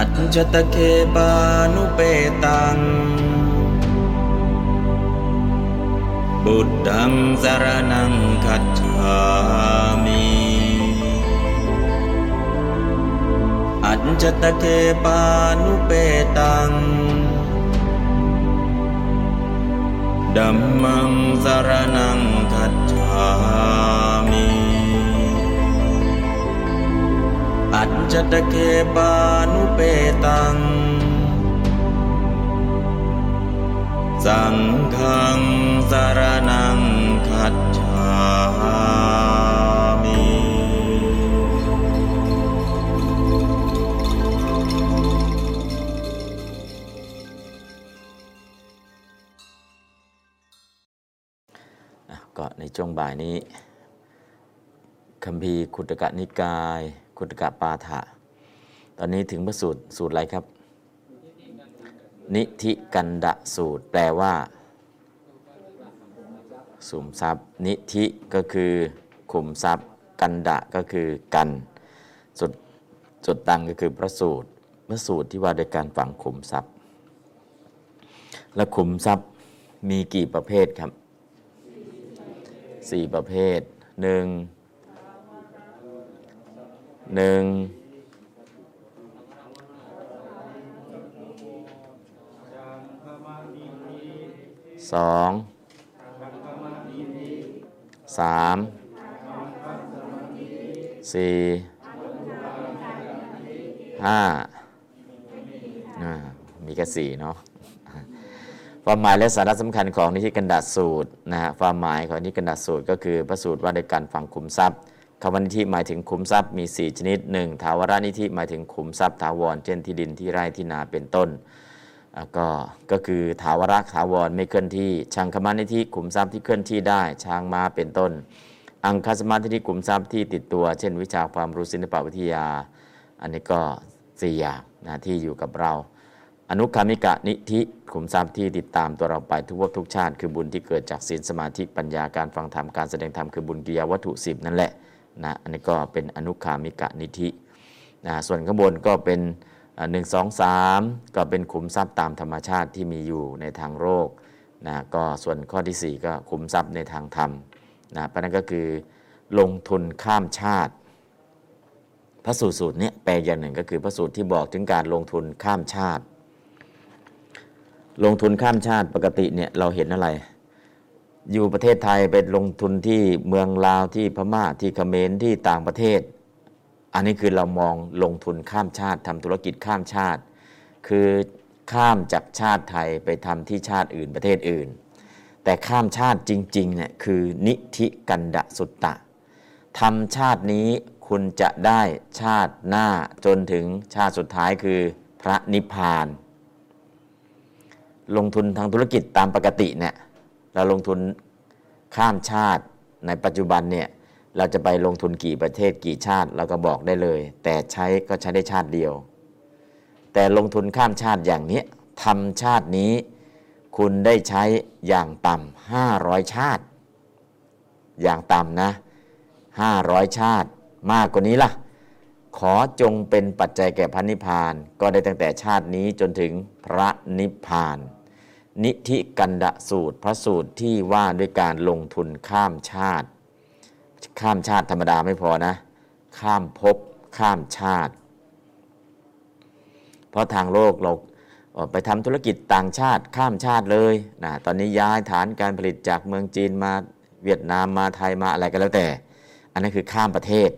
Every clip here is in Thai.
अञ्जतके भानुपेतम् गच्छ्वामि अञ्जतके भानुपेतम् धम्मं शरणं गच्छामि। อัจจตเคปานุเปตังสังคัจฉามิอัจจตเคปานุเปตัง สังฆังสารนังคัจฉามิอะก็ในช่วงบ่ายนี้คัมภีร์คุตกะนิกาย คุตกะปาฐะตอนนี้ถึงพระสูตรสูตรอะไรครับ นิธิกันดะสูตร แปลว่า สุมทรัพย์ นิธิก็คือขุมทรัพย์ กันดะก็คือกันสุดสุดตังก็คือพระสูตรพระสูตรที่ว่าโดยการฝังขุมทรัพย์ และขุมทรัพย์มีกี่ประเภทครับสี่ประเภทหนึ่ง หนึ่งสองสามสี่ห้าอ่ามีแค่สี่เนาะความหมายและสาระสำคัญของนิธิกันดาษสูตรนะฮะความหมายของนิธิกันดาษสูตรก็คือพระสูตรว่าด้วยการฝังขุมทรัพย์ คำว่านิธิหมายถึงขุมทรัพย์มี 4 ชนิด 1. ถาวรนิธิหมายถึงขุมทรัพย์ถาวร เช่นที่ดินที่ไร่ที่นาเป็นต้นก็ก็คือถาวรถาวรไม่เคลื่อนที่ชังคมานิธิขุมทรัพย์ที่เคลื่อนที่ได้ ช้างม้าเป็นต้น อังคสมานิธิขุมทรัพย์ที่ติดตัว เช่น วิชาความรู้ศิลปวิทยา อันนี้ก็สี่อย่างนะที่อยู่กับเรา อนุคามิกะนิธิขุมทรัพย์ที่ติดตามตัวเราไปทุกภพทุกชาติ คือบุญที่เกิดจากศีลสมาธิปัญญาการฟังธรรมการแสดงธรรมคือบุญกิยาวัตถุสิบนั่นแหละ นะอันนี้ก็เป็นอนุคามิกะนิธินะส่วนข้างบนก็เป็นหนึ่งสองสามก็เป็นขุมทรัพย์ตามธรรมชาติที่มีอยู่ในทางโลกนะก็ส่วนข้อที่ 4 ก็ขุมทรัพย์ในทางธรรมนะเพราะนั้นก็คือลงทุนข้ามชาติ พระสูตรสูตรนี้แปลอย่างหนึ่งก็คือพระสูตรที่บอกถึงการลงทุนข้ามชาติ ลงทุนข้ามชาติปกติเนี่ยเราเห็นอะไร อยู่ประเทศไทยไปลงทุนที่เมืองลาวที่พม่าที่เขมรที่ต่างประเทศ อันนี้คือเรามองลงทุนข้ามชาติทำธุรกิจข้ามชาติ คือข้ามจากชาติไทยไปทำที่ชาติอื่นประเทศอื่น แต่ข้ามชาติจริงๆเนี่ยคือนิธิกันดะสุตตะทำชาตินี้คุณจะได้ชาติหน้าจนถึงชาติสุดท้ายคือพระนิพพาน ลงทุนทางธุรกิจตามปกติเนี่ย เราลงทุนข้ามชาติในปัจจุบันเนี่ยเราจะไปลงทุนกี่ประเทศกี่ชาติเราก็บอกได้เลย แต่ใช้ก็ใช้ได้ชาติเดียว แต่ลงทุนข้ามชาติอย่างนี้ทำชาตินี้ คุณได้ใช้อย่างต่ำห้าร้อยชาติ อย่างต่ำนะห้าร้อยชาติมากกว่านี้ล่ะ ขอจงเป็นปัจจัยแก่พระนิพพาน ก็ได้ตั้งแต่ชาตินี้จนถึงพระนิพพาน นิธิกันดะสูตร พระสูตรที่ว่าด้วยการลงทุนข้ามชาติ ข้ามชาติธรรมดาไม่พอนะ ข้ามภพข้ามชาติ เพราะทางโลกเราไปทำธุรกิจต่างชาติข้ามชาติเลยนะตอนนี้ย้ายฐานการผลิตจากเมืองจีนมาเวียดนามมาไทยมาอะไรก็แล้วแต่ อันนั้นคือข้ามประเทศ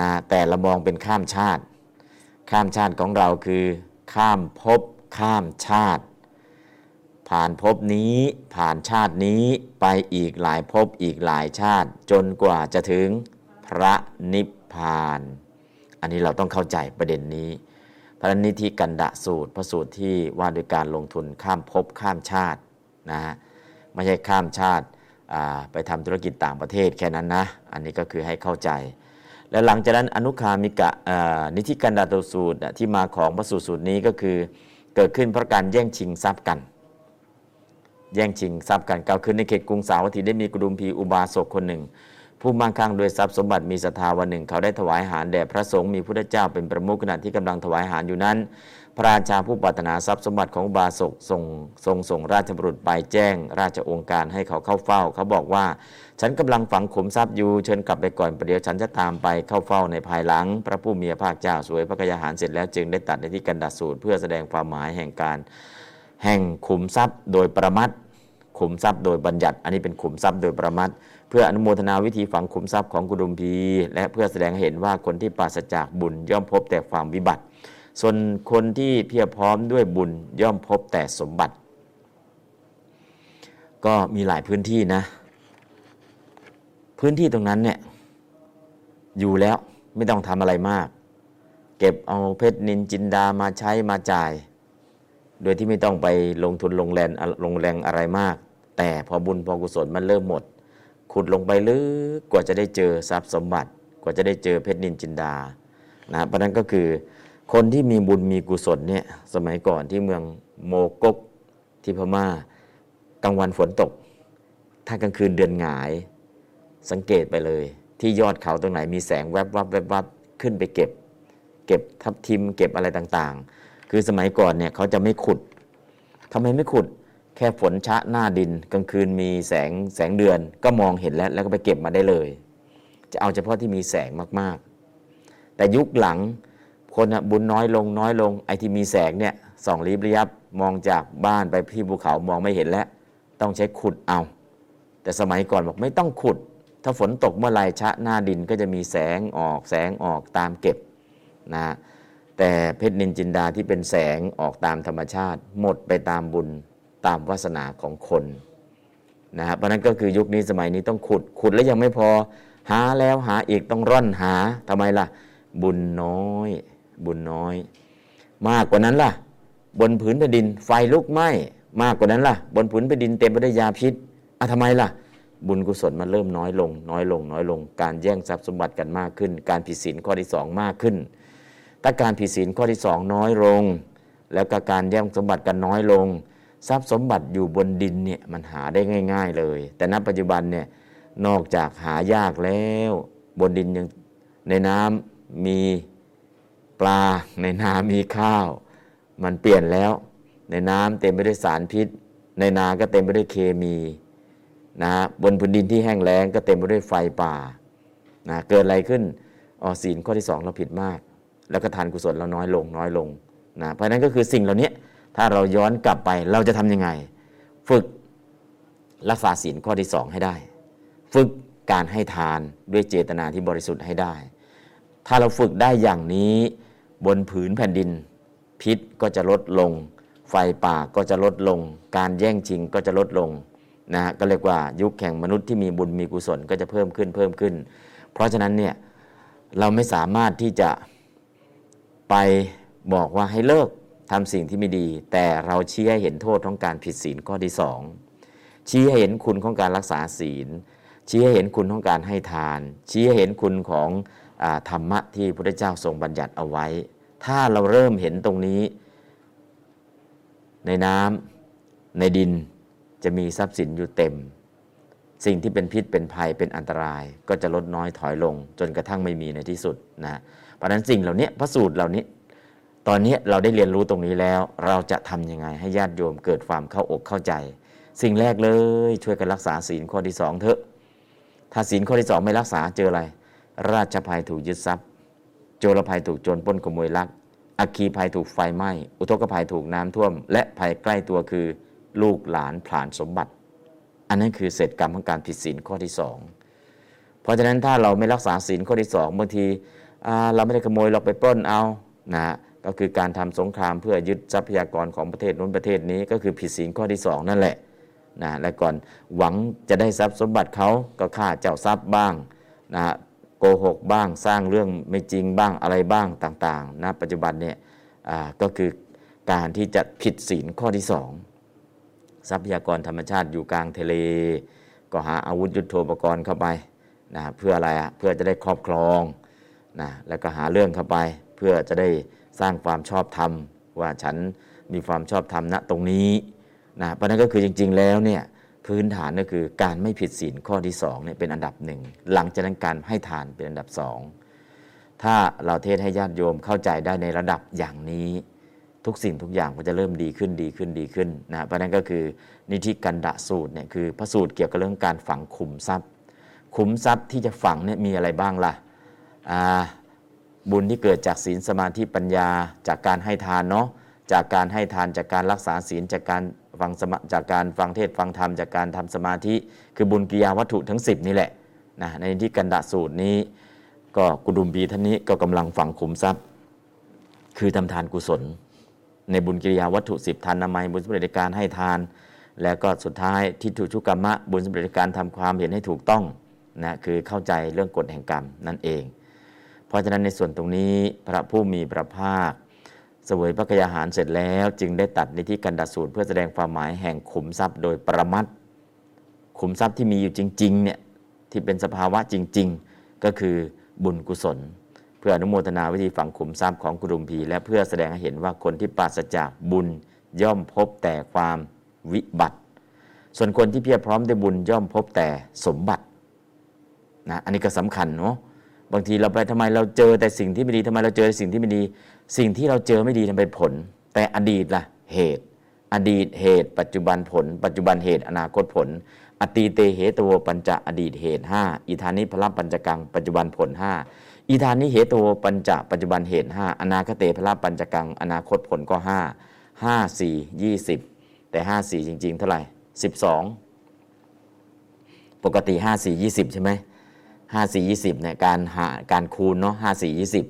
นะแต่เรามองเป็นข้ามชาติ ข้ามชาติของเราคือ ข้ามภพข้ามชาติ ผ่านภพนี้ผ่านชาตินี้ไปอีกหลายภพอีกหลายชาติ จนกว่าจะถึงพระนิพพาน อันนี้เราต้องเข้าใจประเด็นนี้ พระนิธิกันดะสูตรพระสูตรที่ว่าด้วยการลงทุนข้ามภพข้ามชาตินะฮะไม่ใช่ข้ามชาติไปทำธุรกิจต่างประเทศแค่นั้นนะ อันนี้ก็คือให้เข้าใจ แล้วหลังจากนั้นอนุคามิกะนิธิกันดะสูตรที่มาของพระสูตรสูตรนี้ก็คือเกิดขึ้นเพราะการแย่งชิงทรัพย์กัน แย่งชิงทรัพย์กันกล่าวขึ้นในเขตกรุงสาวัตถีได้มีกุดุมพีอุบาสกคนหนึ่ง ผู้มั่งคั่งด้วยทรัพย์สมบัติมีศรัทธาวันหนึ่ง เขาได้ถวายอาหารแด่พระสงฆ์มีพุทธเจ้าเป็นประมุขขณะที่กำลังถวายอาหารอยู่นั้น พระราชาผู้ปรารถนาทรัพย์สมบัติของอุบาสกส่งทรงส่งราชบุรุษไปแจ้ง ราชองค์การให้เขาเข้าเฝ้า เขาบอกว่า ฉันกำลังฝังขุมทรัพย์อยู่เชิญกลับไปก่อนประเดี๋ยวฉันจะตามไปเข้าเฝ้าในภายหลัง พระผู้มีพระภาคเจ้าสวยพระกยาหารเสร็จแล้วจึงได้ตัดในที่กันดาสูตร เพื่อแสดงความหมายแห่งการ แห่งขุมทรัพย์โดยประมัด ขุมทรัพย์โดยบัญญัติ อันนี้เป็นขุมทรัพย์โดยประมัดเพื่ออนุโมทนาวิธีฝังขุมทรัพย์ของกุดุมพี และเพื่อแสดงเห็นว่าคนที่ปราศจากบุญย่อมพบแต่ความวิบัติ ส่วนคนที่เพียรพร้อมด้วยบุญย่อมพบแต่สมบัติ ก็มีหลายพื้นที่นะ พื้นที่ตรงนั้นเนี่ยอยู่แล้วไม่ต้องทำอะไรมาก เก็บเอาเพชรนินจินดามาใช้มาจ่าย โดยที่ไม่ต้องไปลงทุนลงแรงลงแรงอะไรมาก แต่พอบุญพอกุศลมันเริ่มหมด ขุดลงไปลึกกว่าจะได้เจอทรัพย์สมบัติ กว่าจะได้เจอเพชรนินจินดานะเพราะนั้นก็คือคนที่มีบุญมีกุศลเนี่ยสมัยก่อนที่เมืองโมกกที่พม่ากลางวันฝนตก ถ้ากลางคืนเดือนหงาย สังเกตไปเลย ที่ยอดเขาตรงไหนมีแสงแวบวับแวบวับขึ้นไปเก็บ เก็บทับทิมเก็บอะไรต่างๆ คือสมัยก่อนเนี่ยเขาจะไม่ขุดทำไมไม่ขุด แค่ฝนชะหน้าดินกลางคืนมีแสงแสงเดือนก็มองเห็นแล้ว แล้วก็ไปเก็บมาได้เลย จะเอาเฉพาะที่มีแสงมากๆ แต่ยุคหลังคนบุญน้อยลงน้อยลงไอ้ที่มีแสงเนี่ยส่องรีบระยับมองจากบ้านไปที่ภูเขามองไม่เห็นแล้ว ต้องใช้ขุดเอา แต่สมัยก่อนบอกไม่ต้องขุด ถ้าฝนตกเมื่อไรชะหน้าดินก็จะมีแสงออกแสงออกตามเก็บนะแต่เพชรนินจินดาที่เป็นแสงออกตามธรรมชาติ หมดไปตามบุญ ตามวาสนาของคนนะครับเพราะนั้นก็คือยุคนี้สมัยนี้ต้องขุดขุดแล้วยังไม่พอ หาแล้วหาอีกต้องร่อนหาทำไมล่ะ บุญน้อย บุญน้อย มากกว่านั้นล่ะ บนผืนแผ่นดิน ไฟลุกไหม้มากกว่านั้นล่ะ บนผืนแผ่นดินเต็มไปด้วยยาพิษอะทำไมล่ะ บุญกุศลมันเริ่มน้อยลง น้อยลง น้อยลง การแย่งทรัพย์สมบัติกันมากขึ้น การผิดศีลข้อที่สองมากขึ้นถ้าการผิดศีลข้อที่สองน้อยลง แล้วก็การแย่งสมบัติกันน้อยลง ทรัพย์สมบัติอยู่บนดินเนี่ยมันหาได้ง่าย ๆเลย แต่ณปัจจุบันเนี่ยนอกจากหายากแล้ว บนดินยังในน้ำมีปลา ในนามีข้าว มันเปลี่ยนแล้ว ในน้ำเต็มไปด้วยสารพิษ ในนาก็เต็มไปด้วยเคมีนะบนพื้นดินที่แห้งแล้งก็เต็มไปด้วยไฟป่านะเกิดอะไรขึ้นอ๋อศีลข้อที่สองเราผิดมาก แล้วก็ทานกุศลเราน้อยลงน้อยลงนะเพราะนั้นก็คือสิ่งเหล่านี้ ถ้าเราย้อนกลับไปเราจะทำยังไง ฝึกรักษาศีลข้อที่สองให้ได้ ฝึกการให้ทานด้วยเจตนาที่บริสุทธิ์ให้ได้ ถ้าเราฝึกได้อย่างนี้บนผืนแผ่นดิน พิษก็จะลดลง ไฟป่าก็จะลดลง การแย่งชิงก็จะลดลงนะก็เรียกว่ายุคแข่งมนุษย์ที่มีบุญมีกุศลก็จะเพิ่มขึ้นเพิ่มขึ้น เพราะฉะนั้นเนี่ยเราไม่สามารถที่จะไปบอกว่าให้เลิก ทำสิ่งที่ไม่ดี แต่เราชี้ให้เห็นโทษของการผิดศีลข้อที่สองชี้ให้เห็นคุณของการรักษาศีล ชี้ให้เห็นคุณของการให้ทาน ชี้ให้เห็นคุณของธรรมะที่พระเจ้าทรงบัญญัติเอาไว้ ถ้าเราเริ่มเห็นตรงนี้ ในน้ำในดินจะมีทรัพย์สินอยู่เต็ม สิ่งที่เป็นพิษเป็นภัยเป็นอันตราย ก็จะลดน้อยถอยลง จนกระทั่งไม่มีในที่สุดนะเพราะนั้นสิ่งเหล่านี้พระสูตรเหล่านี้ ตอนนี้เราได้เรียนรู้ตรงนี้แล้ว เราจะทำยังไงให้ญาติโยมเกิดความเข้าอกเข้าใจ สิ่งแรกเลยช่วยกันรักษาศีลข้อที่สองเถอะ ถ้าศีลข้อที่สองไม่รักษาเจออะไร ราชภัยถูกยึดทรัพย์ โจรภัยถูกโจรปล้นขโมยลักอัคคีภัยถูกไฟไหม้ อุทกภัยถูกน้ำท่วม และภัยใกล้ตัวคือลูกหลานผลานสมบัติ อันนั้นคือเศษกรรมของการผิดศีลข้อที่สองเพราะฉะนั้นถ้าเราไม่รักษาศีลข้อที่สองบางทีเราไม่ได้ขโมยเราไปปล้นเอานะ ก็คือการทำสงครามเพื่อยึดทรัพยากรของประเทศนู้นประเทศนี้ ก็คือผิดศีลข้อที่สองนั่นแหละนะและก่อนหวังจะได้ทรัพย์สมบัติเขาก็ฆ่าเจ้าทรัพย์บ้างนะโกหกบ้างสร้างเรื่องไม่จริงบ้างอะไรบ้างต่างๆนะปัจจุบันเนี่ยก็คือการที่จะผิดศีลข้อที่สองทรัพยากรธรรมชาติอยู่กลางทะเล ก็หาอาวุธยุโทโธปกรณ์เข้าไปนะเพื่ออะไรอะเพื่อจะได้ครอบครองนะแล้วก็หาเรื่องเข้าไปเพื่อจะได้ สร้างความชอบธรรม ว่าฉันมีความชอบธรรมณตรงนี้นะเพราะนั้นก็คือจริง ๆ แล้วเนี่ยพื้นฐานก็คือการไม่ผิดศีลข้อที่สองเนี่ยเป็นอันดับหนึ่งหลังจากนั้นการให้ทานเป็นอันดับสองถ้าเราเทศให้ญาติโยมเข้าใจได้ในระดับอย่างนี้ทุกสิ่งทุกอย่างก็จะเริ่มดีขึ้นดีขึ้นดีขึ้นนะเพราะนั้นก็คือนิธิกันดะสูตรเนี่ยคือพระสูตรเกี่ยวกับเรื่องการฝังขุมทรัพย์ ขุมทรัพย์ที่จะฝังเนี่ยมีอะไรบ้างล่ะ บุญที่เกิดจากศีลสมาธิปัญญาจากการให้ทานเนาะจากการให้ทานจากการรักษาศีลจากการฟังสมาจากการฟังเทศฟังธรรมจากการทำสมาธิ คือบุญกิยาวัตถุทั้ง 10 นี่แหละนะในที่กันดาสูตรนี้ ก็กุดุมบีท่านนี้ก็กำลังฝังขุมทรัพย์ คือทำทานกุศล ในบุญกิริยาวัตถุสิบทานนามัยบุญสำเร็จในการให้ทาน แล้วก็สุดท้ายทิฏฐุชุกรรมะบุญสำเร็จในการทำความเห็นให้ถูกต้องนะคือเข้าใจเรื่องกฎแห่งกรรมนั่นเอง เพราะฉะนั้นในส่วนตรงนี้พระผู้มีพระภาคสวยพระกยาหารเสร็จแล้วจึงได้ตัดในที่กันดาสูตร เพื่อแสดงความหมายแห่งขุมทรัพย์โดยประมัดขุมทรัพย์ที่มีอยู่จริงๆเนี่ยที่เป็นสภาวะจริง ๆ ก็คือบุญกุศล เพื่ออนุโมทนาวิธีฝังขุมทรัพย์ของกุดุมพี และเพื่อแสดงให้เห็นว่าคนที่ปราศจากบุญย่อมพบแต่ความวิบัติ ส่วนคนที่เพียรพร้อมด้วยบุญย่อมพบแต่สมบัตินะอันนี้ก็สำคัญเนาะ บางทีเราไปทำไมเราเจอแต่สิ่งที่ไม่ดีทำไมเราเจอสิ่งที่ไม่ดี สิ่งที่เราเจอไม่ดีทำเป็นผล แต่อดีตล่ะเหตุ อดีตเหตุ ปัจจุบันผล ปัจจุบันเหตุ อนาคตผล อตีเตเหตโวปัญจะอดีตเหตุ 5 อีธานิพละปัญจกังปัจจุบันผล 5 อีธานิเหตโวปัญจะปัจจุบันเหตุ 5 อนาคเตพละปัญจกัง อนาคตผลก็ 5 5 4 20 แต่ 5 4 จริง ๆ เท่าไหร่ 12 ปกติ 5 4 20 ใช่ไหม ห้าสี่ยี่สิบเนี่ยการหาการคูณเนาะห้าสี่ยี่สิบ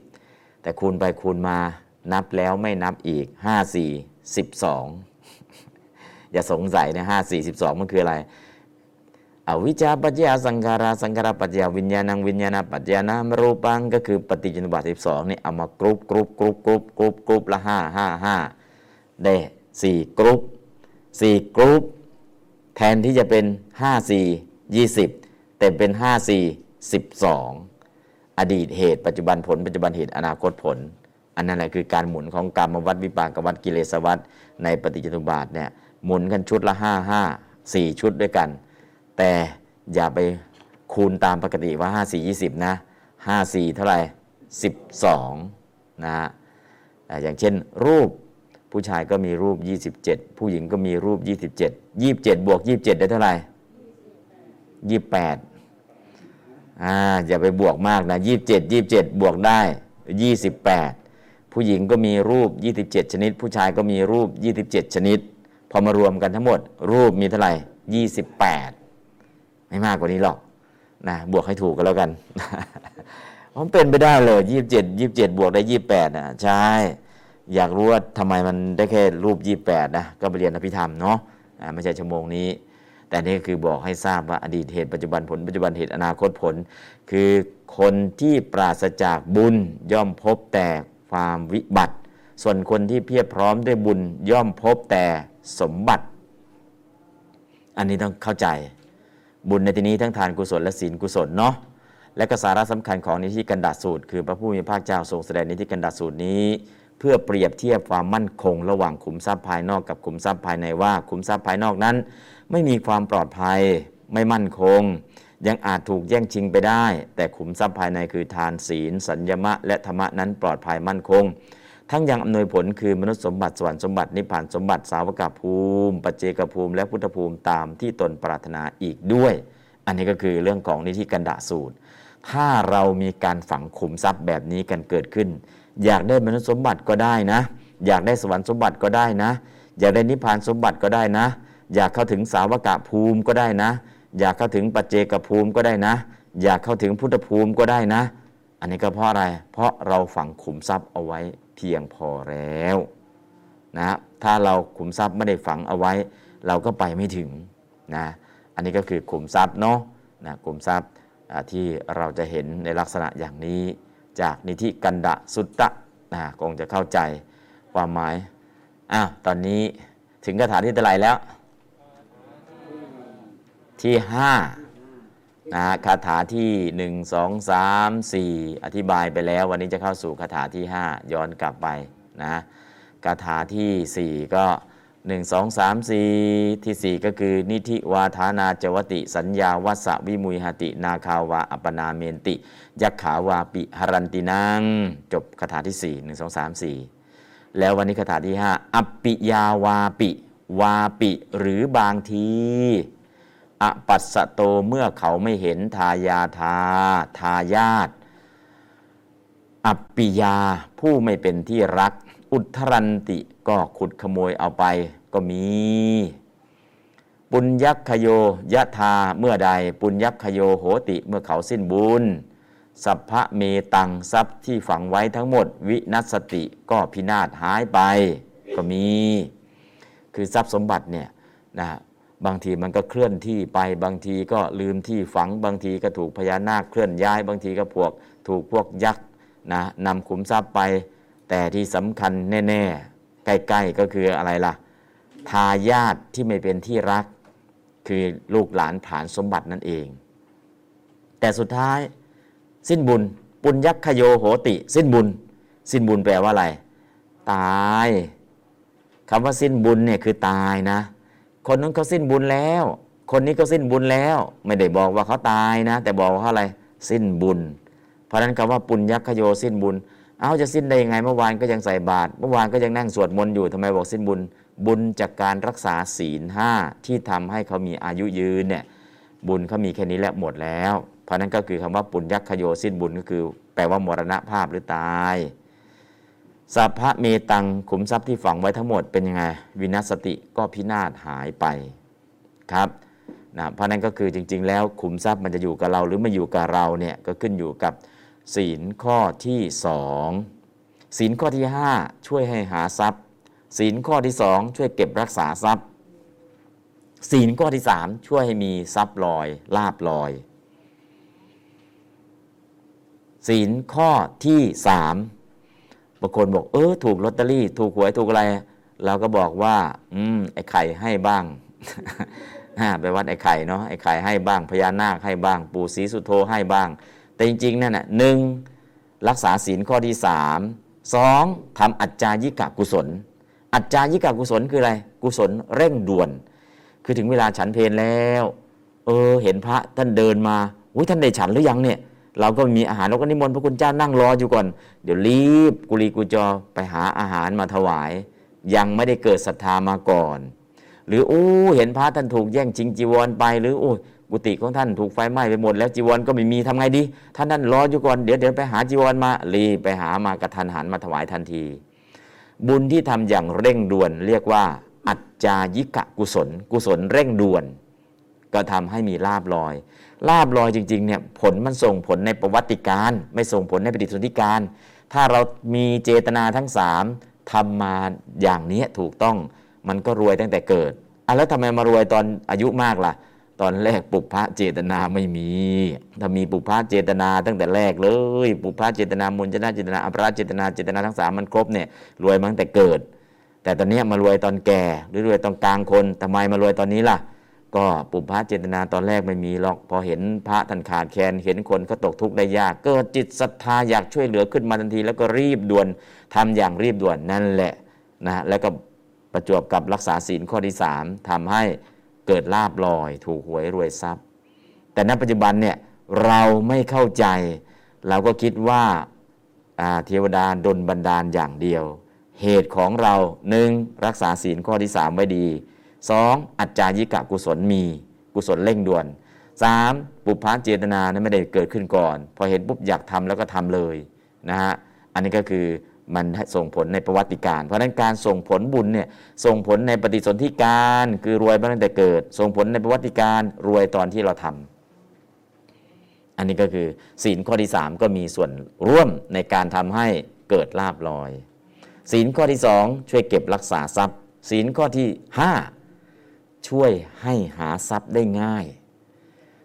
แต่คูณไปคูณมานับแล้วไม่นับอีกห้าสี่สิบสองอย่าสงสัยนะห้าสี่สิบสองมันคืออะไรอวิชาปัจจยสังขาราสังขาราปัจจยวิญญาณังวิญญาณปัจจยนามรูปังก็คือปฏิจจุบัติสิบสองนี่เอามากรุบกรุบกรุบกรุบกรุบกรุบละห้าห้าห้าได้สี่กรุบสี่กรุบแทนที่จะเป็นห้าสี่ยี่สิบแต่เป็นห้าสี่ 12 อดีตเหตุปัจจุบันผล ปัจจุบันเหตุอนาคตผล อันนั้นแหละคือการหมุนของกรรมวัดวิปากวัดกิเลสวัดในปฏิจจุบาทเนี่ยหมุนกันชุดละ 5 5 4 ชุดด้วยกัน แต่อย่าไปคูณตามปกติว่า 5 4 20 นะ 5 4 เท่าไหร่ 12 นะฮะอย่างเช่นรูปผู้ชายก็มีรูป 27 ผู้หญิงก็มีรูป 27 27 บวก 27 ได้เท่าไหร่ 28 อ่าอย่าไปบวกมากนะยี่สิบเจ็ดยี่สิบเจ็ดบวกได้ยี่สิบแปดผู้หญิงก็มีรูปยี่สิบเจ็ดชนิด ผู้ชายก็มีรูปยี่สิบเจ็ดชนิด พอมารวมกันทั้งหมด รูปมีเท่าไหร่ยี่สิบแปดไม่มากกว่านี้หรอกนะบวกให้ถูกก็แล้วกันมันเป็นไปได้เลยยี่สิบเจ็ดยี่สิบเจ็ดบวกได้ยี่สิบแปดนะใช่อยากรู้ว่าทำไมมันได้แค่รูปยี่สิบแปดนะก็ไปเรียนอภิธรรมเนาะไม่ใช่ชั่วโมงนี้ แต่นี่คือบอกให้ทราบว่าอดีตเหตุปัจจุบันผล ปัจจุบันเหตุอนาคตผล คือคนที่ปราศจากบุญย่อมพบแต่ความวิบัติ ส่วนคนที่เพียรพร้อมด้วยบุญย่อมพบแต่สมบัติ อันนี้ต้องเข้าใจบุญในที่นี้ทั้งทานกุศลและศีลกุศลเนาะและก็สาระสำคัญของนิธิกันดาสูตร คือพระผู้มีพระเจ้าทรงแสดงนิธิกันดาสูตรนี้ เพื่อเปรียบเทียบความมั่นคง ระหว่างขุมทรัพย์ภายนอกกับขุมทรัพย์ภายในว่า ขุมทรัพย์ภายนอกนั้น ไม่มีความปลอดภัย ไม่มั่นคง ยังอาจถูกแย่งชิงไปได้ แต่ขุมทรัพย์ภายในคือทานศีล สัญญมะ และธรรมะนั้นปลอดภัยมั่นคง ทั้งยังอำนวยผลคือมนุษย์สมบัติสวรรค์สมบัตินิพพานสมบัติสาวกภูมิ ปัจเจกภูมิ และพุทธภูมิตามที่ตนปรารถนาอีกด้วย อันนี้ก็คือเรื่องของนิธิกันดาสูตร ถ้าเรามีการฝังขุมทรัพย์แบบนี้กันเกิดขึ้น อยากได้มนุษย์สมบัติก็ได้นะ อยากได้สวรรค์สมบัติก็ได้นะ อยากได้นิพพานสมบัติก็ได้นะ อยากเข้าถึงสาวกะภูมิก็ได้นะ อยากเข้าถึงปัจเจกภูมิก็ได้นะ อยากเข้าถึงพุทธภูมิก็ได้นะ อันนี้ก็เพราะอะไร เพราะเราฝังขุมทรัพย์เอาไว้เพียงพอแล้วนะถ้าเราขุมทรัพย์ไม่ได้ฝังเอาไว้ เราก็ไปไม่ถึงนะอันนี้ก็คือขุมทรัพย์เนาะนะขุมทรัพย์ที่เราจะเห็นในลักษณะอย่างนี้ จากนิธิกันดะสุตตะนะคงจะเข้าใจความหมายอ้าวตอนนี้ถึงคาถาที่เท่าไหร่แล้ว ที่ห้านะคาถาที่หนึ่งสองสามสี่อธิบายไปแล้ว วันนี้จะเข้าสู่คาถาที่ห้าย้อนกลับไปนะคาถาที่สี่ก็หนึ่งสองสามสี่ที่สี่ก็คือ นิธิวาธานาจวติ สัญญาวัสวิมุยหติ นาคาวาอัปนาเมนติ ยักขาวาปิหรันตินัง จบคาถาที่สี่หนึ่งสองสามสี่แล้ววันนี้คาถาที่ห้าอปิยาวาปิ วาปิ หรือบางที อปัสสโตเมื่อเขาไม่เห็นทายาทาทายาทอัปปิยาผู้ไม่เป็นที่รัก อุทธรันติก็ขุดขโมยเอาไปก็มี ปุญญักขโยยะธาเมื่อใด ปุญญักขโยโหติเมื่อเขาสิ้นบุญ สัพพะเมตังทรัพย์ที่ฝังไว้ทั้งหมด วินัสติก็พินาศหายไปก็มี คือทรัพย์สมบัติเนี่ยนะ บางทีมันก็เคลื่อนที่ไปบางทีก็ลืมที่ฝังบางทีก็ถูกพญานาคเคลื่อนย้าย บางทีก็พวกถูกพวกยักษ์นะนำขุมทรัพย์ไป แต่ที่สำคัญแน่ๆ ใกล้ๆก็คืออะไรล่ะ ทายาทที่ไม่เป็นที่รัก คือลูกหลานผานสมบัตินั่นเอง แต่สุดท้ายสิ้นบุญ ปุญยักขโยโหติ สิ้นบุญ สิ้นบุญแปลว่าอะไร ตายคำว่าสิ้นบุญเนี่ยคือตายนะ คนนั้นเขาสิ้นบุญแล้ว คนนี้ก็สิ้นบุญแล้ว ไม่ได้บอกว่าเขาตายนะ แต่บอกว่าเขาอะไรสิ้นบุญ เพราะนั้นคำว่าปุญยักขโยสิ้นบุญ เอาจะสิ้นได้ยังไงเมื่อวานก็ยังใส่บาตรเมื่อวานก็ยังนั่งสวดมนต์อยู่ทำไมบอกสิ้นบุญ บุญจากการรักษาศีลห้าที่ทำให้เขามีอายุยืนเนี่ยบุญเขามีแค่นี้แล้วหมดแล้ว เพราะนั้นก็คือคำว่าปุญยักขโยสิ้นบุญก็คือ แปลว่ามรณภาพหรือตาย สัพพะเมตังขุมทรัพย์ที่ฝังไว้ทั้งหมดเป็นยังไงวินัสติก็พินาศหายไปครับนะเพราะนั้นก็คือจริง ๆ แล้วขุมทรัพย์มันจะอยู่กับเราหรือไม่อยู่กับเราเนี่ยก็ขึ้นอยู่กับศีลข้อที่สองศีลข้อที่ 5 ช่วยให้หาทรัพย์ ศีลข้อที่สองช่วยเก็บรักษาทรัพย์ ศีลข้อที่สามช่วยให้มีทรัพย์ลอยลาบลอย ศีลข้อที่สาม บางคนบอกเออถูกลอตเตอรี่ ถูกหวยถูกอะไรเราก็บอกว่า อืมไอ้ไข่ให้บ้างไปวัดไอ้ไข่เนาะไอ้ไข่ให้บ้างพญานาคให้บ้าง ปู่ศรีสุโธให้บ้าง แต่จริงๆนั่นน่ะหนึ่งรักษาศีลข้อที่สามสองทำอัจจายิกะกุศล อัจจายิกะกุศลคืออะไร กุศลเร่งด่วน คือถึงเวลาฉันเพลแล้ว เออ เห็นพระท่านเดินมาอุ้ยท่านได้ฉันหรือยังเนี่ย เราก็มีอาหารเราก็นิมนต์พระคุณเจ้านั่งรออยู่ก่อน เดี๋ยวรีบกุลีกุจอไปหาอาหารมาถวาย ยังไม่ได้เกิดศรัทธามาก่อน หรือโอ้เห็นพระท่านถูกแย่งชิงจีวรไปหรือโอ้กุฏิของท่านถูกไฟไหม้ไปหมด แล้วจีวรก็ไม่มีทำไงดีท่านนั่นรออยู่ก่อนเดี๋ยวเดี๋ยวไปหาจีวรมารีไปหามากระทันหันมาถวายทันที บุญที่ทำอย่างเร่งด่วน เรียกว่า อัจจายิกะกุศล กุศลเร่งด่วน ก็ทำให้มีลาบลอย ลาบลอยจริงๆเนี่ยผลมันส่งผลในประวัติการ ไม่ส่งผลในปฏิสนธิการ ถ้าเรามีเจตนาทั้งสามทำมาอย่างนี้ถูกต้องมันก็รวยตั้งแต่เกิดอะแล้วทำไมมารวยตอนอายุมากล่ะ ตอนแรกปุพพะเจตนาไม่มี ถ้ามีปุพพะเจตนาตั้งแต่แรกเลย ปุพพะเจตนามุญจนาเจตนาอัปราเจตนาเจตนาทั้งสามมันครบเนี่ยรวยมาตั้งแต่เกิด แต่ตอนนี้มารวยตอนแก่หรือรวยตอนกลางคนทำไมมารวยตอนนี้ล่ะ ก็ปุพพะเจตนาตอนแรกไม่มีหรอกพอเห็นพระท่านขาดแคลนเห็นคนเขาตกทุกข์ได้ยาก เกิดจิตศรัทธาอยากช่วยเหลือขึ้นมาทันที แล้วก็รีบด่วนทำอย่างรีบด่วนนั่นแหละนะแล้วก็ประจวบกับรักษาศีลข้อที่สามทำให้เกิดลาบลอย ถูกหวยรวยทรัพย์ แต่ณปัจจุบันเนี่ยเราไม่เข้าใจ เราก็คิดว่าเทวดาดลบันดาลอย่างเดียว เหตุของเราหนึ่งรักษาศีลข้อที่สามไว้ดี สองอัจจายิกะกุศลมีกุศลเร่งด่วนสามปุพพะเจตนานั้นไม่ได้เกิดขึ้นก่อน พอเห็นปุ๊บอยากทำแล้วก็ทำเลยนะฮะอันนี้ก็คือมันส่งผลในประวัติการ เพราะฉะนั้นการส่งผลบุญเนี่ยส่งผลในปฏิสนธิการ คือรวยมาตั้งแต่เกิด ส่งผลในประวัติการรวยตอนที่เราทำอันนี้ก็คือศีลข้อที่ 3 ก็มีส่วนร่วมในการทำให้เกิดลาบลอย ศีลข้อที่ 2 ช่วยเก็บรักษาทรัพย์ ศีลข้อที่ 5 ช่วยให้หาทรัพย์ได้ง่าย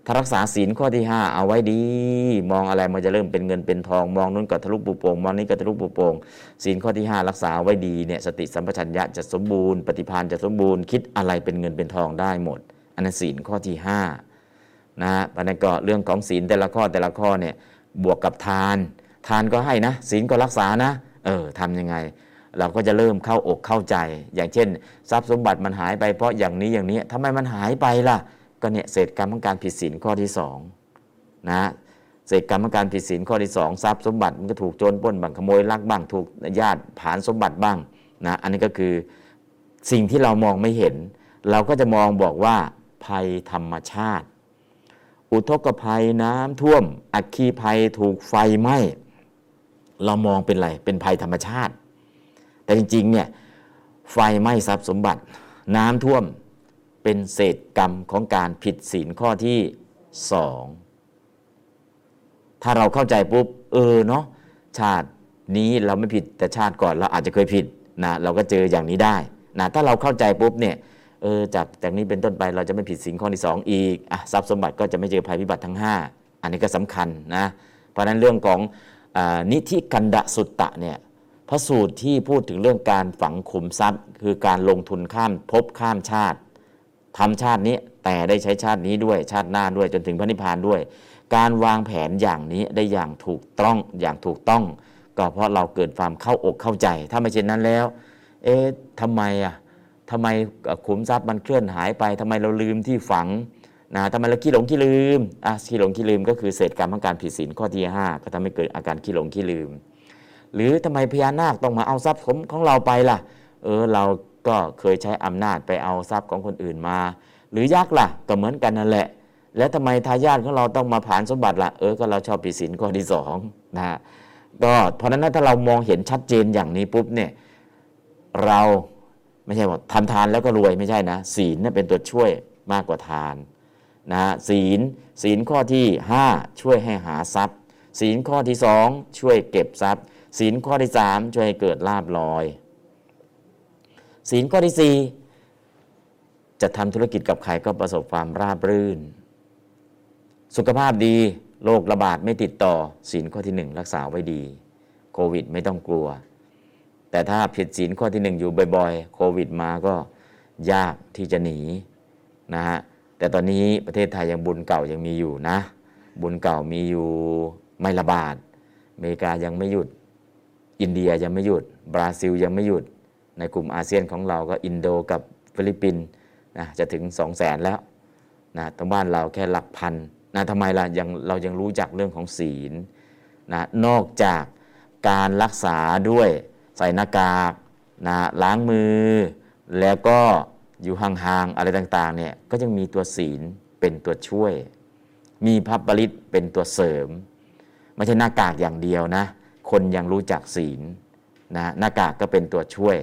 ถ้ารักษาศีลข้อที่ 5 เอาไว้ดี มองอะไรมันจะเริ่มเป็นเงินเป็นทอง มองนู้นก็ทะลุปุโป่งมองนี้ก็ทะลุปุโป่งศีลข้อที่ 5 รักษาไว้ดีเนี่ยสติสัมปชัญญะจะสมบูรณ์ ปฏิภาณจะสมบูรณ์ คิดอะไรเป็นเงินเป็นทองได้หมด อันนั้นศีลข้อที่5นะฮะอันนั้นก็เรื่องของศีลแต่ละข้อแต่ละข้อเนี่ยบวกกับทาน ทานก็ให้นะ ศีลก็รักษานะ เออทำยังไง เราก็จะเริ่มเข้าอกเข้าใจ อย่างเช่น ทรัพย์สมบัติมันหายไปเพราะอย่างนี้อย่างนี้ทำไมมันหายไปล่ะ ก็เนี่ยเศษกรรมของการผิดศีลข้อที่สองนะเศษกรรมของการผิดศีลข้อที่สองทรัพย์สมบัติมันก็ถูกโจรปล้นบ้างขโมยลักบ้างถูกญาติผานสมบัติบ้างนะอันนี้ก็คือสิ่งที่เรามองไม่เห็น เราก็จะมองบอกว่าภัยธรรมชาติ อุทกภัยน้ำท่วม อัคคีภัยถูกไฟไหม้เรามองเป็นอะไรเป็นภัยธรรมชาติ แต่จริงๆเนี่ยไฟไหม้ทรัพย์สมบัติ น้ำท่วมเป็นเศษกรรมของการผิดศีลข้อที่สองถ้าเราเข้าใจปุ๊บเออเนาะชาตินี้เราไม่ผิดแต่ชาติก่อนเราอาจจะเคยผิดนะเราก็เจออย่างนี้ได้นะถ้าเราเข้าใจปุ๊บเนี่ยเออจากจากนี้เป็นต้นไปเราจะไม่ผิดศีลข้อที่2อีกอะทรัพย์สมบัติก็จะไม่เจอภัยพิบัติทั้ง 5 อันนี้ก็สำคัญนะเพราะฉะนั้นเรื่องของอนิธิกันดสุตตะเนี่ย พระสูตรที่พูดถึงเรื่องการฝังขุมทรัพย์ คือการลงทุนข้ามภพข้ามชาติทำชาตินี้แต่ได้ใช้ชาตินี้ด้วยชาติหน้าด้วยจนถึงพระนิพพานด้วย การวางแผนอย่างนี้ได้อย่างถูกต้องอย่างถูกต้อง ก็เพราะเราเกิดความเข้าอกเข้าใจ ถ้าไม่เช่นนั้นแล้ว เอ๊ะทำไมอะทำไมขุมทรัพย์มันเคลื่อนหายไปทำไมเราลืมที่ฝังนะทำไมเราขี้หลงขี้ลืมอะขี้หลงขี้ลืมก็คือเศษกรรมของการผิดศีลข้อที่ 5 ก็ทำให้เกิดอาการขี้หลงขี้ลืม หรือทำไมพญานาคต้องมาเอาทรัพย์ของเราไปล่ะ เออเราก็เคยใช้อำนาจไปเอาทรัพย์ของคนอื่นมา หรือยักษ์ล่ะก็เหมือนกันนั่นแหละ แล้วทำไมทายาทของเราต้องมาผ่านสมบัติล่ะเออก็เราชอบผิดศีลข้อที่สองนะฮะก็เพราะนั้นถ้าเรามองเห็นชัดเจนอย่างนี้ปุ๊บเนี่ยเราไม่ใช่ว่าทำทานแล้วก็รวยไม่ใช่นะศีลนี่เป็นตัวช่วยมากกว่าทานนะศีลศีลข้อที่ 5 ช่วยให้หาทรัพย์ ศีลข้อที่ 2 ช่วยเก็บทรัพย์ ศีลข้อที่3ช่วยให้เกิดลาบลอย ศีลข้อที่4จะทำธุรกิจกับใครก็ประสบความราบรื่น สุขภาพดีโรคระบาดไม่ติดต่อศีลข้อที่1รักษาไว้ดี โควิดไม่ต้องกลัว แต่ถ้าผิดศีลข้อที่หนึ่งอยู่บ่อยๆ โควิดมาก็ยากที่จะหนีนะฮะแต่ตอนนี้ประเทศไทยยังบุญเก่ายังมีอยู่นะ บุญเก่ามีอยู่ไม่ระบาดอเมริกายังไม่หยุด อินเดียยังไม่หยุด บราซิลยังไม่หยุด ในกลุ่มอาเซียนของเราก็อินโดกับฟิลิปปินส์นะจะถึง 2 0 0แสนแล้วนะทั้งบ้านเราแค่หลักพันนะทำไมล่ะยังเรายังรู้จักเรื่องของศีลนะนอกจากการรักษาด้วยใส่หน้ากากนะล้างมือ แล้วก็อยู่ห่างๆอะไรต่างๆเนี่ยก็ยังมีตัวศีลเป็นตัวช่วย มีพระปริตเป็นตัวเสริม ไม่ใช่หน้ากากอย่างเดียวนะ คนยังรู้จักศีลนะหน้ากากก็เป็นตัวช่วย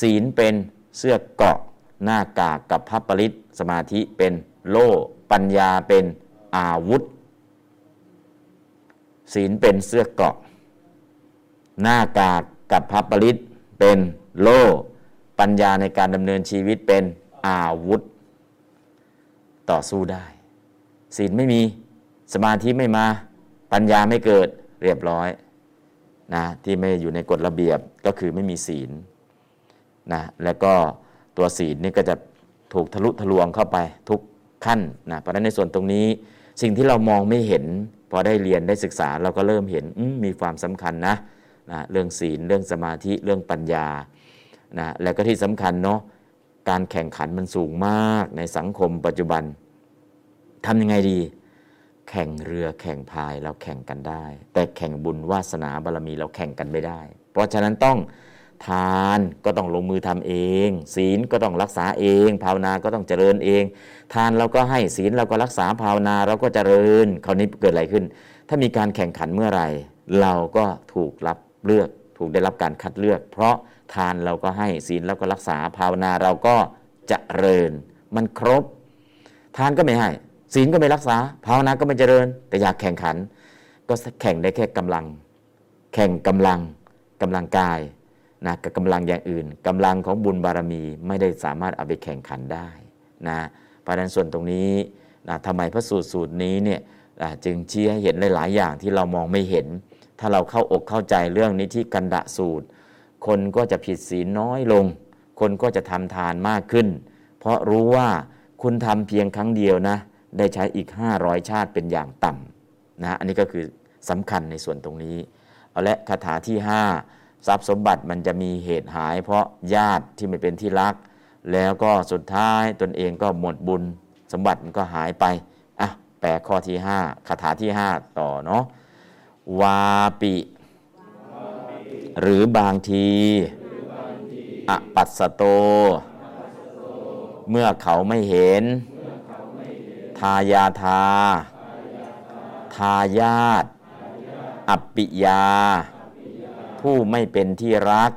ศีลเป็นเสื้อเกาะหน้ากากกับพระปริตสมาธิเป็นโล่ปัญญาเป็นอาวุธ ศีลเป็นเสื้อเกาะ หน้ากากกับพระปริตเป็นโล่ปัญญาในการดำเนินชีวิตเป็นอาวุธ ต่อสู้ได้ ศีลไม่มีสมาธิไม่มา ปัญญาไม่เกิดเรียบร้อย นะที่ไม่อยู่ในกฎระเบียบก็คือไม่มีศีลนะแล้วก็ตัวศีลนี่ก็จะถูกทะลุทะลวงเข้าไปทุกขั้นนะเพราะฉะนั้นในส่วนตรงนี้สิ่งที่เรามองไม่เห็น พอได้เรียนได้ศึกษาเราก็เริ่มเห็นมีความสำคัญนะนะเรื่องศีลเรื่องสมาธิเรื่องปัญญานะแล้วก็ที่สำคัญเนาะการแข่งขันมันสูงมากในสังคมปัจจุบันทำยังไงดี แข่งเรือแข่งพายเราแข่งกันได้ แต่แข่งบุญวาสนาบารมีเราแข่งกันไม่ได้ เพราะฉะนั้นต้องทานก็ต้องลงมือทำเอง ศีลก็ต้องรักษาเอง ภาวนาก็ต้องเจริญเอง ทานเราก็ให้ศีลเราก็รักษาภาวนาเราก็เจริญคราวนี้เกิดอะไรขึ้น ถ้ามีการแข่งขันเมื่อไหร่ เราก็ถูกรับเลือก ถูกได้รับการคัดเลือก เพราะทานเราก็ให้ศีลเราก็รักษาภาวนาเราก็จริญ มันครบ ทานก็ไม่ให้ ศีลก็ไม่รักษาภาวนาก็ไม่เจริญ แต่อยากแข่งขัน ก็แข่งได้แค่กำลัง แข่งกำลังกำลังกายนะกับกำลังอย่างอื่นกำลังของบุญบารมีไม่ได้สามารถเอาไปแข่งขันได้นะประเด็นส่วนตรงนี้นะทำไมพระสูตรสูตรนี้เนี่ยจึงชี้ให้เห็นหลาย ๆ อย่างที่เรามองไม่เห็น ถ้าเราเข้าอกเข้าใจเรื่องนี้ที่กันดะสูตร คนก็จะผิดศีลน้อยลง คนก็จะทำทานมากขึ้น เพราะรู้ว่าคุณทำเพียงครั้งเดียวนะ ได้ใช้อีก 500 ชาติเป็นอย่างต่ำนะอันนี้ก็คือสำคัญในส่วนตรงนี้ เอาละคาถาที่ 5 ทรัพย์สมบัติมันจะมีเหตุหาย เพราะญาติที่ไม่เป็นที่รัก แล้วก็สุดท้ายตนเองก็หมดบุญสมบัติมันก็หายไปอะแปลข้อที่ 5คาถาที่ 5 ต่อเนาะวาปิ หรือบางทีอปัสสโต เมื่อเขาไม่เห็น ทายาทา ทายาทอัปปิยา ผู้ไม่เป็นที่รัก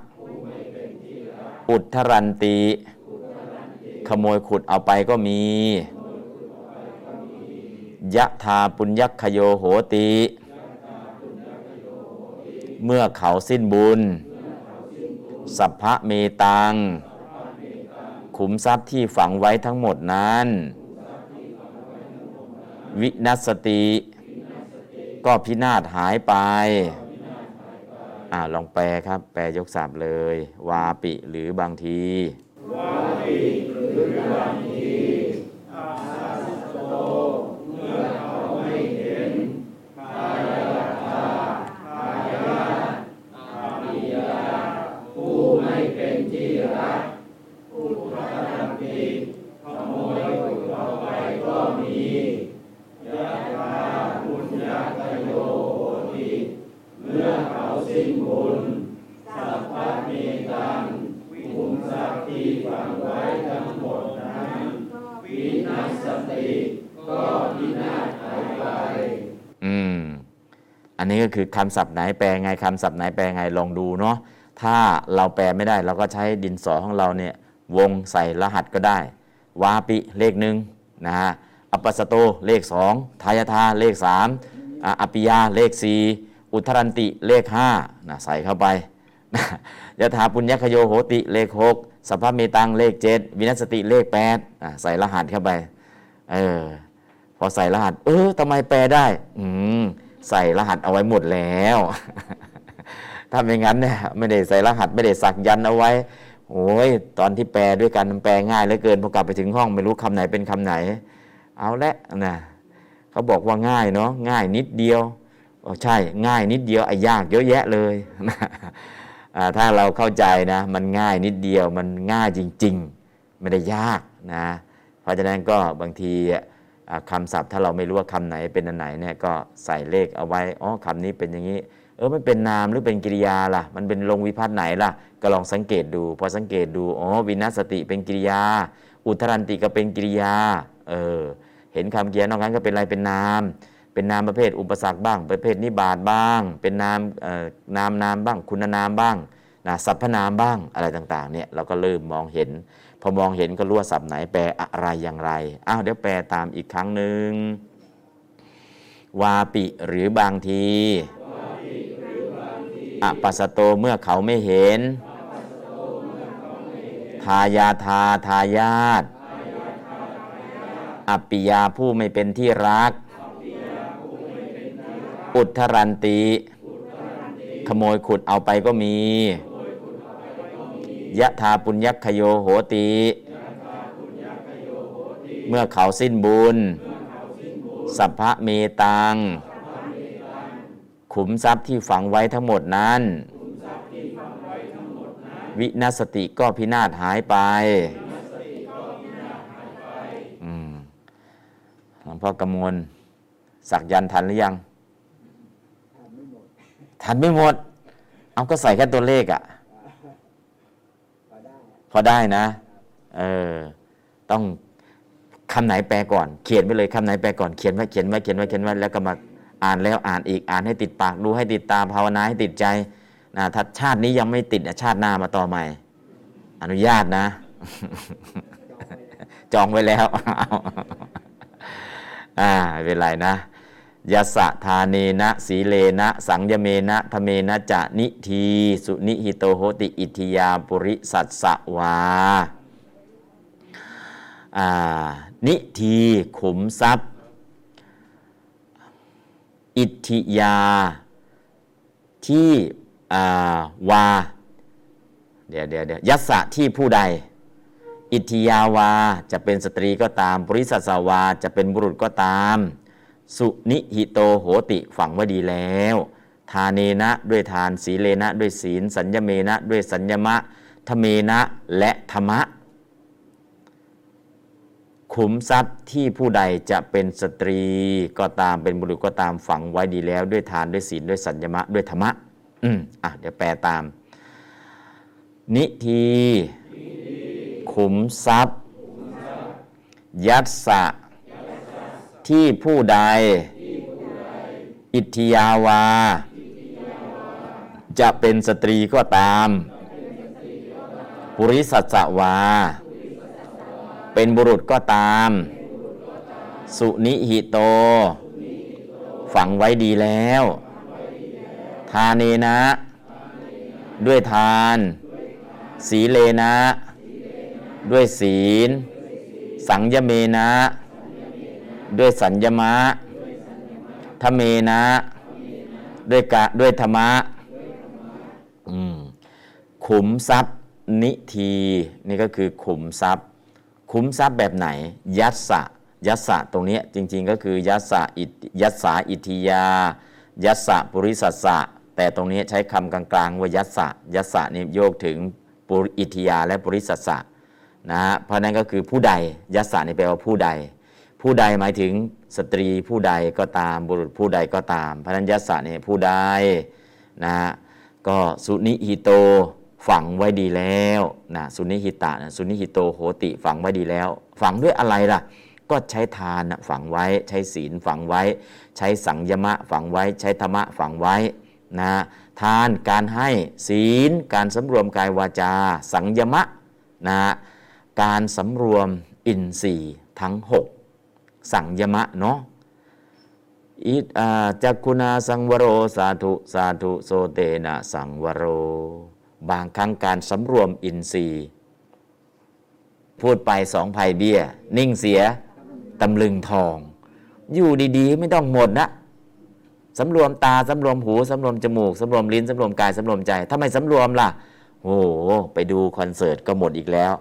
อุทธรันติ ขโมยขุดเอาไปก็มี ยะทาปุญญคโยโหติ เมื่อเขาสิ้นบุญ สัพพะเมตัง ขุมทรัพย์ที่ฝังไว้ทั้งหมดนั้น วินัสติ ก็พินาศหายไป อ่าลองแปลครับ แปลยกศัพท์เลย วาปิหรือบางทีอื ก็คือคำศัพท์ไหนแปลไงคำศัพท์ไหนแปลไงลองดูเนาะถ้าเราแปลไม่ได้เราก็ใช้ดินสอของเราเนี่ยวงใส่รหัสก็ได้ วาปิเลขหนึ่งนะฮะอัปสโตเลขสองทายทาเลขสามอปิยาเลขสี่อุทธรันติเลขห้านะใส่เข้าไปยะถาปุญญคโยโหติเลขหกสัพพเมตังเลขเจ็ดวินัสติเลขแปดอะใส่รหัสเข้าไปเออพอใส่รหัส เออทำไมแปลได้ อืม ใส่รหัสเอาไว้หมดแล้วถ้าไม่งั้นเนี่ยไม่ได้ใส่รหัสไม่ได้สักยันต์เอาไว้โอ้ยตอนที่แปลด้วยกันมันแปลง่ายเหลือเกินพอกลับไปถึงห้องไม่รู้คำไหนเป็นคำไหน เอาละนะเขาบอกว่าง่ายเนาะง่ายนิดเดียวอ๋อใช่ ง่ายนิดเดียวไอ้ยากเยอะแยะเลยถ้าเราเข้าใจนะ มันง่ายนิดเดียวมันง่ายจริง ๆ ไม่ได้ยากนะ เพราะฉะนั้นก็บางที อ่าคำศัพท์ถ้าเราไม่รู้ว่าคำไหนเป็นอันไหนเนี่ยก็ใส่เลขเอาไว้อ๋อคำนี้เป็นอย่างนี้ เออมันเป็นนามหรือเป็นกริยาล่ะ มันเป็นลงวิพัฒน์ไหนล่ะ ก็ลองสังเกตดู พอสังเกตดูอ๋อวินัสสติเป็นกริยา อุทธรันติก็เป็นกริยาเออเห็นคำเขียนนอกนั้นก็เป็นอะไรเป็นนาม เป็นนามประเภทอุปสรรคบ้าง ประเภทนิบาตบ้าง เป็นนามเอ่อนามนามบ้าง คุณนามบ้างนะสรรพนามบ้างอะไรต่างๆเนี่ยเราก็เริ่มมองเห็น พอมองเห็นก็รู้ว่าศัพท์ไหนแปลอะไรอย่างไร อ้าวเดี๋ยวแปลตามอีกครั้งหนึ่งวาปิหรือบางทีอปัสโตเมื่อเขาไม่เห็น ทายาทาทายาทอปปิยาผู้ไม่เป็นที่รัก อุทธรันติ ขโมยขุดเอาไปก็มี ยะทาปุญญคโยโหติ เมื่อเขาสิ้นบุญ สัพพะเมตัง ขุมทรัพย์ที่ฝังไว้ทั้งหมดนั้น วินาสติก็พินาศหายไปอืมหลวงพ่อกำมลสักยันต์ทันหรือยัง ทันไม่หมด เอาก็ใส่แค่ตัวเลขอะ่ะ พอได้นะเออต้องคำไหนแปลก่อน เขียนไปเลยคำไหนแปลก่อนเขียนไว้เขียนไว้เขียนไว้เขียนไว้แล้วก็มาอ่านแล้วอ่านอีกอ่านให้ติดปากดูให้ติดตามภาวนาให้ติดใจนะถ้าชาตินี้ยังไม่ติดชาติหน้ามาต่อใหม่ อนุญาตนะ จองไว้แล้วอ่าไม่เป็นไรนะ ยสะทาเนนะสีเลนะ สังยเมนะทเมนะจะนิทีสุนิหิโตโหติอิทิยาปุริสัสสวาอ่านิทีขุมทรัพย์ อิทิยา ที่อ่าวาเดี๋ยวเดี๋ยวเดี๋ยวยัสะที่ผู้ใด อิทิยาวาจะเป็นสตรีก็ตามบริสัสวาจะเป็นบุรุษก็ตาม สุนิหิโตโหติฝังไว้ดีแล้ว ทาเนนะด้วยทานสีเลนะด้วยศีล สัญญเมนะด้วยสัญญมะทเมนะและธรรมะ ขุมทรัพย์ที่ผู้ใดจะเป็นสตรีก็ตามเป็นบุรุษก็ตามฝังไว้ดีแล้ว ด้วยทานด้วยศีลด้วยสัญญมะด้วยธรรมะ อืมอะเดี๋ยวแปลตาม นิทีขุมทรัพย์ ยัตสะ ที่ผู้ใด อิทธิยาวา จะเป็นสตรีก็ตาม ปุริสัจวา เป็นบุรุษก็ตาม สุนิหิโต ฝังไว้ดีแล้ว ทาเนนะ ด้วยทาน สีเลนะ ด้วยศีล สังยเมนะ ด้วยสัญญมะทเมนะ ด้วยกะด้วยธรรมะขุมทรัพย์นิทีนี่ก็คือขุมทรัพย์ ขุมทรัพย์แบบไหน ยัสสะยัสสะตรงนี้จริง ๆ ก็คือยัสสะอิยัสสาอิทิยา ยัสสะปุริสัสสะ แต่ตรงนี้ใช้คำกลางๆว่ายัสสะยัสสะนี่โยกถึงปุริอิทิยาและปุริสัสสะนะฮะเพราะนั้นก็คือผู้ใดยัสสะนี่แปลว่าผู้ใด ผู้ใดหมายถึงสตรีผู้ใดก็ตามบุรุษผู้ใดก็ตามพระนั้นยัสสะนี่ผู้ใดนะฮะก็สุนิหิโตฝังไว้ดีแล้วนะสุนิหิตะนะสุนิหิโตโหติฝังไว้ดีแล้ว ฝังด้วยอะไรล่ะ ก็ใช้ทานฝังไว้ใช้ศีลฝังไว้ ใช้สังยมะฝังไว้ใช้ธรรมะฝังไว้นะทานการให้ศีล การสำรวมกายวาจา สังยมะนะการสำรวมอินทรีย์ทั้ง 6 สั่งยมะเนาะอิอาจักคุณาสังวโรสาธุสาธุโสเตนะสังวโร บางครั้งการสำรวมอินทรีย์ พูดไปสองภัยเบี้ย นิ่งเสียตำลึงทอง อยู่ดีๆ ไม่ต้องหมดนะสำรวมตาสำรวมหูสำรวมจมูกสำรวมลิ้นสำรวมกายสำรวมใจถ้าไม่สำรวมล่ะโอ้โหไปดูคอนเสิร์ตก็หมดอีกแล้ว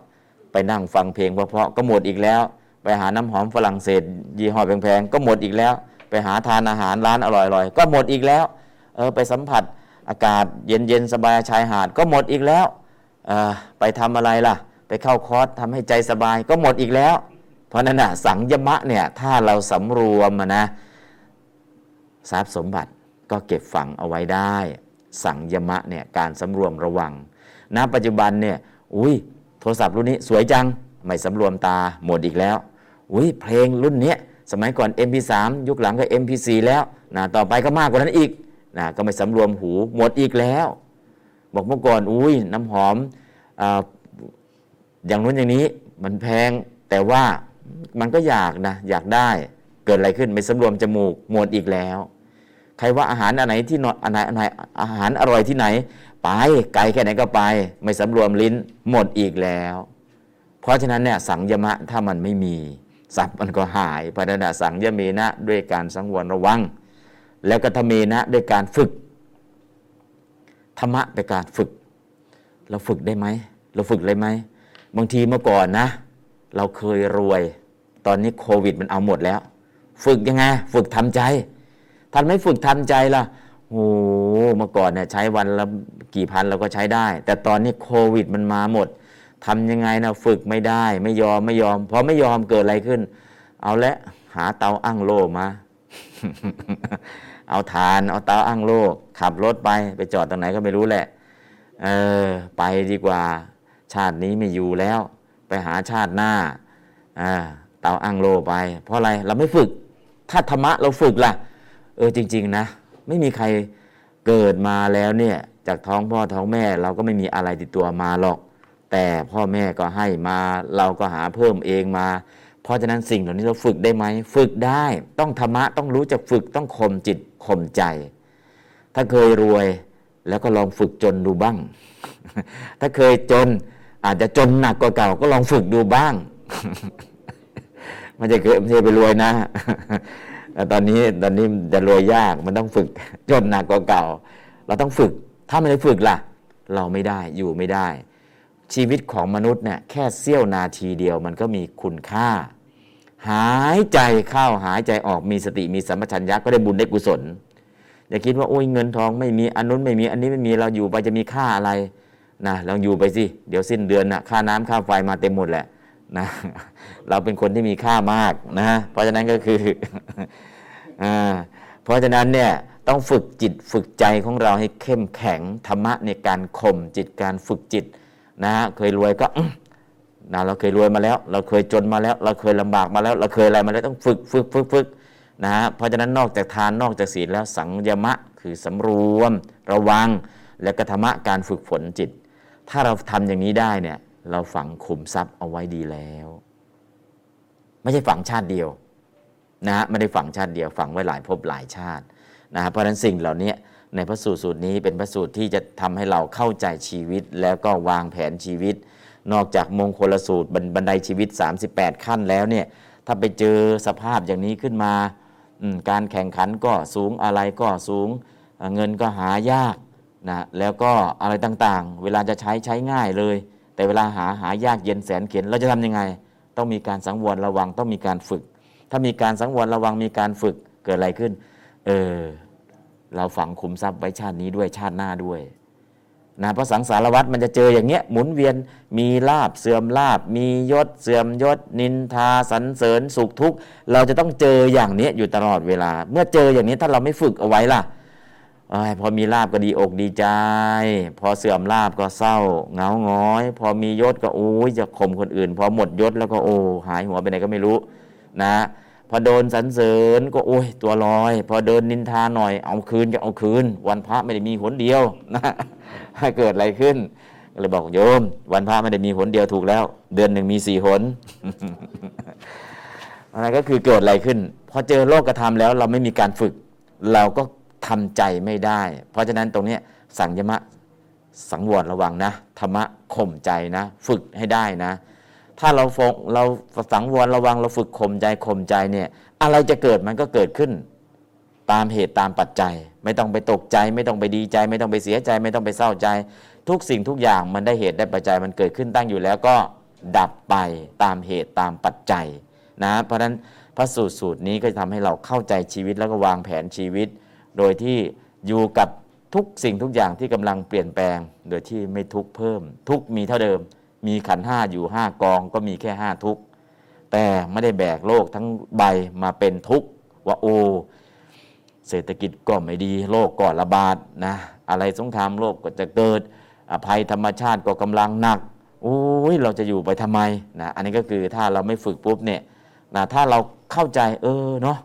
ไปนั่งฟังเพลงเพราะๆก็หมดอีกแล้ว ไปหาน้ำหอมฝรั่งเศส ยี่ห้อแพงๆก็หมดอีกแล้ว ไปหาทานอาหารร้านอร่อยๆ ก็หมดอีกแล้วเออไปสัมผัสอากาศเย็นๆสบายชายหาดก็หมดอีกแล้วเออไปทำอะไรล่ะ ไปเข้าคอร์สทำให้ใจสบายก็หมดอีกแล้ว เพราะนั้นนะสังยมะเนี่ยถ้าเราสำรวมนะทรัพย์สมบัติก็เก็บฝังเอาไว้ได้ สังยมะเนี่ยการสำรวมระวังณปัจจุบันเนี่ยอุ้ยโทรศัพท์รุ่นนี้สวยจัง ไม่สำรวมตาหมดอีกแล้ว อุ้ยเพลงรุ่นนี้สมัยก่อน MP3 ยุคหลังก็ MP4 แล้วนะต่อไปก็มากกว่านั้นอีกนะก็ไม่สำรวมหูหมดอีกแล้ว บอกเมื่อก่อนอุ้ยน้ำหอมออย่างนู้นอย่างนี้มันแพงแต่ว่ามันก็อยากนะอยากได้เกิดอะไรขึ้นไม่สำรวมจมูกหมดอีกแล้ว ใครว่าอาหารอันไหนที่นอันไหนอันไหนอาหารอร่อยที่ไหน ไปไกลแค่ไหนก็ไป ไม่สำรวมลิ้นหมดอีกแล้ว เพราะฉะนั้นเนี่ยสังยมะถ้ามันไม่มี ทรัพย์มันก็หายพระดาสังยเมนะด้วยการสังวรระวัง แล้วก็ธเมนะด้วยการฝึกธรรมะเป็นการฝึก เราฝึกได้ไหมเราฝึกเลยไหมบางทีเมื่อก่อนนะ เราเคยรวย ตอนนี้โควิดมันเอาหมดแล้ว ฝึกยังไง ฝึกทำใจท่านไม่ฝึกทำใจล่ะโอ้เมื่อก่อนเนี่ยใช้วันละกี่พันเราก็ใช้ได้ แต่ตอนนี้โควิดมันมาหมด ทำยังไงนะฝึกไม่ได้ไม่ยอมไม่ยอมพอไม่ยอมเกิดอะไรขึ้น เอาละหาเตาอั้งโลมา เอาทาน เอาเตาอั้งโลขับรถไปไปจอดตรงไหนก็ไม่รู้แหละ เออไปดีกว่า ชาตินี้ไม่อยู่แล้ว ไปหาชาติหน้าอ่าเตาอั้งโลไป เพราะอะไรเราไม่ฝึก ถ้าธรรมะเราฝึกล่ะ เออจริง ๆ นะ ไม่มีใครเกิดมาแล้วเนี่ย จากท้องพ่อท้องแม่ เราก็ไม่มีอะไรติดตัวมาหรอก แต่พ่อแม่ก็ให้มา เราก็หาเพิ่มเองมา เพราะฉะนั้นสิ่งเหล่านี้เราฝึกได้ไหม ฝึกได้ ต้องธรรมะต้องรู้จักฝึกต้องข่มจิตข่มใจ ถ้าเคยรวยแล้วก็ลองฝึกจนดูบ้าง ถ้าเคยจน อาจจะจนหนักกว่าเก่า ก็ลองฝึกดูบ้างไม่ใช่เคยไม่ใช่ไปรวยนะตอนนี้ตอนนี้จะรวยยากมันต้องฝึกจนหนักกว่าเก่า เราต้องฝึกถ้าไม่ได้ฝึกล่ะ เราไม่ได้อยู่ไม่ได้ ชีวิตของมนุษย์เนี่ยแค่เสี้ยวนาทีเดียวมันก็มีคุณค่า หายใจเข้าหายใจออกมีสติมีสัมปชัญญะก็ได้บุญได้กุศลอย่าคิดว่าโอ้ยเงินทองไม่มีอันนู้นไม่มีอันนี้ไม่มีเราอยู่ไปจะมีค่าอะไรนะลองอยู่ไปสิเดี๋ยวสิ้นเดือนนะค่าน้ำค่าไฟมาเต็มหมดแหละนะเราเป็นคนที่มีค่ามากนะเพราะฉะนั้นก็คืออ่าเพราะฉะนั้นเนี่ยต้องฝึกจิตฝึกใจของเราให้เข้มแข็งธรรมะในการข่มจิตการฝึกจิต นะฮะเคยรวยก็นะเราเคยรวยมาแล้ว เราเคยจนมาแล้ว เราเคยลำบากมาแล้ว เราเคยอะไรมาแล้วต้องฝึกฝึกฝึกฝึกนะฮะเพราะฉะนั้นนอกจากทานนอกจากศีลแล้วสังยมะคือสำรวม ระวัง และกธรรมะการฝึกฝนจิต ถ้าเราทำอย่างนี้ได้เนี่ยเราฝังขุมทรัพย์เอาไว้ดีแล้ว ไม่ใช่ฝังชาติเดียวนะฮะไม่ได้ฝังชาติเดียวฝังไว้หลายภพหลายชาตินะฮะเพราะฉะนั้นสิ่งเหล่านี้ ในพระสูตรสูตรนี้เป็นพระสูตรที่จะทำให้เราเข้าใจชีวิตแล้วก็วางแผนชีวิต นอกจากมงคลสูตรบันไดชีวิต 38 ขั้นแล้วเนี่ยถ้าไปเจอสภาพอย่างนี้ขึ้นมาการแข่งขันก็สูงอะไรก็สูงเงินก็หายากนะแล้วก็อะไรต่างๆ เวลาจะใช้ใช้ง่ายเลย แต่เวลาหาหายากเย็นแสนเข็นเราจะทำยังไง ต้องมีการสังวรระวังต้องมีการฝึก ถ้ามีการสังวรระวังมีการฝึกเกิดอะไรขึ้น เออ เราฝังขุมทรัพย์ไว้ชาตินี้ด้วยชาติหน้าด้วยนะพราะสังสารวัตรมันจะเจออย่างเงี้ยหมุนเวียนมีลาบเสื่อมลาบ มียศเสื่อมยศ นินทาสันเสริญสุขทุกข์เราจะต้องเจออย่างเนี้ยอยู่ตลอดเวลา เมื่อเจออย่างนี้ถ้าเราไม่ฝึกเอาไว้ล่ะอพอมีลาบก็ดีอกดีใจ พอเสื่อมลาบก็เศร้าเหงาง้อย พอมียศก็โอ้ยจะข่มคนอื่น พอหมดยศแล้วก็โอ้หายหัวไปไหนก็ไม่รู้นะ พอโดนสรรเสริญก็โอ้ยตัวลอย พอเดินนินทาหน่อย เอาคืนจะเอาคืน วันพระไม่ได้มีหนเดียวนะถ้าเกิดอะไรขึ้นก็เลยบอกโยม วันพระไม่ได้มีหนเดียวถูกแล้ว เดือนหนึ่งมีสี่หนอะไรก็คือเกิดอะไรขึ้น พอเจอโลกกระทำแล้วเราไม่มีการฝึก เราก็ทำใจไม่ได้ เพราะฉะนั้นตรงนี้สังยมะสังวรระวังนะธรรมะข่มใจนะ ฝึกให้ได้นะ ถ้าเราฟงเราสังวรระวังเราฝึกข่มใจข่มใจเนี่ย อะไรจะเกิดมันก็เกิดขึ้น ตามเหตุตามปัจจัย ไม่ต้องไปตกใจ ไม่ต้องไปดีใจ ไม่ต้องไปเสียใจ ไม่ต้องไปเศร้าใจ ทุกสิ่งทุกอย่างมันได้เหตุได้ปัจจัยมันเกิดขึ้นตั้งอยู่แล้วก็ดับไปตามเหตุตามปัจจัยนะเพราะฉะนั้นพระสูตรสูตรนี้ก็จะทำให้เราเข้าใจชีวิตแล้วก็วางแผนชีวิต โดยที่อยู่กับทุกสิ่งทุกอย่างที่กำลังเปลี่ยนแปลง โดยที่ไม่ทุกเพิ่ม ทุกมีเท่าเดิม มีขันห้าอยู่ห้ากองก็มีแค่ห้าทุกแต่ไม่ได้แบกโลกทั้งใบมาเป็นทุกว่าโอเศรษฐกิจก็ไม่ดีโลกก็ระบาดนะอะไรสงครามโลกก็จะเกิดอภัยธรรมชาติก็กำลังหนักโอ้ยเราจะอยู่ไปทำไมนะอันนี้ก็คือถ้าเราไม่ฝึกปุ๊บเนี่ยนะถ้าเราเข้าใจเออเนาะ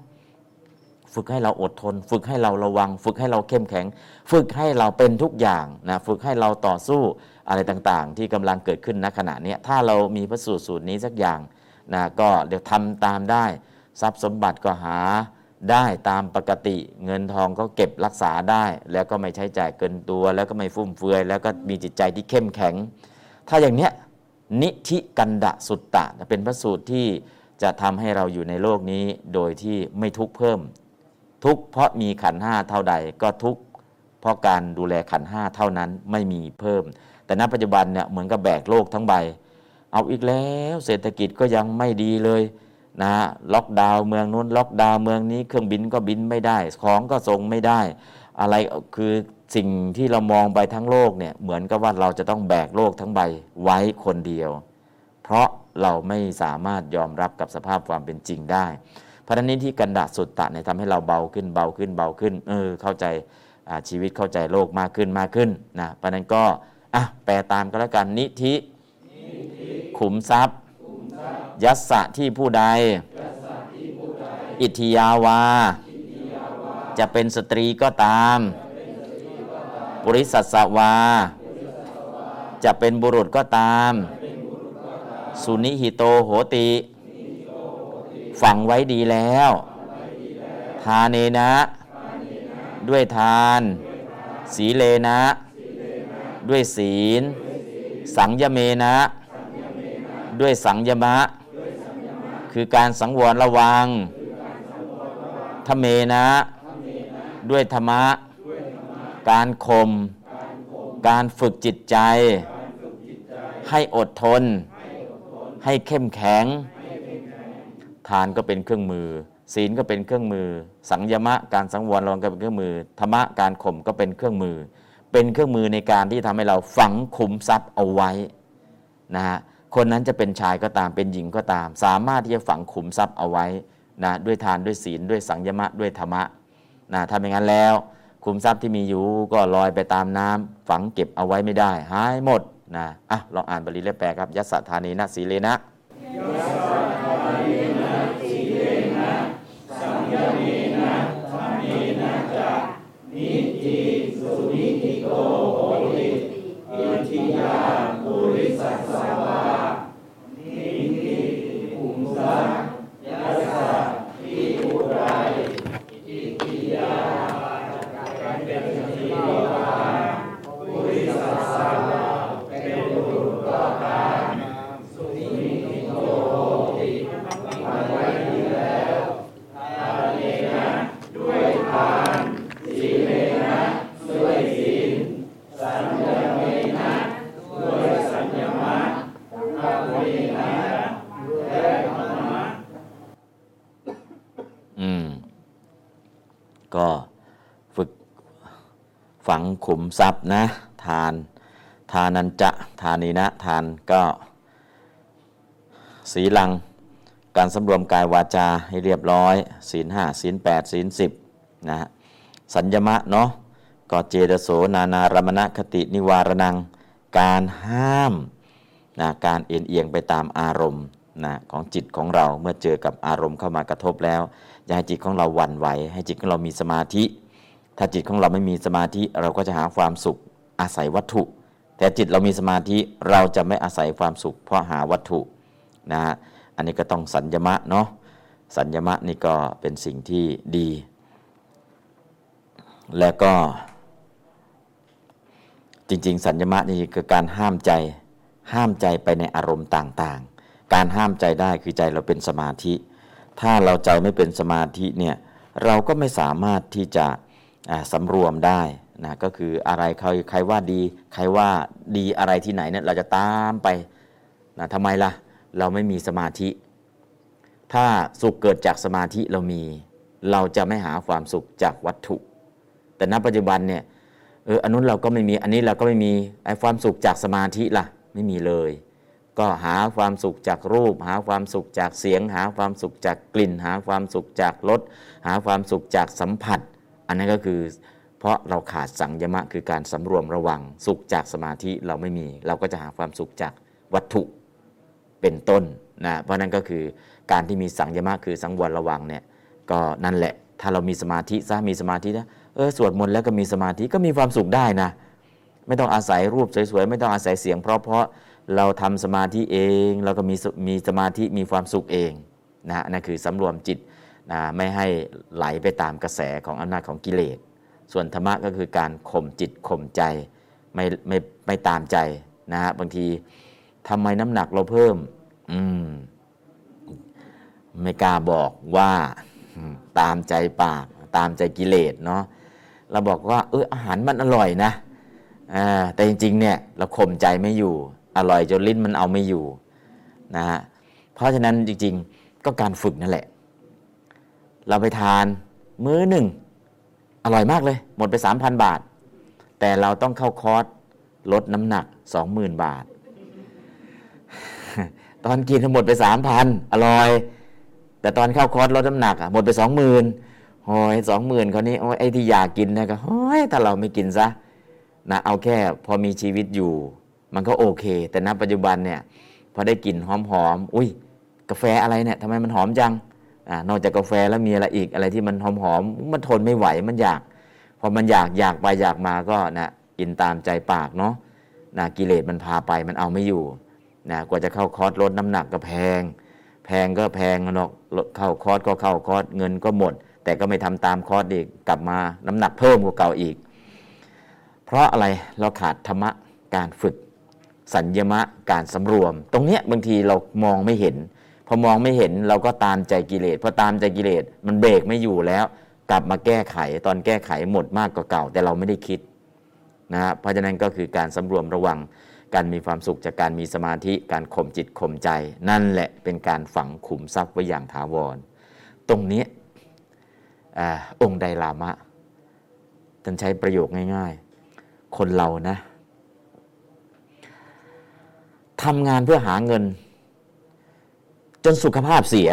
ฝึกให้เราอดทน ฝึกให้เราระวัง ฝึกให้เราเข้มแข็ง ฝึกให้เราเป็นทุกอย่างนะฝึกให้เราต่อสู้ อะไรต่างๆ ที่กำลังเกิดขึ้นณขณะนี้ถ้าเรามีพระสูตรสูตรนี้สักอย่างนะก็เดี๋ยวทำตามได้ ทรัพย์สมบัติก็หาได้ตามปกติเงินทองก็เก็บรักษาได้ แล้วก็ไม่ใช้จ่ายเกินตัว แล้วก็ไม่ฟุ่มเฟือย แล้วก็มีจิตใจที่เข้มแข็ง ถ้าอย่างเนี้ยนิธิกันดะสุตตะเป็นพระสูตรที่จะทำให้เราอยู่ในโลกนี้โดยที่ไม่ทุกข์เพิ่ม ทุกเพราะมีขันห้าเท่าใดก็ทุกเพราะการดูแลขันห้าเท่านั้นไม่มีเพิ่ม แต่ณปัจจุบันเนี่ยเหมือนกับแบกโลกทั้งใบ เอาอีกแล้วเศรษฐกิจก็ยังไม่ดีเลยนะล็อกดาวน์เมืองนู้นล็อกดาวน์เมืองนี้เครื่องบินก็บินไม่ได้ ของก็ส่งไม่ได้ อะไรคือสิ่งที่เรามองไปทั้งโลกเนี่ยเหมือนกับว่าเราจะต้องแบกโลกทั้งใบไว้คนเดียว เพราะเราไม่สามารถยอมรับกับสภาพความเป็นจริงได้ เพราะนั้นนี้ที่กันดาสุดตะเนี่ยทำให้เราเบาขึ้นเบาขึ้นเบาขึ้นเออเข้าใจชีวิตเข้าใจโลกมากขึ้นมากขึ้นนะเพราะนั้นก็ อะแปลตามก็แล้วกัน นิธิ ขุมทรัพย์ ยัสสะที่ผู้ใด อิทยาวา จะเป็นสตรีก็ตามบริสัทสวา จะเป็นบุรุษก็ตาม สุนิหิโตโหติ ฝังไว้ดีแล้ว ทาเนนะ ด้วยทาน สีเลนะ ด้วยศีล สังยเมนะ ด้วยสังยมะ คือการสังวรระวังทเมนะ ด้วยธรรมะ การคมการฝึกจิตใจ ให้อดทน ให้เข้มแข็ง ทานก็เป็นเครื่องมือ ศีลก็เป็นเครื่องมือ สังยมะ การสังวรระวังก็เป็นเครื่องมือธรรมะการข่มก็เป็นเครื่องมือ เป็นเครื่องมือในการที่ทำให้เราฝังขุมทรัพย์เอาไว้นะฮะคนนั้นจะเป็นชายก็ตามเป็นหญิงก็ตาม สามารถที่จะฝังขุมทรัพย์เอาไว้นะด้วยทานด้วยศีลด้วยสังยมะด้วยธรรมะนะถ้าไม่งั้นแล้วขุมทรัพย์ที่มีอยู่ก็ลอยไปตามน้ำฝังเก็บเอาไว้ไม่ได้หายหมดนะอะลองอ่านบาลีเล่มแปลครับยัสสะธานีนะสีเลนะ อืม ก็ฝึก ฝังขุมทรัพย์นะทาน ทานันจะทานีนะทานก็สีลัง การสำรวมกายวาจาให้เรียบร้อยศีลห้าศีลแปดศีลสิบนะฮะสัญญมะเนาะก็เจตโสนานารมณคตินิวารนัง การห้ามนะการเอียงเอียงไปตามอารมณ์นะของจิตของเราเมื่อเจอกับอารมณ์เข้ามากระทบแล้ว อย่าให้จิตของเราหวั่นไหว ให้จิตของเรามีสมาธิ ถ้าจิตของเราไม่มีสมาธิเราก็จะหาความสุขอาศัยวัตถุ แต่จิตเรามีสมาธิเราจะไม่อาศัยความสุข เพราะหาวัตถุนะฮะอันนี้ก็ต้องสัญญมะเนาะสัญญมะนี่ก็เป็นสิ่งที่ดี แล้วก็ จริง ๆ สัญญมะนี่คือการห้ามใจ ห้ามใจไปในอารมณ์ต่างๆ การห้ามใจได้คือใจเราเป็นสมาธิ ถ้าเราใจไม่เป็นสมาธิเนี่ยเราก็ไม่สามารถที่จะ สำรวมได้นะก็คืออะไรใครใครว่าดี ใครว่าดีอะไรที่ไหนเนี่ยเราจะตามไปนะทำไมล่ะ เราไม่มีสมาธิ ถ้าสุขเกิดจากสมาธิเรามี เราจะไม่หาความสุขจากวัตถุ แต่ณปัจจุบันเนี่ยเอออันนู้นเราก็ไม่มีอันนี้เราก็ไม่มีไอ้ความสุขจากสมาธิล่ะไม่มีเลย ก็หาความสุขจากรูป หาความสุขจากเสียง หาความสุขจากกลิ่น หาความสุขจากรสหาความสุขจากสัมผัส อันนั้นก็คือเพราะเราขาดสังยมะคือการสำรวมระวังสุขจากสมาธิเราไม่มี เราก็จะหาความสุขจากวัตถุเป็นต้นนะเพราะนั้นก็คือการที่มีสังยมะคือสังวรระวังเนี่ยก็นั่นแหละ ถ้าเรามีสมาธิซะมีสมาธินะเออสวดมนต์แล้วก็มีสมาธิก็มีความสุขได้นะไม่ต้องอาศัยรูปสวยๆไม่ต้องอาศัยเสียง เพราะเพราะเราทำสมาธิเอง เราก็มีมีสมาธิมีความสุขเองนะนั่นคือสำรวมจิต นะไม่ให้ไหลไปตามกระแสของอำนาจของกิเลส ส่วนธรรมะก็คือการข่มจิตข่มใจไม่ไม่ไม่ตามใจนะฮะบางทีทำไมน้ำหนักเราเพิ่ม อืมไม่กล้าบอกว่าตามใจปากตามใจกิเลสเนาะเราบอกว่าเอออาหารมันอร่อยนะอ่าแต่จริงๆเนี่ยเราข่มใจไม่อยู่ อร่อยจนลิ้นมันเอาไม่อยู่นะฮะเพราะฉะนั้นจริง ๆ ก็การฝึกนั่นแหละ เราไปทานมื้อหนึ่ง อร่อยมากเลย หมดไป 3,000 บาท แต่เราต้องเข้าคอร์สลดน้ำหนัก 20,000 บาท ตอนกินหมดไป 3,000 อร่อย แต่ตอนเข้าคอร์สลดน้ำหนักหมดไป 20,000โอ้ยสองหมื่นเขานี้โอ้ยไอ้ที่อยากกินนะก็โอ้ยถ้าเราไม่กินซะนะเอาแค่พอมีชีวิตอยู่ มันก็โอเค แต่ณปัจจุบันเนี่ยพอได้กลิ่นหอมๆ อุ้ย กาแฟอะไรเนี่ยทำไมมันหอมจัง อนอกจากกาแฟแล้วมีอะไรอีกอะไรที่มันหอมๆมันทนไม่ไหวมันอยาก พอมันอยากอยากไปอยากมาก็นะกินตามใจปากเนาะนะกิเลสมันพาไปมันเอาไม่อยู่นะกว่าจะเข้าคอร์สลดน้ำหนักก็แพง แพงก็แพงเนาะเข้าคอร์สก็เข้าคอร์สเงินก็หมด แต่ก็ไม่ทำตามคอร์สอีกกลับมาน้ำหนักเพิ่มกว่าเก่าอีก เพราะอะไรเราขาดธรรมะการฝึก สัญญมะการสำรวม ตรงเนี้ยบางทีเรามองไม่เห็น พอมองไม่เห็นเราก็ตามใจกิเลสพอตามใจกิเลสมันเบรกไม่อยู่แล้ว กลับมาแก้ไขตอนแก้ไขหมดมากกว่าเก่า แต่เราไม่ได้คิดนะฮะเพราะฉะนั้นก็คือการสำรวมระวังการมีความสุขจากการมีสมาธิการข่มจิตข่มใจ นั่นแหละเป็นการฝังขุมทรัพย์ไว้อย่างถาวร ตรงนี้อองค์ไดลามะท่านใช้ประโยคง่าย ๆ คนเรานะทำงานเพื่อหาเงิน นสุขภาพเสีย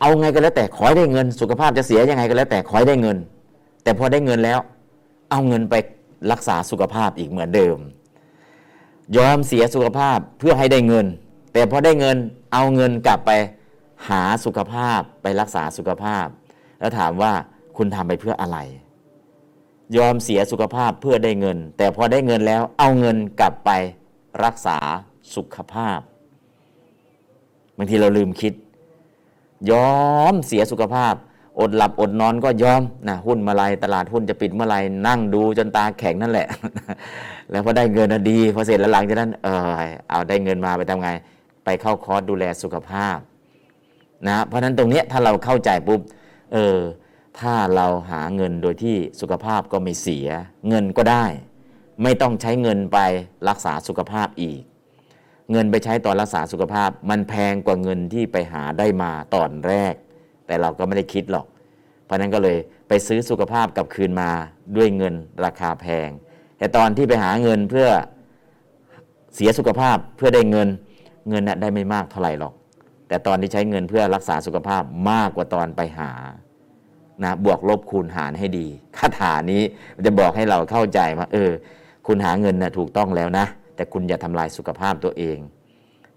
เอาไงก็แล้วแต่ขอได้เงิน สุขภาพจะเสียยังไงก็แล้วแต่ขอได้เงิน แต่พอได้เงินแล้ว เอาเงินไปรักษาสุขภาพอีกเหมือนเดิม ยอมเสียสุขภาพเพื่อให้ได้เงิน แต่พอได้เงินเอาเงินกลับไปหาสุขภาพไปรักษาสุขภาพ แล้วถามว่าคุณทำไปเพื่ออะไร ยอมเสียสุขภาพเพื่อได้เงิน แต่พอได้เงินแล้วเอาเงินกลับไปรักษาสุขภาพ บางทีเราลืมคิด ยอมเสียสุขภาพ อดหลับอดนอนก็ยอมนะหุ้นเมื่อไรตลาดหุ้นจะปิดเมื่อไรนั่งดูจนตาแข็งนั่นแหละ แล้วพอได้เงินดีพอเสร็จแล้วหลังจากนั้น เออเอาได้เงินมาไปทำไง ไปเข้าคอร์สดูแลสุขภาพนะเพราะฉะนั้นตรงนี้ถ้าเราเข้าใจปุ๊บเออถ้าเราหาเงินโดยที่สุขภาพก็ไม่เสีย เงินก็ได้ ไม่ต้องใช้เงินไปรักษาสุขภาพอีก เงินไปใช้ตอนรักษาสุขภาพ มันแพงกว่าเงินที่ไปหาได้มาตอนแรก แต่เราก็ไม่ได้คิดหรอก เพราะนั้นก็เลยไปซื้อสุขภาพกลับคืนมาด้วยเงินราคาแพง แต่ตอนที่ไปหาเงินเพื่อเสียสุขภาพเพื่อได้เงินเงินน่ะได้ไม่มากเท่าไหร่หรอก แต่ตอนที่ใช้เงินเพื่อรักษาสุขภาพมากกว่าตอนไปหานะบวกลบคูณหารให้ดีคาถานี้จะบอกให้เราเข้าใจว่าเออ คุณหาเงินนะถูกต้องแล้วนะ แต่คุณอย่าทำลายสุขภาพตัวเอง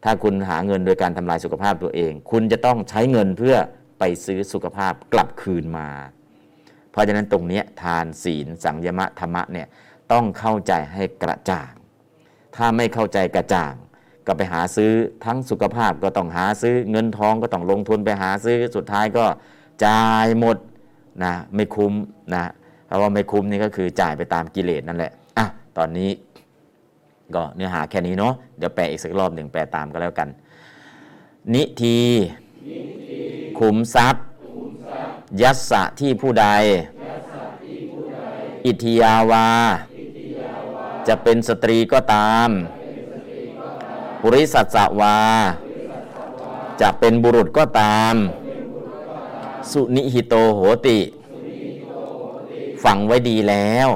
ถ้าคุณหาเงินโดยการทำลายสุขภาพตัวเอง คุณจะต้องใช้เงินเพื่อไปซื้อสุขภาพกลับคืนมา เพราะฉะนั้นตรงนี้ทานศีล สังยมะธรรมะเนี่ยต้องเข้าใจให้กระจ่าง ถ้าไม่เข้าใจกระจ่างก็ไปหาซื้อทั้งสุขภาพก็ต้องหาซื้อเงินทองก็ต้องลงทุนไปหาซื้อสุดท้ายก็จ่ายหมดนะไม่คุ้มนะเพราะว่าไม่คุ้มนี่ก็คือจ่ายไปตามกิเลสนั่นแหละอะตอนนี้ ก็เนื้อหาแค่นี้เนาะเดี๋ยวแปลอีกสักรอบหนึ่งแปลตามก็แล้วกัน นิทีขุมทรัพย์ ยัสสะที่ผู้ใด อิทิยาวา จะเป็นสตรีก็ตาม ปุริสัสสวา จะเป็นบุรุษก็ตาม สุนิหิโตโหติ ฝังไว้ดีแล้ว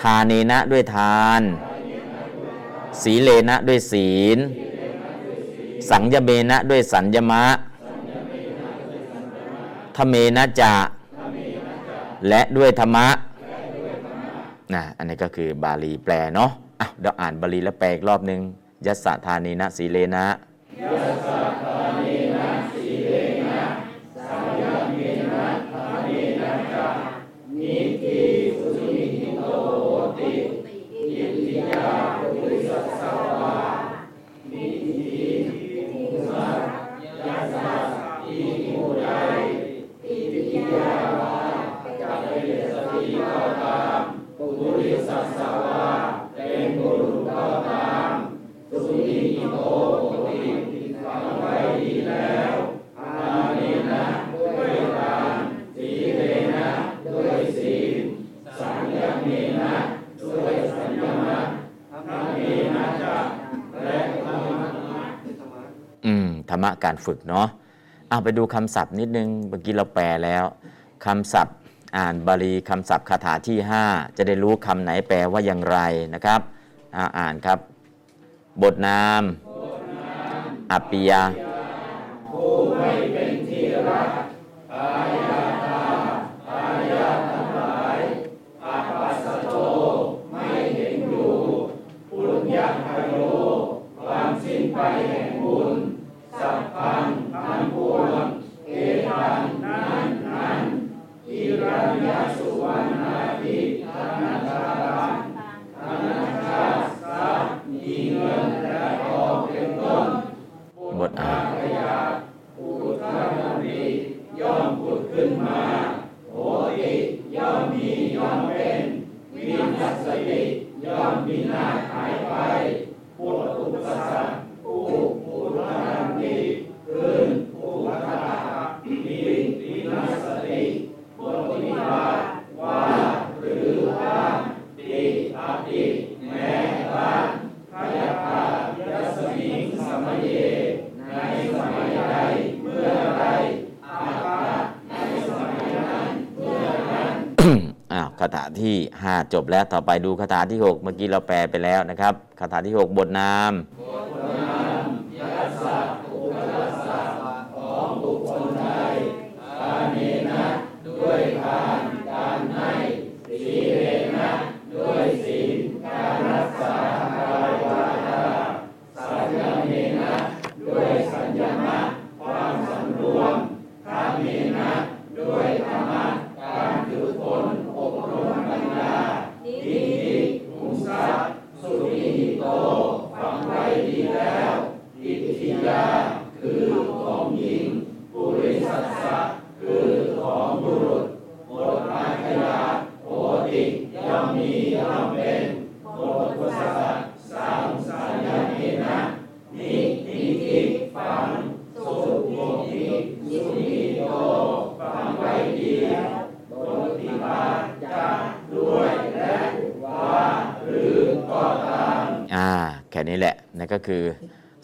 ทาเนนะด้วยทาน สีเลนะด้วยศีล สังยเมนะด้วยสัญญมะทเมนะจะและด้วยธรรมะนะอันนี้ก็คือบาลีแปลเนาะอะเดี๋ยวอ่านบาลีแล้วแปลอีกรอบนึง ยัสสะธานีนะสีเลนะอืมธรร มะการฝึกเนาะเอาไปดูคำศัพท์นิดนึงเมื่อกี้เราแปลแล้วคำศัพท์อ่านบาลีคำศัพท์คาถาที่ 5 จะได้รู้คำไหนแปลว่าอย่างไรนะครับอาอ่านครับ บทนามอปิยาบทอ่าน จบแล้วต่อไปดูคาถาที่ 6 เมื่อกี้เราแปลไปแล้วนะครับคาถาที่ 6 บทนาม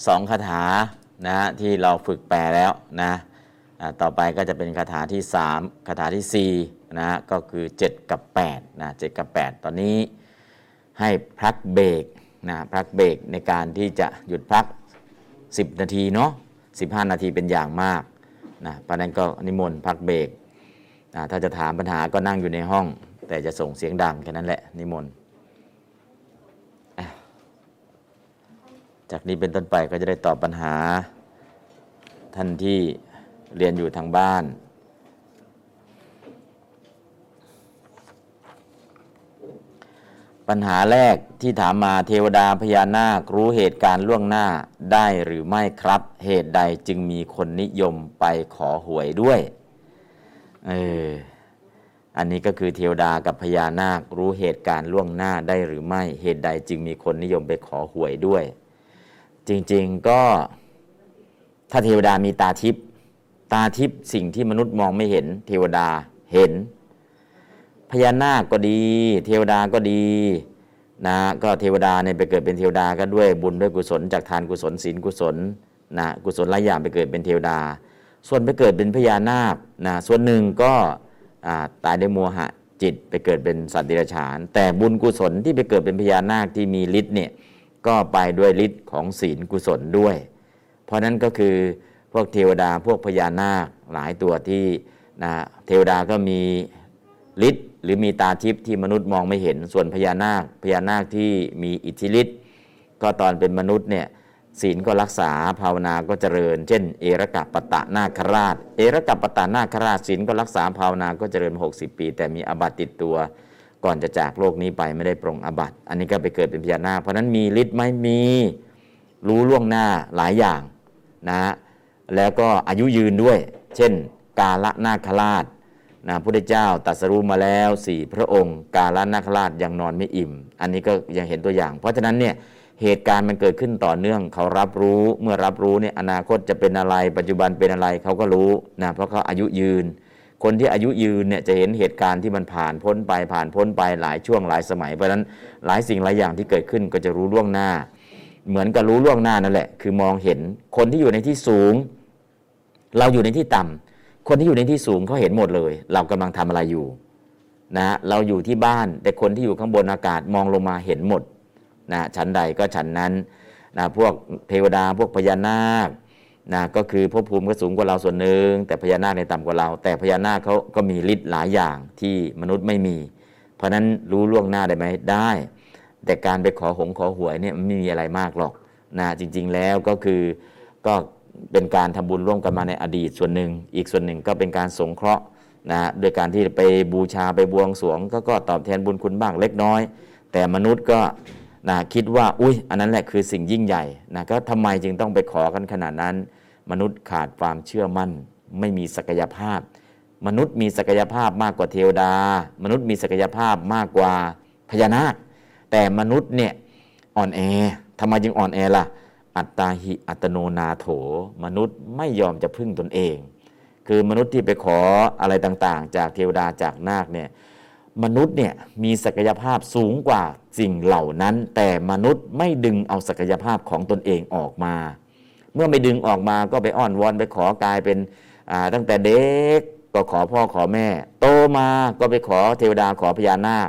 สองคาถานะที่เราฝึกแปลแล้วนะต่อไปก็จะเป็นคาถาที่ 3 คาถาที่4นะก็คือ 7 กับ8นะ7กับ 8 ตอนนี้ให้พักเบรกนะพักเบรกในการที่จะหยุดพัก 10 นาทีเนาะ15 นาทีเป็นอย่างมากนะเพราะนั้นก็นิมนต์พักเบรกอ่าถ้าจะถามปัญหาก็นั่งอยู่ในห้อง แต่จะส่งเสียงดังแค่นั้นแหละนิมนต์ จากนี้เป็นต้นไปก็จะได้ตอบปัญหา ท่านที่เรียนอยู่ทางบ้าน ปัญหาแรกที่ถามมาเทวดาพญานาครู้เหตุการณ์ล่วงหน้าได้หรือไม่ครับ เหตุใดจึงมีคนนิยมไปขอหวยด้วยเอออันนี้ก็คือเทวดากับพญานาครู้เหตุการณ์ล่วงหน้าได้หรือไม่ เหตุใดจึงมีคนนิยมไปขอหวยด้วย จริงๆก็ถ้าเทวดามีตาทิพย์ตาทิพย์สิ่งที่มนุษย์มองไม่เห็น เทวดาเห็น พญานาคก็ดี เทวดาก็ดีนะก็เทวดาเนี่ยไปเกิดเป็นเทวดาก็ด้วยบุญด้วยกุศลจากทานกุศลศีลกุศลนะกุศลหลายอย่างไปเกิดเป็นเทวดา ส่วนไปเกิดเป็นพญานาคนะส่วนหนึ่งก็ตายด้วยโมหะจิตไปเกิดเป็นสัตว์เดรัจฉาน แต่บุญกุศลที่ไปเกิดเป็นพญานาคที่มีฤทธิ์เนี่ย ก็ไปด้วยฤทธิ์ของศีลกุศลด้วย เพราะนั้นก็คือพวกเทวดาพวกพญานาคหลายตัวที่นะเทวดาก็มีฤทธิ์หรือมีตาทิพย์ที่มนุษย์มองไม่เห็นส่วนพญานาคพญานาคที่มีอิทธิฤทธิ์ก็ตอนเป็นมนุษย์เนี่ยศีลก็รักษาภาวนาก็เจริญ เช่น เอรกัปปตะนาคราช เอรกัปปตะนาคราชศีลก็รักษาภาวนาก็เจริญ 60 ปี แต่มีอบัติติดตัว ก่อนจะจากโลกนี้ไปไม่ได้ปรงอบัตอันนี้ก็ไปเกิดเป็นพญานาคเพราะนั้นมีฤทธิ์ไหมมีรู้ล่วงหน้าหลายอย่างนะแล้วก็อายุยืนด้วย เช่น กาละนาคราชนะพุทธเจ้าตรัสรู้มาแล้วสี่พระองค์ กาละนาคราชยังนอนไม่อิ่ม อันนี้ก็ยังเห็นตัวอย่าง เพราะฉะนั้นเนี่ยเหตุการณ์มันเกิดขึ้นต่อเนื่อง เขารับรู้เมื่อรับรู้เนี่ยอนาคตจะเป็นอะไร ปัจจุบันเป็นอะไรเขาก็รู้นะเพราะเขาอายุยืน คนที่อายุยืนเนี่ยจะเห็นเหตุการณ์ที่มันผ่านพ้นไปผ่านพ้นไปหลายช่วงหลายสมัยเพราะฉะนั้นหลายสิ่งหลายอย่างที่เกิดขึ้นก็จะรู้ล่วงหน้า เหมือนกับรู้ล่วงหน้านั่นแหละ คือมองเห็นคนที่อยู่ในที่สูง เราอยู่ในที่ต่ำคนที่อยู่ในที่สูงเขาเห็นหมดเลย เรากำลังทำอะไรอยู่นะเราอยู่ที่บ้าน แต่คนที่อยู่ข้างบนอากาศมองลงมาเห็นหมดนะชั้นใดก็ชั้นนั้นนะพวกเทวดาพวกพญานาค นะก็คือภพภูมิก็สูงกว่าเราส่วนหนึ่งแต่พญานาคในต่ำกว่าเรา แต่พญานาคเขาก็มีฤทธิ์หลายอย่างที่มนุษย์ไม่มี เพราะนั้นรู้ล่วงหน้าได้ไหมได้ แต่การไปขอหงขอหวยเนี่ยไม่มีอะไรมากหรอกนะจริง ๆแล้วก็คือก็เป็นการทำบุญร่วมกันมาในอดีตส่วนหนึ่ง อีกส่วนหนึ่งก็เป็นการสงเคราะห์นะโดยการที่ไปบูชาไปบวงสรวงก็ก็ตอบแทนบุญคุณบ้างเล็กน้อย แต่มนุษย์ก็นะคิดว่า อุ้ยอันนั้นแหละคือสิ่งยิ่งใหญ่นะก็ทำไมจึงต้องไปขอกันขนาดนั้น มนุษย์ขาดความเชื่อมั่น ไม่มีศักยภาพ มนุษย์มีศักยภาพมากกว่าเทวดา มนุษย์มีศักยภาพมากกว่าพญานาค แต่มนุษย์เนี่ยอ่อนแอทำไมจึงอ่อนแอล่ะ อัตตาหิอัตโนนาโถ มนุษย์ไม่ยอมจะพึ่งตนเอง คือมนุษย์ที่ไปขออะไรต่างๆ จากเทวดาจากนาคเนี่ยมนุษย์เนี่ยมีศักยภาพสูงกว่าสิ่งเหล่านั้น แต่มนุษย์ไม่ดึงเอาศักยภาพของตนเองออกมา เมื่อไม่ดึงออกมาก็ไปอ้อนวอนไปขอกลายเป็นตั้งแต่เด็กก็ขอพ่อขอแม่ โตมาก็ไปขอเทวดาขอพญานาค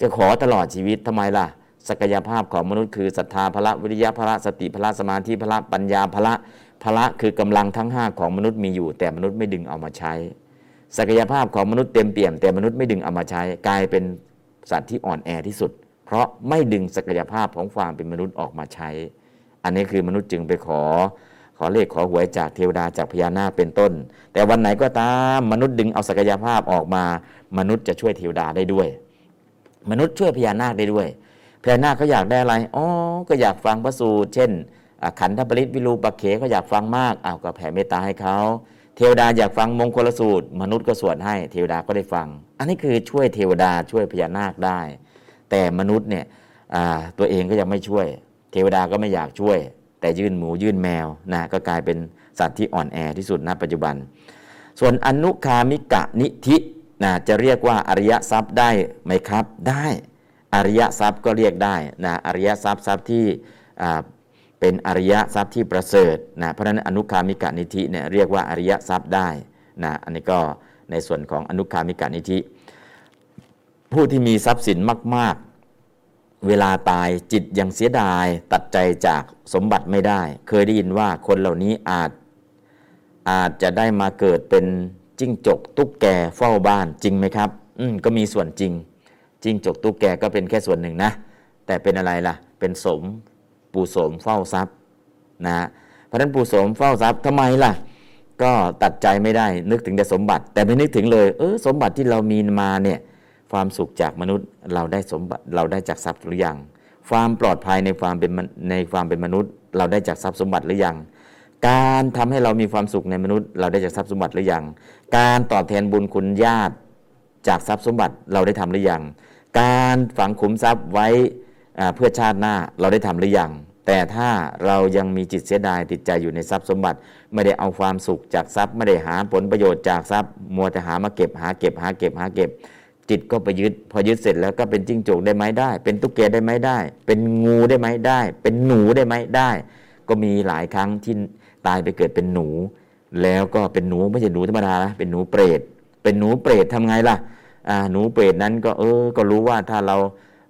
จะขอตลอดชีวิตทำไมล่ะ ศักยภาพของมนุษย์คือศรัทธาพละวิริยะพละสติพละสมาธิพละปัญญาพละพละคือกำลังทั้ง 5 ของมนุษย์มีอยู่ แต่มนุษย์ไม่ดึงเอามาใช้ ศักยภาพของมนุษย์เต็มเปี่ยม แต่มนุษย์ไม่ดึงเอามาใช้ กลายเป็นสัตว์ที่อ่อนแอที่สุด เพราะไม่ดึงศักยภาพของความเป็นมนุษย์ออกมาใช้ อันนี้คือมนุษย์จึงไปขอ ขอเลขขอหวยจากเทวดาจากพญานาคเป็นต้น แต่วันไหนก็ตามมนุษย์ดึงเอาศักยภาพออกมา มนุษย์จะช่วยเทวดาได้ด้วย มนุษย์ช่วยพญานาคได้ด้วยพญานาคเขาอยากได้อะไรอ๋อก็อยากฟังพระสูตร เช่น ขันธปริตวิรูปักเขเขาอยากฟังมากอ้าวก็แผ่เมตตาให้เขาเทวดาอยากฟังมงคลสูตร มนุษย์ก็สวดให้เทวดาก็ได้ฟัง อันนี้คือช่วยเทวดาช่วยพญานาคได้ แต่มนุษย์เนี่ยตัวเองก็ยังไม่ช่วย เทวดาก็ไม่อยากช่วย แต่ยื่นหมูยื่นแมวนะก็กลายเป็นสัตว์ที่อ่อนแอที่สุดณปัจจุบัน ส่วนอนุคามิกะนิธินะจะเรียกว่าอริยทรัพย์ได้ไหมครับ ได้อริยทรัพย์ก็เรียกได้นะอริยทรัพย์ทรัพย์ที่เป็นอริยทรัพย์ที่ประเสริฐนะเพราะฉะนั้นอนุคามิกะนิธิเนี่ยเรียกว่าอริยทรัพย์ได้นะอันนี้ก็ในส่วนของอนุคามิกะนิธิ ผู้ที่มีทรัพย์สินมาก เวลาตายจิตยังเสียดายตัดใจจากสมบัติไม่ได้ เคยได้ยินว่าคนเหล่านี้อาจ อาจจะได้มาเกิดเป็นจิ้งจกตุ๊กแกเฝ้าบ้านจริงไหมครับ อืมก็มีส่วนจริง จิ้งจกตุ๊กแกก็เป็นแค่ส่วนหนึ่งนะ แต่เป็นอะไรล่ะ เป็นสมปู่สมเฝ้าทรัพย์นะเพราะนั้นปู่สมเฝ้าทรัพย์ทำไมล่ะ ก็ตัดใจไม่ได้นึกถึงแต่สมบัติ แต่ไม่นึกถึงเลย เออสมบัติที่เรามีมาเนี่ย ความสุขจากมนุษย์เราได้สมบัติเราได้จากทรัพย์หรือยัง ความปลอดภัยในความเป็นในความเป็นมนุษย์ เราได้จากทรัพย์สมบัติหรือยัง การทำให้เรามีความสุขในมนุษย์ เราได้จากทรัพย์สมบัติหรือยัง การตอบแทนบุญคุณญาติจากทรัพย์สมบัติเราได้ทำหรือยัง การฝังขุมทรัพย์ไว้เพื่อชาติหน้าเราได้ทำหรือยังแต่ถ้าเรายังมีจิตเสียดายติดใจอยู่ในทรัพย์สมบัติ ไม่ได้เอาความสุขจากทรัพย์ ไม่ได้หาผลประโยชน์จากทรัพย์ มัวแต่หามาเก็บหาเก็บหาเก็บหาเก็บ จิตก็ไปยึด พอยึดเสร็จแล้วก็เป็นจิ้งจกได้ไหมได้ เป็นตุ๊กแกได้ไหมได้ เป็นงูได้ไหมได้ เป็นหนูได้ไหมได้ ก็มีหลายครั้งที่ตายไปเกิดเป็นหนู แล้วก็เป็นหนูไม่ใช่หนูธรรมดานะเป็นหนูเปรต เป็นหนูเปรตทำไงล่ะอ่าหนูเปรตนั้นก็เออ ก็รู้ว่าถ้าเรา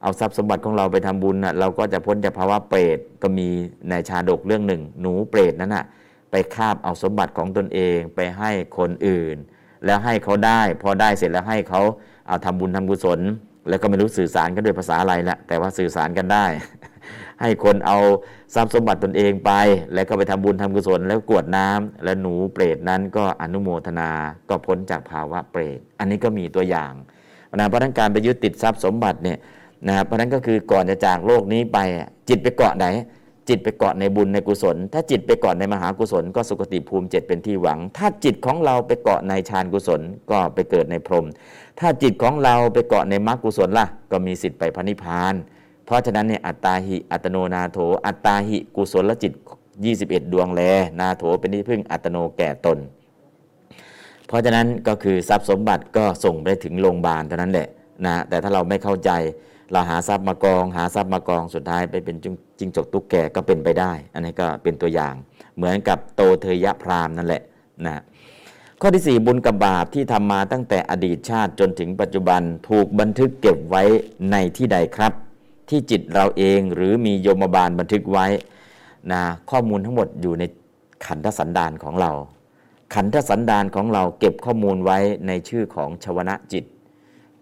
เอาทรัพย์สมบัติของเราไปทำบุญนะเราก็จะพ้นจากภาวะเปรตก็มีในชาดกเรื่องหนึ่ง หนูเปรตนั้นนะไปคาบเอาสมบัติของตนเองไปให้คนอื่น แล้วให้เขาได้ พอได้เสร็จแล้วให้เขา เอาทำบุญทำกุศล แล้วก็ไม่รู้สื่อสารกันด้วยภาษาอะไรละแต่ว่าสื่อสารกันได้ ให้คนเอาทรัพย์สมบัติตนเองไป แล้วก็ไปทำบุญทำกุศล แล้วกวดน้ำแล้วหนูเปรตนั้นก็อนุโมทนาก็พ้นจากภาวะเปรต อันนี้ก็มีตัวอย่างนะเพราะนั้นการไปยึดติดทรัพย์สมบัติเนี่ยนะเพราะนั้นก็คือก่อนจะจากโลกนี้ไปจิตไปเกาะไหน จิตไปเกาะในบุญในกุศล ถ้าจิตไปเกาะในมหากุศล ก็สุคติภูมิเจ็ดเป็นที่หวัง ถ้าจิตของเราไปเกาะในฌานกุศลก็ไปเกิดในพรหมถ้าจิตของเราไปเกาะในมรรคกุศลล่ะ ก็มีสิทธิ์ไปพระนิพพาน เพราะฉะนั้นเนี่ยอัตตาหิอัตโนนาโถ อัตตาหิกุศลจิต 21 ดวงแล นาโถเป็นที่พึ่งอัตโนแก่ตน เพราะฉะนั้นก็คือทรัพย์สมบัติก็ส่งไปถึงโรงพยาบาลเท่านั้นแหละนะแต่ถ้าเราไม่เข้าใจ เราหาทรัพย์มากอง หาทรัพย์มากองสุดท้ายไปเป็นจิงจกตุ๊กแกก็เป็นไปได้ อันนี้ก็เป็นตัวอย่าง เหมือนกับโตเทยะพรามนั่นแหละนะข้อที่ 4 บุญกับบาปที่ทำมาตั้งแต่อดีตชาติจนถึงปัจจุบันถูกบันทึกเก็บไว้ในที่ใดครับ ที่จิตเราเองหรือมีโยมบาลบันทึกไว้นะข้อมูลทั้งหมดอยู่ในขันธสันดานของเรา ขันธสันดานของเราเก็บข้อมูลไว้ในชื่อของชวนะจิต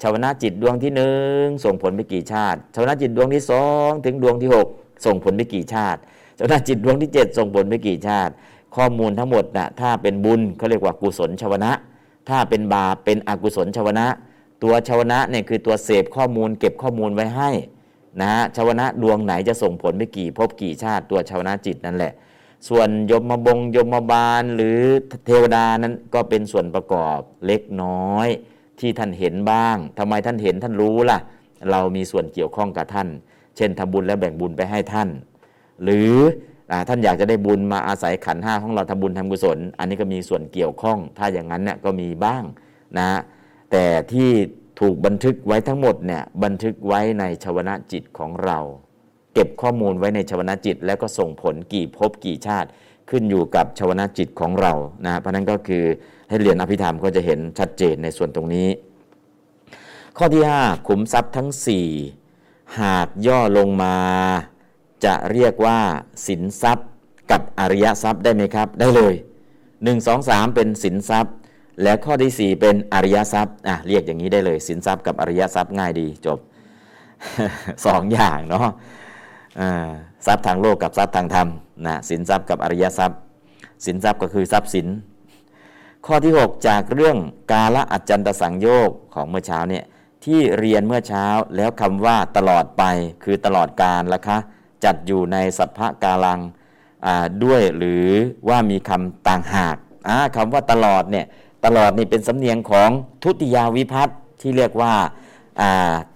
ชาวนาจิตดวงที่หนึ่งส่งผลไปกี่ชาติ ชาวนาจิตดวงที่สองถึงดวงที่หกส่งผลไปกี่ชาติ ชาวนาจิตดวงที่เจ็ดส่งผลไปกี่ชาติ ข้อมูลทั้งหมดนะ่ะถ้าเป็นบุญเขาเรียกว่ากุศลชาวนะ ถ้าเป็นบาปเป็นอกุศลชาวนะ ตัวชาวนะเนี่ยคือตัวเสพข้อมูลเก็บข้อมูลไว้ให้นะชาวนะดวงไหนจะส่งผลไปกี่พบกี่ชาติ ตัวชาวนะจิตนั่นแหละ ส่วนยมมาบงยมมาบาลหรือเทวดานั้นก็เป็นส่วนประกอบเล็กน้อย ที่ท่านเห็นบ้างทำไมท่านเห็นท่านรู้ล่ะ เรามีส่วนเกี่ยวข้องกับท่าน เช่นทำบุญแล้วแบ่งบุญไปให้ท่าน หรือท่านอยากจะได้บุญมาอาศัยขันห้าของเราทำบุญทำกุศล อันนี้ก็มีส่วนเกี่ยวข้อง ถ้าอย่างนั้นเนี่ยก็มีบ้างนะแต่ที่ถูกบันทึกไว้ทั้งหมดเนี่ยบันทึกไว้ในชวนาจิตของเรา เก็บข้อมูลไว้ในชวนาจิต แล้วก็ส่งผลกี่ภพกี่ชาติ ขึ้นอยู่กับชวนาจิตของเรานะเพราะนั้นก็คือ ให้เรียนอภิธรรมก็จะเห็นชัดเจนในส่วนตรงนี้ ข้อที่ 5 ขุมทรัพย์ทั้ง 4 หากย่อลงมา จะเรียกว่าสินทรัพย์กับอริยทรัพย์ได้ไหมครับ ได้เลย 1 2 3 เป็นสินทรัพย์ และข้อที่ 4 เป็นอริยทรัพย์อะเรียกอย่างนี้ได้เลยสินทรัพย์กับอริยทรัพย์ง่ายดีจบสองอย่างเนาะทรัพย์ทางโลกกับทรัพย์ทางธรรมนะสินทรัพย์กับอริยทรัพย์ สินทรัพย์ก็คือทรัพย์สิน ข้อที่ 6 จากเรื่องกาละอัจจันตสังโยกของเมื่อเช้าเนี่ยที่เรียนเมื่อเช้าแล้วคำว่าตลอดไปคือตลอดการละคะ จัดอยู่ในสัพพะกาลังด้วยหรือว่ามีคำต่างหากคำว่าตลอดเนี่ยตลอดนี่เป็นสำเนียงของทุติยาวิพัตที่เรียกว่า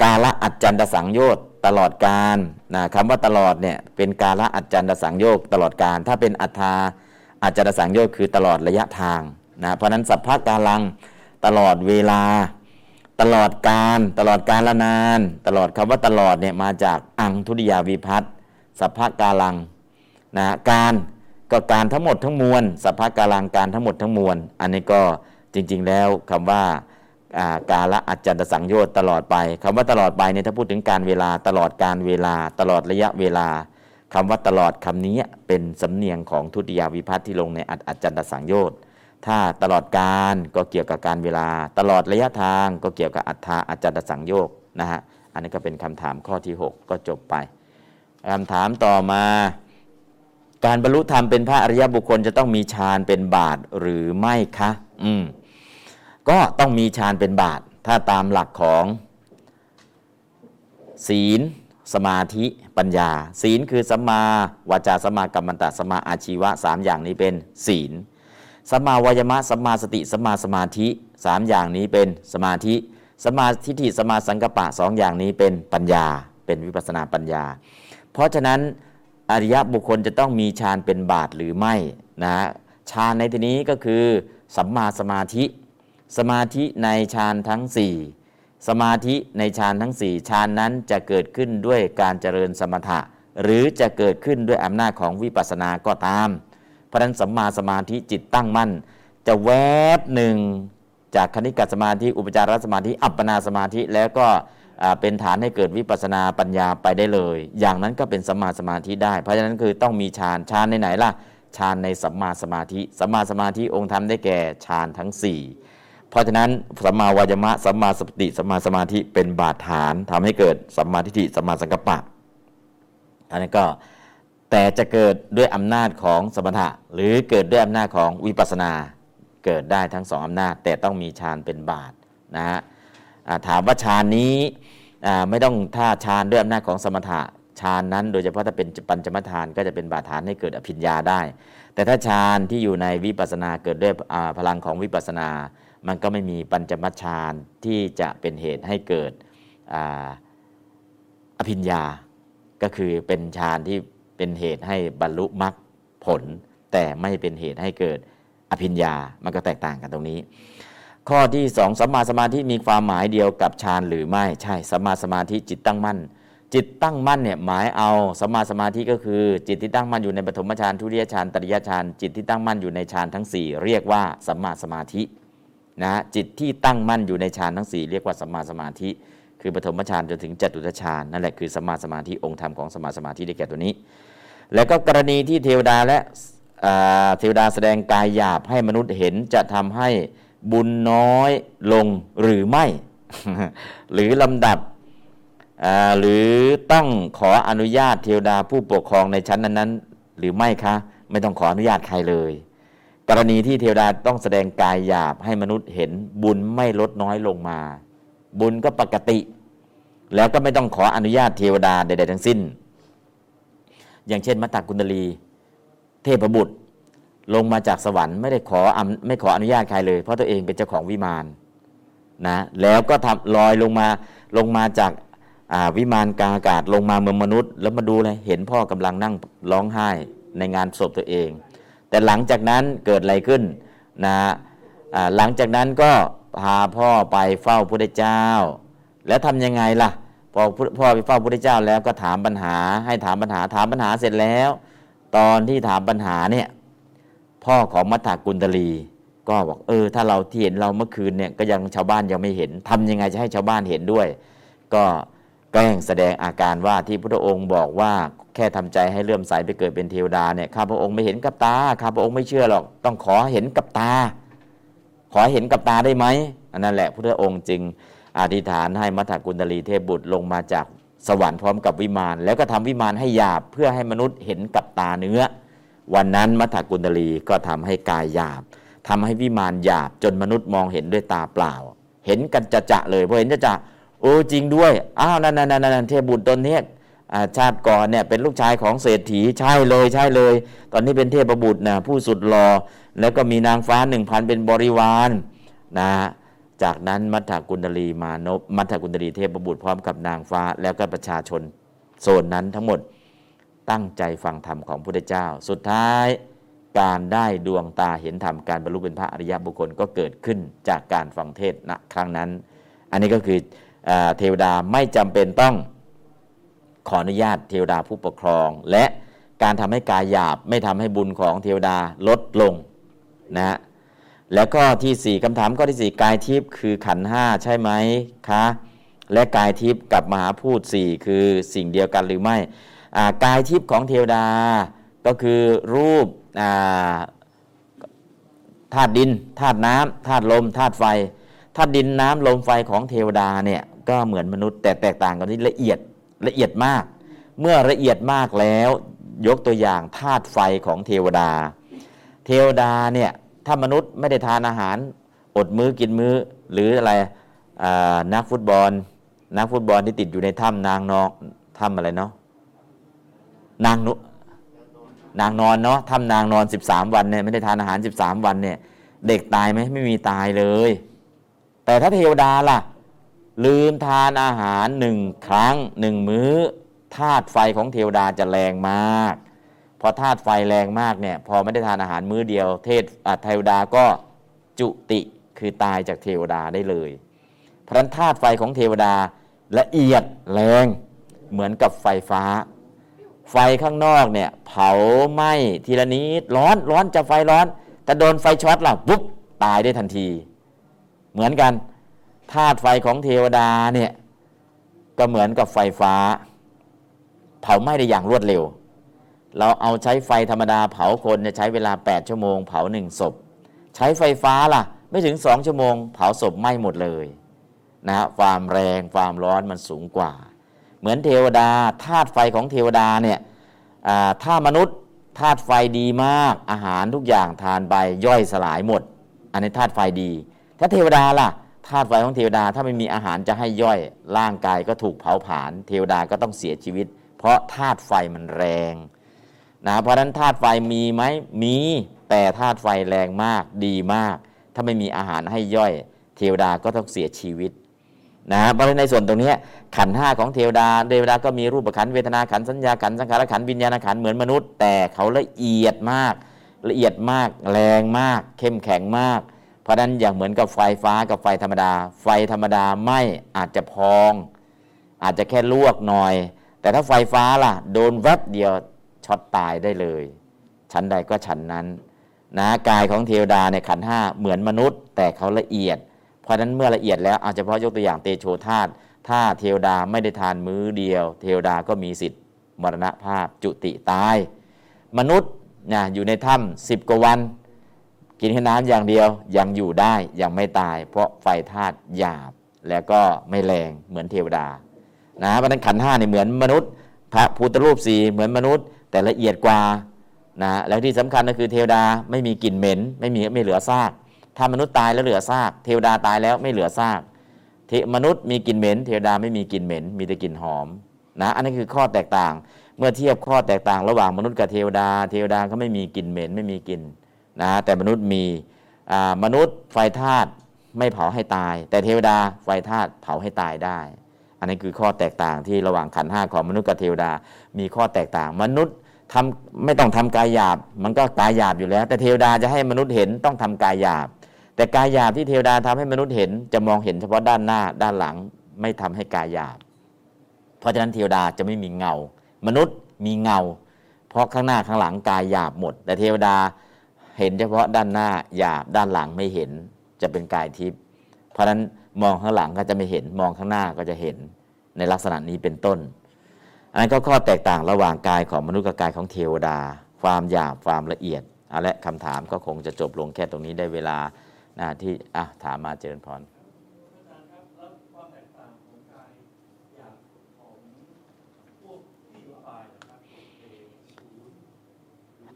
กาละอัจจันตสังโยชน์ตลอดการนะคำว่าตลอดเนี่ยเป็นกาละอัจจันตสังโยกตลอดการ ถ้าเป็นอัฏฐาอัจจันตสังโยกคือตลอดระยะทาง นะเพราะนั้นสัพพะกาลังตลอดเวลา ตลอดการตลอดการละนาน ตลอดคำว่าตลอดเนี่ยมาจากอังทุติยาวิพัตสัพพะกาลังนะการก็การทั้งหมดทั้งมวลสัพพะกาลังการทั้งหมดทั้งมวลอันนี้ก็จริง ๆ แล้วคำว่ากาละอัจจันตสังโยชน์ตลอดไปคำว่าตลอดไปเนี่ยถ้าพูดถึงการเวลาตลอดการเวลา ตลอดระยะเวลาคำว่าตลอดคำนี้เป็นสำเนียงของทุติยาวิพัฒน์ที่ลงในอัจจันตสังโยชน์ ถ้าตลอดการก็เกี่ยวกับการเวลา ตลอดระยะทางก็เกี่ยวกับอัฏฐาอัจจันตสังโยชน์นะฮะอันนี้ก็เป็นคำถามข้อที่ 6 ก็จบไปคำถามต่อมา การบรรลุธรรมเป็นพระอริยบุคคลจะต้องมีฌานเป็นบาทหรือไม่คะอืมก็ต้องมีฌานเป็นบาท ถ้าตามหลักของศีลสมาธิปัญญา ศีลคือสัมมาวาจาสัมมากัมมันตะสัมมาอาชีวะสามอย่างนี้เป็นศีล สัมมาวายมะสัมมาสติสัมมาสมาธิสามอย่างนี้เป็นสมาธิสมาธิฐิสมาสังกปะสองอย่างนี้เป็นปัญญา เป็นวิปัสนาปัญญา เพราะฉะนั้นอริยบุคคลจะต้องมีฌานเป็นบาทหรือไม่นะฌานในที่นี้ก็คือสัมมาสมาธิ สมาธิในฌานทั้ง 4 สมาธิในฌานทั้ง4ฌานนั้นจะเกิดขึ้นด้วยการเจริญสมถะ หรือจะเกิดขึ้นด้วยอำนาจของวิปัสสนาก็ตาม เพราะนั้นสัมมาสมาธิจิตตั้งมั่น จะแวบหนึ่งจากคณิกสมาธิอุปจารสมาธิอัปปนาสมาธิแล้วก็เป็นฐานให้เกิดวิปัสนาปัญญาไปได้เลย อย่างนั้นก็เป็นสัมมาสมาธิได้ เพราะฉะนั้นคือต้องมีฌานฌานในไหนล่ะฌานในสัมมาสมาธิสัมมาสมาธิองค์ธรรมได้แก่ฌานทั้ง 4 เพราะฉะนั้นสัมมาวายมะสัมมาสติสัมมาสมาธิเป็นบาดฐานทำให้เกิดสัมมาทิฏฐิสัมมาสังกัปปะอันนี้ก็ แต่จะเกิดด้วยอำนาจของสมถะ หรือเกิดด้วยอำนาจของวิปัสนา เกิดได้ทั้งสองอำนาจ แต่ต้องมีฌานเป็นบาทนะฮะถามว่าฌานนี้ไม่ต้องถ้าฌานด้วยอำนาจของสมถะฌานนั้น โดยเฉพาะถ้าเป็นปัญจมทานก็จะเป็นบาดฐานให้เกิดอภิญญาได้ แต่ถ้าฌานที่อยู่ในวิปัสนาเกิดด้วยพลังของวิปัสนา มันก็ไม่มีปัญจมฌานที่จะเป็นเหตุให้เกิดอภิญญา ก็คือเป็นฌานที่ เป็นเหตุให้บรรลุมรรคผล แต่ไม่เป็นเหตุให้เกิดอภิญญา มันก็แตกต่างกันตรงนี้ ข้อที่สองสัมมาสมาธิมีความหมายเดียวกับฌานหรือไม่ใช่สัมมาสมาธิจิตตั้งมั่น จิตตั้งมั่นเนี่ยหมายเอาสัมมาสมาธิก็คือ จิตที่ตั้งมั่นอยู่ในปฐมฌานทุติยฌานตริยฌานจิตที่ตั้งมั่นอยู่ในฌานทั้ง 4 เรียกว่าสัมมาสมาธินะจิตที่ตั้งมั่นอยู่ในฌานทั้ง 4 เรียกว่าสัมมาสมาธิ คือปฐมฌานจนถึงจตุตฌานนั่นแหละคือสัมมาสมาธิองค์ธรรมของสัมมาสมาธิได้แก่ตัวนี้ แล้วก็กรณีที่เทวดาและเทวดาแสดงกายหยาบให้มนุษย์เห็นจะทำให้บุญน้อยลงหรือไม่ หรือลำดับหรือต้องขออนุญาตเทวดาผู้ปกครองในชั้นนั้นๆ หรือไม่คะ ไม่ต้องขออนุญาตใครเลย กรณีที่เทวดาต้องแสดงกายหยาบให้มนุษย์เห็นบุญไม่ลดน้อยลงมา บุญก็ปกติ แล้วก็ไม่ต้องขออนุญาตเทวดาใดๆทั้งสิ้น อย่างเช่นมัตตกุณลี เทพบุตร ลงมาจากสวรรค์ไม่ได้ขอไม่ขออนุญาตใครเลย เพราะตัวเองเป็นเจ้าของวิมานนะแล้วก็ทำลอยลงมาลงมาจากวิมานกลางอากาศลงมาเมืองมนุษย์ แล้วมาดูเลยเห็นพ่อกำลังนั่งร้องไห้ในงานศพตัวเอง แต่หลังจากนั้นเกิดอะไรขึ้นนะหลังจากนั้นก็พาพ่อไปเฝ้าพระเจ้า แล้วทำยังไงล่ะ พอพ่อไปเฝ้าพระพุทธเจ้าแล้วก็ถามปัญหา ให้ถามปัญหาถามปัญหาเสร็จแล้ว ตอนที่ถามปัญหาเนี่ยพ่อของมัทธกุลตลีก็บอกเออ ถ้าเราที่เห็นเราเมื่อคืนเนี่ยก็ยังชาวบ้านยังไม่เห็นทำยังไงจะให้ชาวบ้านเห็นด้วย ก็แกล้งแสดงอาการว่าที่พระองค์บอกว่าแค่ทำใจให้เลื่อมใสไปเกิดเป็นเทวดาเนี่ยข้าพระองค์ไม่เห็นกับตาข้าพระองค์ไม่เชื่อหรอกต้องขอเห็นกับตา ขอเห็นกับตาได้ไหมอันนั้นแหละพระองค์จึง อธิษฐานให้มัทธกุณดลีเทพบุตรลงมาจากสวรรค์พร้อมกับวิมาน แล้วก็ทำวิมานให้หยาบเพื่อให้มนุษย์เห็นกับตาเนื้อ วันนั้นมัทธกุณดลีก็ทำให้กายหยาบทำให้วิมานหยาบจนมนุษย์มองเห็นด้วยตาเปล่า เห็นกันจะจะเลยพอเห็นจะจะโอ้จริงด้วยอ้าวนั่นนั่นนั่นเทพบุตรตนนี้ชาติก่อนเนี่ยเป็นลูกชายของเศรษฐีใช่เลยใช่เลย ตอนนี้เป็นเทพบุตรนะผู้สุดหลอ่อแล้วก็มีนางฟ้าหนึ่งพันเป็นบริวารนะ จากนั้นมัทธกุณลีมานพมัทธกุณลีเทพบุตรพร้อมกับนางฟ้า แล้วก็ประชาชน โซนนั้นทั้งหมดตั้งใจฟังธรรมของพระพุทธเจ้า สุดท้ายการได้ดวงตาเห็นธรรมการบรรลุเป็นพระอริยบุคคลก็เกิดขึ้นจากการฟังเทศณครั้งนั้น อันนี้ก็คือเทวดาไม่จำเป็นต้องขออนุญาตเทวดาผู้ปกครอง และการทำให้กายหยาบไม่ทำให้บุญของเทวดาลดลงนะฮะ แล้วก็ที่สี่คำถามข้อที่สี่กายทิพย์คือขันห้าใช่ไหมคะ และกายทิพย์กับมหาพูดสี่คือสิ่งเดียวกันหรือไม่กายทิพย์ของเทวดาก็คือรูปธาตุดินธาตุน้ำธาตุลมธาตุไฟธาตุดินน้ำลมไฟของเทวดาเนี่ยก็เหมือนมนุษย์แต่แตกต่างกันที่ละเอียดละเอียดมาก เมื่อละเอียดมากแล้วยกตัวอย่างธาตุไฟของเทวดา เทวดาเนี่ย ถ้ามนุษย์ไม่ได้ทานอาหาร อดมื้อกินมื้อ หรืออะไรนักฟุตบอล นักฟุตบอลที่ติดอยู่ในถ้ำนางนองถ้ำอะไรเนาะนางนุนางนอนเนาะถ้ำนางนอน 13 วันเนี่ยไม่ได้ทานอาหาร 13 วันเนี่ย เด็กตายไหมไม่มีตายเลย แต่ถ้าเทวดาล่ะ ลืมทานอาหารหนึ่งครั้งหนึ่งมื้อธาตุไฟของเทวดาจะแรงมาก พอธาตุไฟแรงมากเนี่ยพอไม่ได้ทานอาหารมื้อเดียว เทศเทวดาก็จุติคือตายจากเทวดาได้เลย เพราะนั้นธาตุไฟของเทวดาละเอียดแรงเหมือนกับไฟฟ้า ไฟข้างนอกเนี่ยเผาไหม้ทีละนิดร้อนร้อนจะไฟร้อน แต่โดนไฟช็อตล่ะปุ๊บตายได้ทันที เหมือนกันธาตุไฟของเทวดาเนี่ยก็เหมือนกับไฟฟ้า เผาไหม้ได้อย่างรวดเร็ว เราเอาใช้ไฟธรรมดาเผาคนใช้เวลา 8 ชั่วโมง เผาหนึ่งศพ ใช้ไฟฟ้าล่ะ ไม่ถึงสองชั่วโมง เผาศพไหม้หมดเลยนะความแรงความร้อนมันสูงกว่า เหมือนเทวดาธาตุไฟของเทวดาเนี่ยถ้ามนุษย์ธาตุไฟดีมาก อาหารทุกอย่างทานไปย่อยสลายหมด อันนี้ธาตุไฟดี ถ้าเทวดาล่ะธาตุไฟของเทวดาถ้าไม่มีอาหารจะให้ย่อยร่างกายก็ถูกเผาผลาญเทวดาก็ต้องเสียชีวิต เพราะธาตุไฟมันแรง นะเพราะฉะนั้นธาตุไฟมีไหมมีแต่ธาตุไฟแรงมากดีมาก ถ้าไม่มีอาหารให้ย่อย เทวดาก็ต้องเสียชีวิตนะเพราะในส่วนตรงนี้ขันห้าของเทวดาเทวดาก็มีรูปขันเวทนาขันสัญญาขันสังขารขันวิญญาณขันเหมือนมนุษย์ แต่เขาละเอียดมากละเอียดมากแรงมาก เข้มแข็งมาก เพราะนั้นอย่างเหมือนกับไฟฟ้ากับไฟธรรมดา ไฟธรรมดาไม่อาจจะพอง อาจจะแค่ลวกหน่อย แต่ถ้าไฟฟ้าล่ะ โดนแวบเดียว ช็อตตายได้เลย ชั้นใดก็ชั้นนั้นนะกายของเทวดาในขันห้าเหมือนมนุษย์ แต่เขาละเอียด เพราะนั้นเมื่อละเอียดแล้วเอาจจะเพาะยกตัวอย่างเตโชธาตถ้าเทวดาไม่ได้ทานมื้อเดียว เทวดาก็มีสิทธิ์มรณภาพจุติตาย มนุษย์นะอยู่ในถ้ำสิบกว่าวัน กินแค่น้ำอย่างเดียวยังอยู่ได้ยังไม่ตาย เพราะไฟธาตุหยาบแล้วก็ไม่แรงเหมือนเทวดานะเพราะนั้นขันห้าเนี่ยเหมือนมนุษย์ พระพุทธรูปสีเหมือนมนุษย์ แต่ละเอียดกว่านะแล้วที่สำคัญก็คือเทวดาไม่มีกลิ่นเหม็น ไม่มีไม่เหลือซาก ถ้ามนุษย์ตายแล้วเหลือซาก เทวดาตายแล้วไม่เหลือซากเทมนุษย์มีกลิ่นเหม็น เทวดาไม่มีกลิ่นเหม็น มีแต่กลิ่นหอมนะอันนี้คือข้อแตกต่าง เมื่อเทียบข้อแตกต่าง ระหว่างมนุษย์กับเทวดา เทวดาเขาไม่มีกลิ่นเหม็นไม่มีกลิ่นนะแต่มนุษย์มีมนุษย์ไฟธาตุไม่เผาให้ตาย แต่เทวดาไฟธาตุเผาให้ตายได้ อันนี้คือข้อแตกต่างที่ระหว่างขันห้าของมนุษย์กับเทวดา มีข้อแตกต่าง มนุษย์ ทำไม่ต้องทำกายหยาบ มันก็กายหยาบอยู่แล้ว แต่เทวดาจะให้มนุษย์เห็นต้องทำกายหยาบ แต่กายหยาบที่เทวดาทำให้มนุษย์เห็น จะมองเห็นเฉพาะด้านหน้าด้านหลังไม่ทำให้กายหยาบ เพราะฉะนั้นเทวดาจะไม่มีเงา มนุษย์มีเงา เพราะข้างหน้าข้างหลังกายหยาบหมด แต่เทวดาเห็นเฉพาะด้านหน้าหยาบด้านหลังไม่เห็นจะเป็นกายทิพย์เพราะฉะนั้นมองข้างหลังก็จะไม่เห็นมองข้างหน้าก็จะเห็นในลักษณะนี้เป็นต้น อันนั้นก็ข้อแตกต่างระหว่างกายของมนุษย์กับกายของเทวดา ความหยาบความละเอียดเอาละคำถามก็คงจะจบลงแค่ตรงนี้ได้เวลานะที่อะถามมาเจริญพร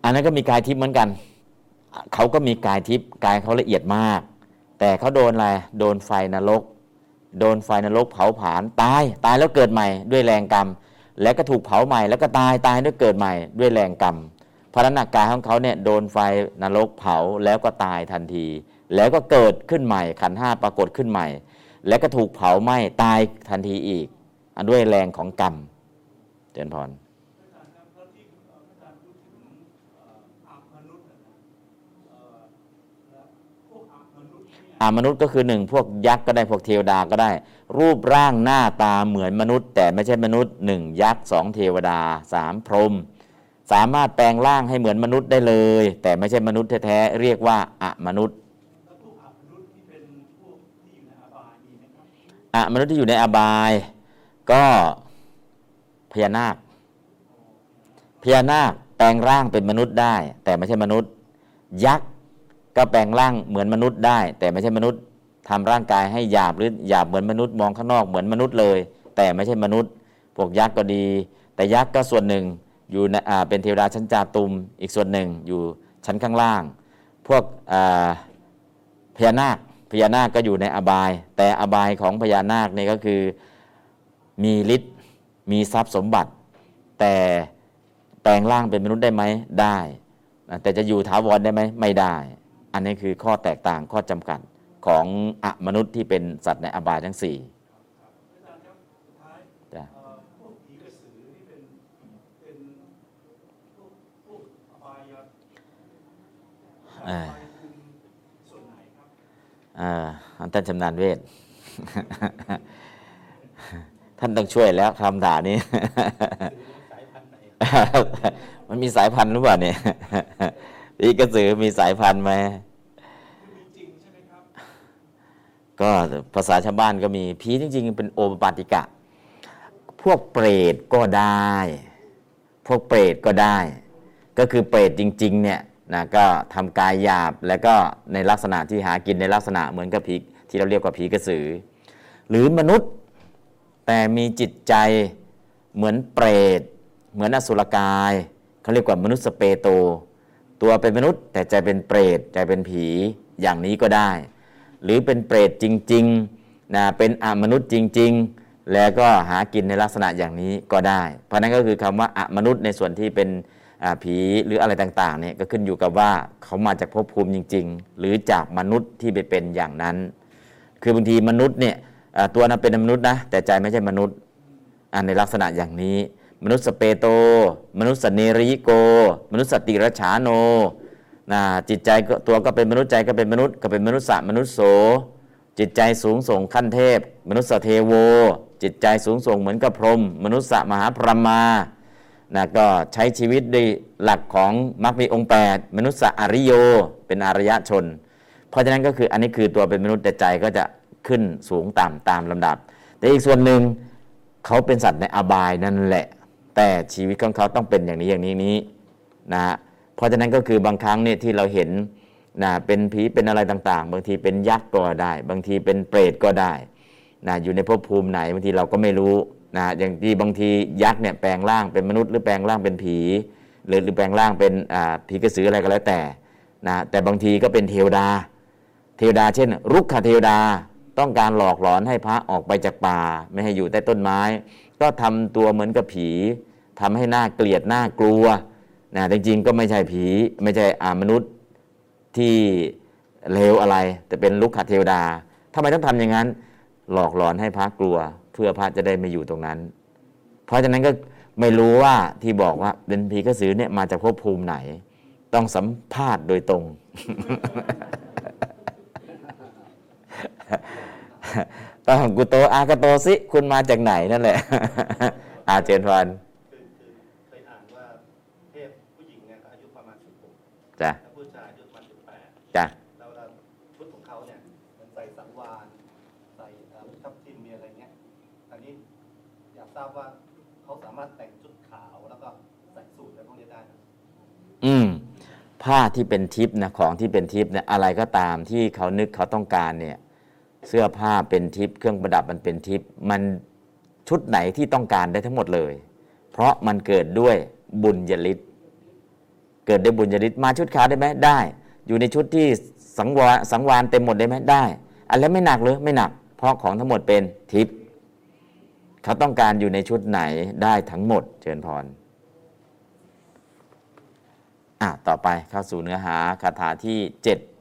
อันนั้นก็มีกายทิพย์เหมือนกัน เขาก็มีกายทิพย์กายเขาละเอียดมาก แต่เขาโดนอะไร โดนไฟนรก โดนไฟนรกเผาผลาญตาย ตายแล้วเกิดใหม่ด้วยแรงกรรม แล้วก็ถูกเผาใหม่แล้วก็ตายตายด้วยเกิดใหม่ด้วยแรงกรรมพราะนั้นกายของเขาเนี่ยโดนไฟนรกเผาแล้วก็ตายทันที แล้วก็เกิดขึ้นใหม่ ขันห้าปรากฏขึ้นใหม่ แล้วก็ถูกเผาไหม้ตายทันทีอีกด้วยแรงของกรรมเจริญพร มนุษย์ก็คือหนึ่งพวกยักษ์ก็ได้พวกเทวดาก็ได้ รูปร่างหน้าตาเหมือนมนุษย์ แต่ไม่ใช่มนุษย์หนึ่งยักษ์สองเทวดาสามพรหมสามารถแปลงร่างให้เหมือนมนุษย์ได้เลย แต่ไม่ใช่มนุษย์แท้ๆเรียกว่าอะมนุษย์อะมนุษย์ที่อยู่ในอบาย ก็พญานาคพญานาคแปลงร่างเป็นมนุษย์ได้ แต่ไม่ใช่มนุษย์ ยักษ์ ก็แปลงร่างเหมือนมนุษย์ได้ แต่ไม่ใช่มนุษย์ทำร่างกายให้หยาบหรือหยาบเหมือนมนุษย์มองข้างนอกเหมือนมนุษย์เลย แต่ไม่ใช่มนุษย์ พวกยักษ์ก็ดี แต่ยักษ์ก็ส่วนหนึ่งอยู่ในอ่าเป็นเทวดาชั้นจาตุมอีกส่วนหนึ่งอยู่ชั้นข้างล่าง พวกอ่าพญานาคพญานาคก็อยู่ในอบาย แต่อบายของพญานาคนี่ก็คือมีฤทธิ์มีทรัพย์สมบัติ แต่แปลงร่างเป็นมนุษย์ได้ไหมได้ แต่จะอยู่ถาวรได้ไหมไม่ได้ อันนี้คือข้อแตกต่างข้อจำกัดของอะมนุษย์ที่เป็นสัตว์ในอบายทั้งสี่เอ่ออันท่านชำนาญเวท ท่านต้องช่วยแล้วคำถานี้ มันมีสายพันธุ์หรือเปล่าเนี่ย ผีกระสือมีสายพันธุ์ไหมก็ภาษาชาวบ้านก็มีผีจริง ๆ เป็นโอปปาติกะ พวกเปรตก็ได้ พวกเปรตก็ได้ ก็คือเปรตจริง ๆ เนี่ยนะก็ทำกายหยาบแล้วก็ในลักษณะที่หากินในลักษณะเหมือนกับผีที่เราเรียกว่าผีกระสือ หรือมนุษย์แต่มีจิตใจเหมือนเปรต เหมือนอสุรกายเขาเรียกว่ามนุษย์สเปโต ตัวเป็นมนุษย์ แต่ใจเป็นเปรตใจเป็นผีอย่างนี้ก็ได้ หรือเป็นเปรตจริงๆนะเป็นอมนุษย์จริง ๆ แล้วก็หากินในลักษณะอย่างนี้ก็ได้ เพราะนั้นก็คือคำว่าอมนุษย์ในส่วนที่เป็นผีหรืออะไรต่างๆเนี่ยก็ขึ้นอยู่กับว่าเขามาจากภพภูมิจริง ๆ หรือจากมนุษย์ที่ไปเป็นอย่างนั้น คือบางทีมนุษย์เนี่ยตัวนั้นเป็นมนุษย์นะแต่ใจไม่ใช่มนุษย์ในลักษณะอย่างนี้ มนุษย์สเปโต มนุษย์สเนริโก มนุษย์สติรชาโนนะจิตใจตัวก็เป็นมนุษย์ใจก็เป็นมนุษย์ก็เป็นมนุษย์สมนุษย์โส จิตใจสูงส่งขั้นเทพ มนุษย์เทโว จิตใจสูงส่งเหมือนกับพรหมมนุษย์มหาพรหมานะก็ใช้ชีวิตด้วยหลักของมรรคมีองค์ 8 มนุษย์อริโย เป็นอริยชน เพราะฉะนั้นก็คืออันนี้คือตัวเป็นมนุษย์แต่ใจก็จะขึ้นสูงต่ำตามลำดับ แต่อีกส่วนหนึ่งเขาเป็นสัตว์ในอบายนั่นแหละ แต่ชีวิตของเขาต้องเป็นอย่างนี้อย่างนี้นี้นะฮะเพราะฉะนั้นก็คือบางครั้งเนี่ยที่เราเห็นนะเป็นผีเป็นอะไรต่างๆ บางทีเป็นยักษ์ก็ได้ บางทีเป็นเปรตก็ได้นะอยู่ในภพภูมิไหนบางทีเราก็ไม่รู้นะอย่างที่บางทียักษ์เนี่ยแปลงร่างเป็นมนุษย์หรือแปลงร่างเป็นผี หรือหรือแปลงร่างเป็นผีกระสืออะไรก็แล้วแต่นะแต่บางทีก็เป็นเทวดา เทวดาเช่น รุกขเทวดาต้องการหลอกหลอนให้พระออกไปจากป่า ไม่ให้อยู่ใต้ต้นไม้ ก็ทำตัวเหมือนกับผีทำให้หน้าเกลียดหน้ากลัวนะจริงๆก็ไม่ใช่ผีไม่ใช่อามนุษย์ที่เลวอะไร แต่เป็นลุกขเทวดาทำไมต้องทำอย่างนั้น หลอกหลอนให้พระกลัว เพื่อพระจะได้ไม่อยู่ตรงนั้น เพราะฉะนั้นก็ไม่รู้ว่าที่บอกว่าเป็นผีกระสือเนี่ยมาจากภพภูมิไหน ต้องสัมภาษณ์โดยตรง ตอนกุโตอากโตสิ คุณมาจากไหนนั่นแหละ อาเจนพันคือคือเคยอ่านว่าเทพผู้หญิงเนี่ยอายุประมาณสิบหกจ้ะผู้ชายอายุจ้ะแล้วเวลาชุดของเขาเนี่ยมันใส่สังวานใส่เอ่อทับทิมมีอะไรเงี้ยอันนี้อยากทราบว่าเขาสามารถแต่งชุดขาวแล้วก็ใส่สูทอะไรพวกนี้ได้ไหมอืมผ้าที่เป็นทิปนะของที่เป็นทิปเนี่ยอะไรก็ตามที่เขานึกเขาต้องการเนี่ย เสื้อผ้าเป็นทิปเครื่องประดับมันเป็นทิปมันชุดไหนที่ต้องการได้ทั้งหมดเลย เพราะมันเกิดด้วยบุญญาลิศเกิดด้วยบุญญาลิศมาชุดขาวได้ไหมได้ อยู่ในชุดที่สังวาสังวานเต็มหมดได้ไหมได้ อันแล้วไม่หนักหรือไม่หนัก เพราะของทั้งหมดเป็นทิปเขาต้องการอยู่ในชุดไหนได้ทั้งหมดเชิญพรอะต่อไปเข้าสู่เนื้อหาคาถาที่ 7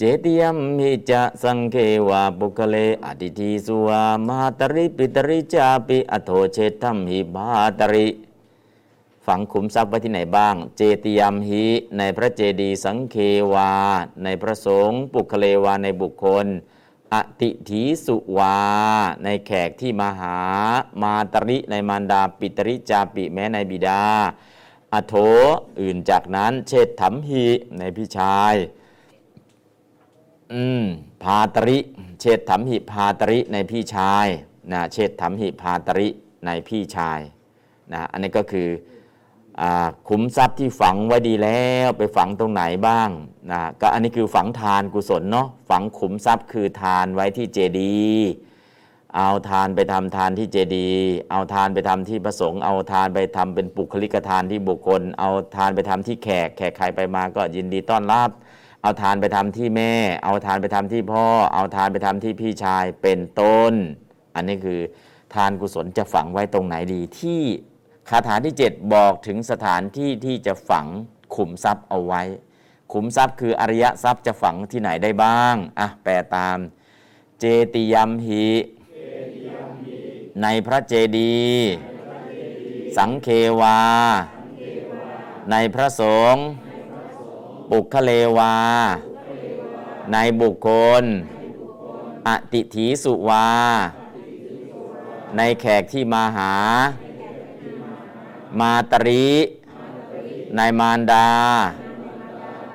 เจติยมหิจะสังเควาปุกเลอดิทีสุวามาตริปิตริจาปิอโทเชตัมหิบาตริ ฝังขุมทรัพย์ไว้ที่ไหนบ้าง เจติยมหิในพระเจดีย์สังเควา ในพระสงฆ์ปุคเลวาในบุคคล อติถีสุวา ในแขกที่มาหา มาตริในมารดาปิตริจาปิแม้ในบิดา อโถอื่นจากนั้นเชษฐัมหิในพี่ชาย อืมพาตริ เชษฐัมหิพาตริในพี่ชายนะเชษฐัมหิพาตริในพี่ชายนะอันนี้ก็คืออาขุมทรัพย์ที่ฝังไว้ดีแล้วไปฝังตรงไหนบ้างนะก็อันนี้คือฝังทานกุศลเนาะฝังขุมทรัพย์คือทานไว้ที่เจดีย์เอาทานไปทำทานที่เจดีย์เอาทานไปทำที่ประสงค์ เอาทานไปทำเป็นปุคลิกทานที่บุคคล เอาทานไปทำที่แขก แขกใครไปมาก็ยินดีต้อนรับ เอาทานไปทำที่แม่ เอาทานไปทำที่พ่อ เอาทานไปทำที่พี่ชายเป็นต้น อันนี้คือทานกุศลจะฝังไว้ตรงไหนดีที่คาถาที่ 7 บอกถึงสถานที่ที่จะฝังขุมทรัพย์เอาไว้ ขุมทรัพย์คืออริยทรัพย์จะฝังที่ไหนได้บ้างอะแปลตาม เจติยมหิในพระเจดีย์สังเควา ในพระสงฆ์ บุคเลวา ในบุคคล อติถีสุวา ในแขกที่มาหา มาตริ ในมารดา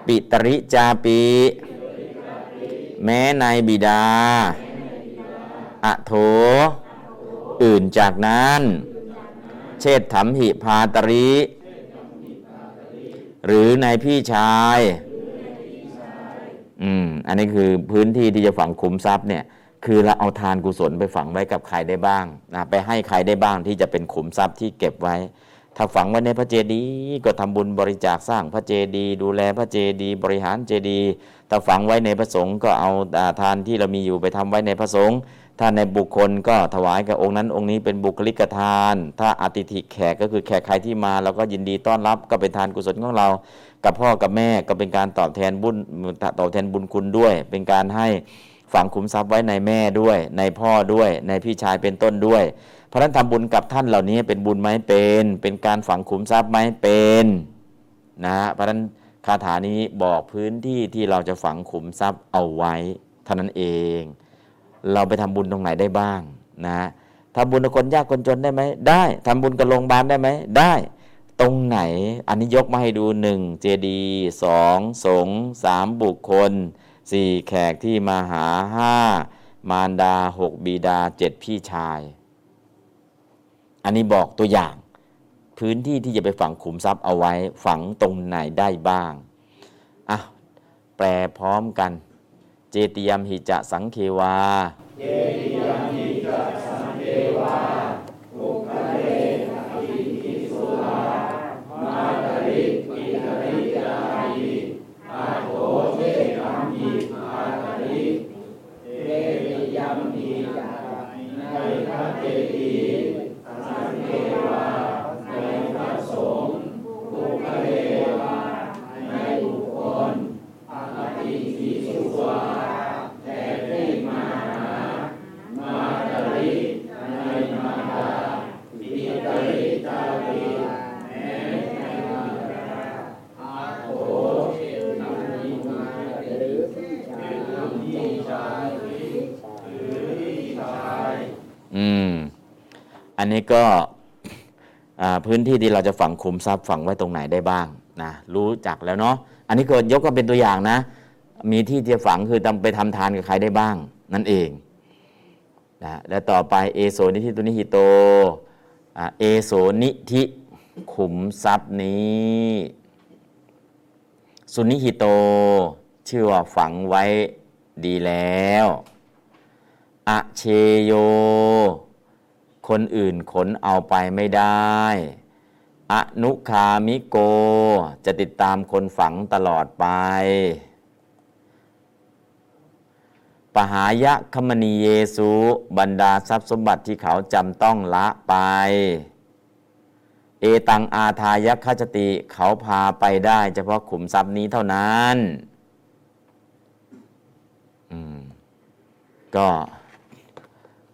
ปิตริจาปิแม้ในบิดา อโถ อื่นจากนั้น เชษฐัมหิพาตริ หรือในพี่ชาย อืม อันนี้คือพื้นที่ที่จะฝังขุมทรัพย์เนี่ย คือเราเอาทานกุศลไปฝังไว้กับใครได้บ้างนะไปให้ใครได้บ้างที่จะเป็นขุมทรัพย์ที่เก็บไว้ ถ้าฝังไว้ในพระเจดีย์ก็ทำบุญบริจาคสร้างพระเจดีย์ดูแลพระเจดีย์บริหารเจดีย์ถ้าฝังไว้ในพระสงฆ์ก็เอาทานที่เรามีอยู่ไปทำไว้ในพระสงฆ์ ถ้าในบุคคลก็ถวายกับองค์นั้น องค์นี้เป็นบุคลิกทาน ถ้าอติถิแขกก็คือแขกใครที่มาเราก็ยินดีต้อนรับก็เป็นทานกุศลของเรา กับพ่อกับแม่ก็เป็นการตอบแทนบุญตอบแทนบุญคุณด้วย เป็นการให้ฝังขุมทรัพย์ไว้ในแม่ด้วย ในพ่อด้วย ในพี่ชายเป็นต้นด้วย เพราะนั้นทำบุญกับท่านเหล่านี้เป็นบุญไหมเป็น เป็นการฝังขุมทรัพย์ไหมเป็นนะเพราะฉะนั้นคาถานี้บอกพื้นที่ที่เราจะฝังขุมทรัพย์เอาไว้เท่านั้นเอง เราไปทำบุญตรงไหนได้บ้างนะทำบุญกับคนยากคนจนได้ไหมได้ทำบุญกับโรงพยาบาลได้ไหมได้ ตรงไหนอันนี้ยกมาให้ดูหนึ่งเจดีสองสงฆ์สามบุคคลสี่แขกที่มาหาห้ามารดาหกบิดาเจ็ดพี่ชาย อันนี้บอกตัวอย่างพื้นที่ที่จะไปฝังขุมทรัพย์เอาไว้ฝังตรงไหนได้บ้างอะแปลพร้อมกัน เจติยมหิจะสังเควา อันนี้ก็พื้นที่ที่เราจะฝังคุมทรัพย์ฝังไว้ตรงไหนได้บ้างนะรู้จักแล้วเนาะอันนี้ก็ยกก็เป็นตัวอย่างนะ มีที่ที่ฝังคือทำไปทำทานกับใครได้บ้าง นั่นเองนะแล้วต่อไปเอโสนิธิตุนิหิโตเอโสนิธิขุมทรัพย์นี้ สุนิหิโต ชื่อว่าฝังไว้ดีแล้วอะเชโย คนอื่นขนเอาไปไม่ได้ อนุคามิโก จะติดตามคนฝังตลอดไป ปหายะคมณีเยสุบรรดาทรัพย์สมบัติที่เขาจำต้องละไป เอตังอาทายคจติเขาพาไปได้เฉพาะขุมทรัพย์นี้เท่านั้นก็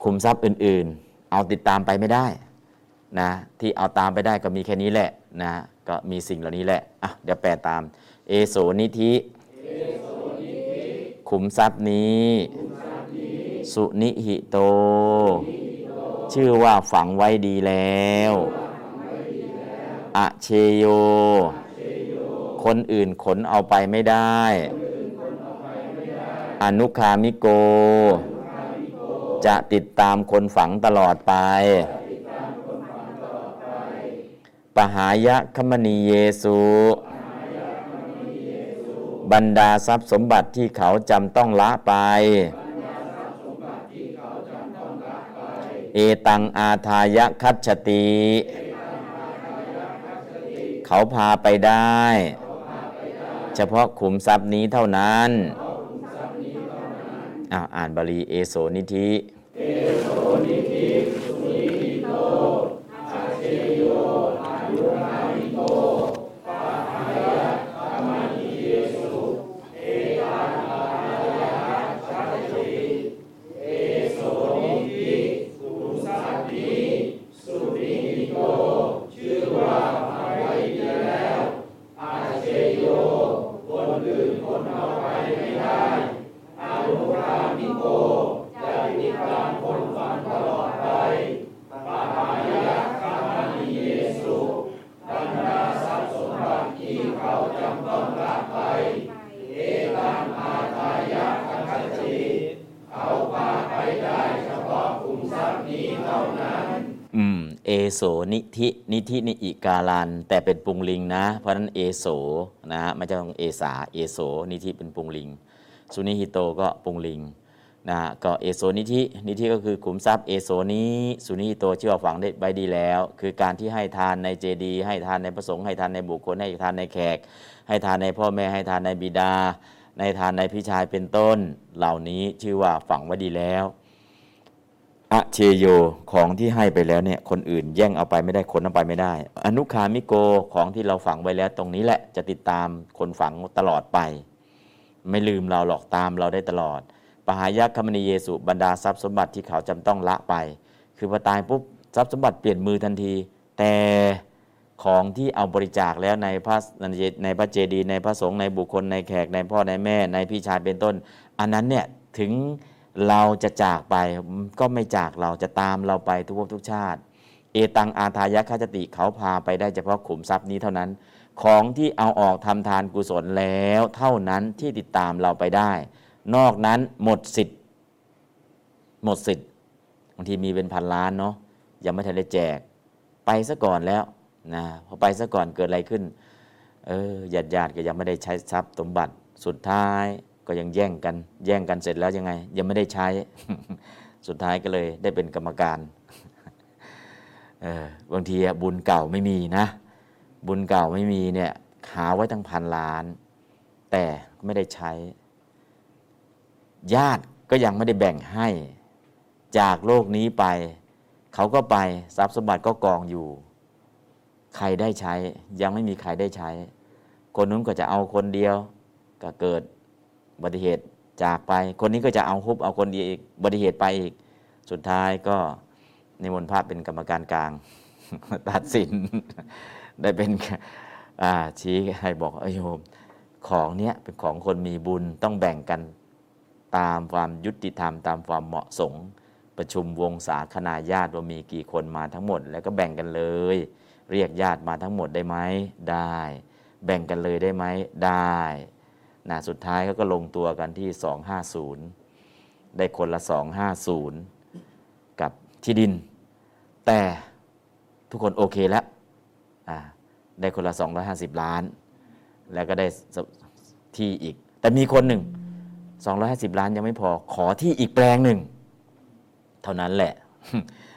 ขุมทรัพย์อื่น ๆ เอาติดตามไปไม่ได้นะที่เอาตามไปได้ก็มีแค่นี้แหละนะก็มีสิ่งเหล่านี้แหละอะเดี๋ยวแปลตาม เอโสนิธิขุมทรัพย์นี้ สุนิหิโต ชื่อว่าฝังไว้ดีแล้วอะเชโย คนอื่นขนเอาไปไม่ได้ อนุคามิโก จะติดตามคนฝังตลอดไป ปหายะคมณีเยสุ บรรดาทรัพย์สมบัติที่เขาจำต้องละไป เอตังอาทายะคัจฉติ เขาพาไปได้ เฉพาะขุมทรัพย์นี้เท่านั้นอ้าว อ่านบาลีเอโสนิธิอื นิธินิอิกาลัน แต่เป็นปุงลิงนะ เพราะนั้นเอโสนะฮะไม่ใช่ต้องเอสาเอโสนิธิเป็นปุงลิง สุนิหิโตก็ปุงลิงนะฮะก็เอโสนิธินิธิก็คือขุมทรัพย์เอโสนี้สุนิหิโตชื่อว่าฝังได้ใบดีแล้ว คือการที่ให้ทานในเจดี ให้ทานในพระสงฆ์ให้ทานในบุคคลให้ทานในแขก ให้ทานในพ่อแม่ให้ทานในบิดา ในทานในพี่ชายเป็นต้น เหล่านี้ชื่อว่าฝังไว้ดีแล้ว อะเชโยของที่ให้ไปแล้วเนี่ยคนอื่นแย่งเอาไปไม่ได้คนเอาไปไม่ได้ อนุคามิโกของที่เราฝังไว้แล้วตรงนี้แหละจะติดตามคนฝังตลอดไป ไม่ลืมเราหรอกตามเราได้ตลอดปหายะคมณีเยสุบรรดาทรัพย์สมบัติที่เขาจำต้องละไป คือพอตายปุ๊บทรัพย์สมบัติเปลี่ยนมือทันที แต่ของที่เอาบริจาคแล้วในพระในพระเจดีย์ในพระสงฆ์ในบุคคลในแขกในพ่อในแม่ในพี่ชายเป็นต้น อันนั้นเนี่ยถึง เราจะจากไปก็ไม่จากเราจะตามเราไปทุกภพทุกชาติ เอตังอาทายะคจติเขาพาไปได้เฉพาะขุมทรัพย์นี้เท่านั้น ของที่เอาออกทำทานกุศลแล้วเท่านั้นที่ติดตามเราไปได้ นอกนั้นหมดสิทธิ์ หมดสิทธิ์บางทีมีเป็นพันล้านเนาะยังไม่ทันได้แจก ไปซะก่อนแล้วนะพอไปซะก่อนเกิดอะไรขึ้น เออญาติญาติก็ยังไม่ได้ใช้ทรัพย์สมบัติสุดท้าย ก็ยังแย่งกัน แย่งกันเสร็จแล้วยังไง ยังไม่ได้ใช้ สุดท้ายก็เลยได้เป็นกรรมการเออบางทีบุญเก่าไม่มีนะ บุญเก่าไม่มีเนี่ยหาไว้ตั้งพันล้าน แต่ไม่ได้ใช้ ญาติก็ยังไม่ได้แบ่งให้ จากโลกนี้ไป เขาก็ไปทรัพย์สมบัติก็กองอยู่ ใครได้ใช้ ยังไม่มีใครได้ใช้ คนนู้นก็จะเอาคนเดียว ก็เกิด อุบัติเหตุจากไป คนนี้ก็จะเอาฮุบเอาคนดีอีกอุบัติเหตุไปอีก สุดท้ายก็ในมนต์พระเป็นกรรมการกลาง ตัดสิน ได้เป็นชี้ให้บอกเอยโยมของเนี้ยเป็นของคนมีบุญต้องแบ่งกันตามความยุติธรรม ตามความเหมาะสมประชุมวงศาคณาญาติว่ามีกี่คนมาทั้งหมด แล้วก็แบ่งกันเลย เรียกญาติมาทั้งหมดได้ไหมได้ แบ่งกันเลยได้ไหมได้ นะสุดท้ายเขาก็ลงตัวกันที่ 250 ได้คนละ 250 กับที่ดิน แต่ทุกคนโอเคแล้วได้คนละ 250 ล้าน แล้วก็ได้ที่อีก แต่มีคนหนึ่ง 250 ล้านยังไม่พอขอที่อีกแปลงหนึ่ง เท่านั้นแหละ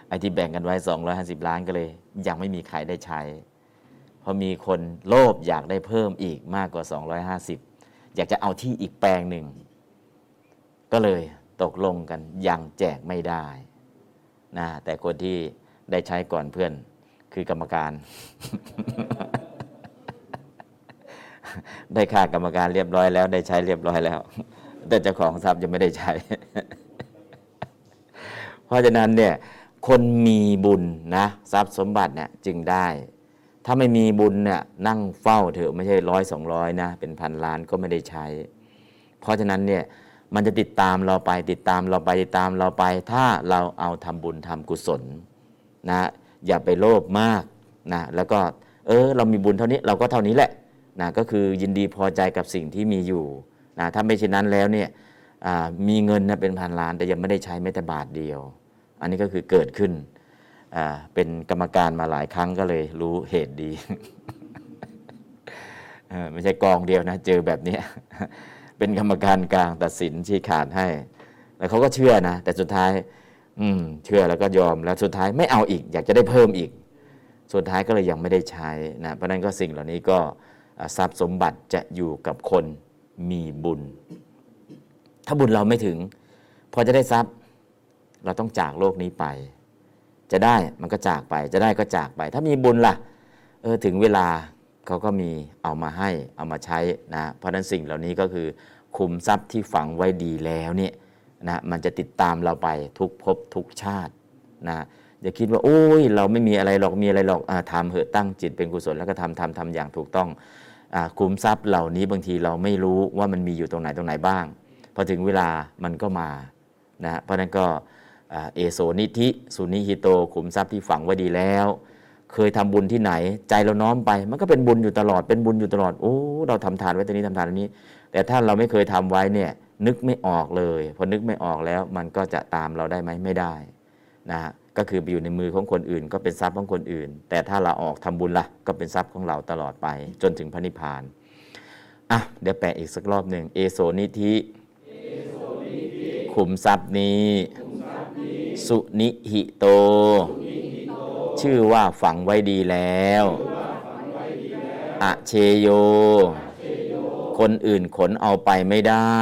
ไอ้ที่แบ่งกันไว้ 250 ล้านก็เลย ยังไม่มีใครได้ใช้ เพราะมีคนโลภอยากได้เพิ่มอีกมากกว่า 250 อยากจะเอาที่อีกแปลงหนึ่ง ก็เลยตกลงกันยังแจกไม่ได้นะแต่คนที่ได้ใช้ก่อนเพื่อนคือกรรมการ ได้ค่ากรรมการเรียบร้อยแล้ว ได้ใช้เรียบร้อยแล้ว แต่เจ้าของทรัพย์ยังไม่ได้ใช้ เพราะฉะนั้นเนี่ยคนมีบุญนะทรัพย์สมบัติเนี่ยจึงได้ ถ้าไม่มีบุญเนี่ยนั่งเฝ้าเถอะไม่ใช่ร้อยสองร้อยนะ เป็นพันล้านก็ไม่ได้ใช้ เพราะฉะนั้นเนี่ยมันจะติดตามเราไปติดตามเราไปติดตามเราไป ถ้าเราเอาทำบุญทำกุศลนะอย่าไปโลภมากนะแล้วก็เออเรามีบุญเท่านี้เราก็เท่านี้แหละนะก็คือยินดีพอใจกับสิ่งที่มีอยู่นะถ้าไม่เช่นนั้นแล้วเนี่ยมีเงินนะเป็นพันล้านแต่ยังไม่ได้ใช้แม้แต่บาทเดียว อันนี้ก็คือเกิดขึ้น เป็นกรรมการมาหลายครั้งก็เลยรู้เหตุดีไม่ใช่กองเดียวนะ เจอแบบนี้เป็นกรรมการกลางตัดสินชี้ขาดให้ แล้วเขาก็เชื่อนะ แต่สุดท้าย อืม เชื่อแล้วก็ยอมแล้วสุดท้ายไม่เอาอีก อยากจะได้เพิ่มอีก สุดท้ายก็เลยยังไม่ได้ใช้นะเพราะนั้นก็สิ่งเหล่านี้ก็ทรัพย์สมบัติจะอยู่กับคนมีบุญ ถ้าบุญเราไม่ถึง พอจะได้ทรัพย์ เราต้องจากโลกนี้ไป จะได้มันก็จากไป จะได้ก็จากไป ถ้ามีบุญล่ะเออถึงเวลาเขาก็มีเอามาให้เอามาใช้นะเพราะนั้นสิ่งเหล่านี้ก็คือคุมทรัพย์ที่ฝังไว้ดีแล้วเนี่ยนะมันจะติดตามเราไปทุกภพทุกชาตินะอย่าคิดว่าโอ้ยเราไม่มีอะไรหรอกมีอะไรหรอกอทำเหอะตั้งจิตเป็นกุศลแล้วก็ทำทำทำอย่างถูกต้องอคุมทรัพย์เหล่านี้บางทีเราไม่รู้ว่ามันมีอยู่ตรงไหนตรงไหนบ้างพอถึงเวลามันก็มานะเพราะนั้นก็ เอโซนิธิสุนิฮิโตขุมทรัพย์ที่ฝังไว้ดีแล้ว เคยทำบุญที่ไหน ใจเราน้อมไป มันก็เป็นบุญอยู่ตลอดเป็นบุญอยู่ตลอดโอ้เราทำทานไว้ตรงนี้ทำทานตรงนี้ แต่ถ้าเราไม่เคยทำไว้เนี่ยนึกไม่ออกเลยพอนึกไม่ออกแล้วมันก็จะตามเราได้ไหมไม่ได้นะก็คือไปอยู่ในมือของคนอื่น ก็เป็นทรัพย์ของคนอื่น แต่ถ้าเราออกทำบุญละก็เป็นทรัพย์ของเราตลอดไป จนถึงพระนิพพานอะเดี๋ยวแปลอีกสักรอบหนึ่งเอโซนิธิขุมทรัพย์นี้ สุนิหิโต ชื่อว่าฝังไว้ดีแล้วอะเชโย คนอื่นขนเอาไปไม่ได้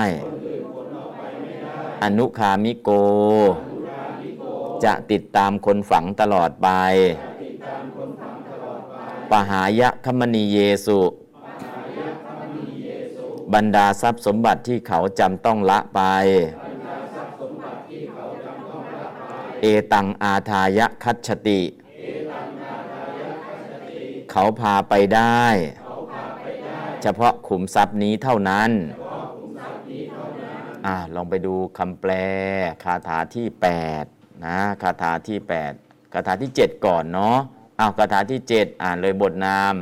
อนุคามิโก จะติดตามคนฝังตลอดไป ปหายะคมณีเยสุ บรรดาทรัพย์สมบัติที่เขาจำต้องละไป เอตังอาทายะคัจติ เขาพาไปได้ เฉพาะขุมทรัพย์นี้เท่านั้นอ่าลองไปดูคำแปลคาถาที่ 8 นะคาถาที่ 8 คาถาที่ 7 ก่อนเนาะอ้าวคาถาที่ 7 อ่านเลยบทนาม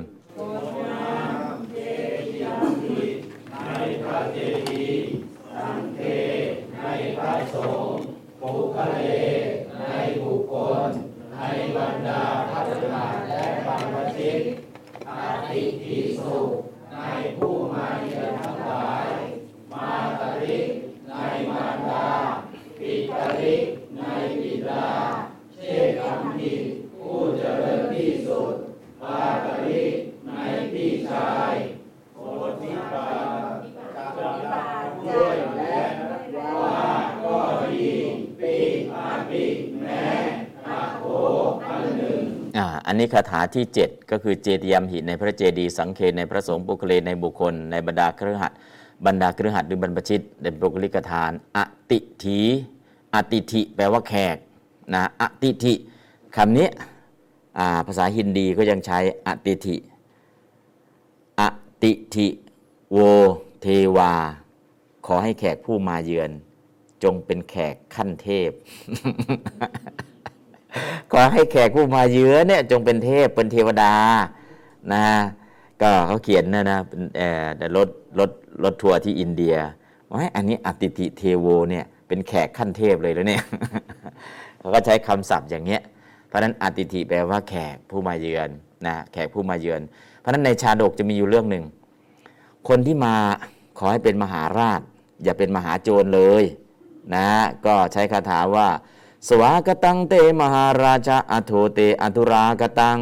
อันนี้คาถาที่ 7 ก็คือเจติยมหิในพระเจดีย์สังเขในพระสงฆ์ปุคเลในบุคคล ในบรรดาเครือขัดบรรดาเครือขัดหรือบรรพชิตในปุคลิกทานอติถีอติถิแปลว่าแขกนะอติถิคำนี้ภาษาฮินดีก็ยังใช้อติถิอติถิโวเทวา ขอให้แขกผู้มาเยือน จงเป็นแขกขั้นเทพ ขอให้แขกผู้มาเยือเนี่ยจงเป็นเทพเป็นเทวดานะก็เขาเขียนนะนะเป็นเอ่รถรถรถทัวร์ที่อินเดียว่าอันนี้อติติเทโวเนี่ยเป็นแขกขั้นเทพเลยแล้วเนี่ยเขาก็ใช้คำศัพท์อย่างเงี้ยเพราะฉะนั้นอติติแปลว่าแขกผู้มาเยือนนะแขกผู้มาเยือน เพราะฉะนั้นในชาดกจะมีอยู่เรื่องหนึ่งคนที่มาขอให้เป็นมหาราช อย่าเป็นมหาโจรเลยนะก็ใช้คาถาว่า สวากตังเตมหาราชาอโทเตอธุรากตัง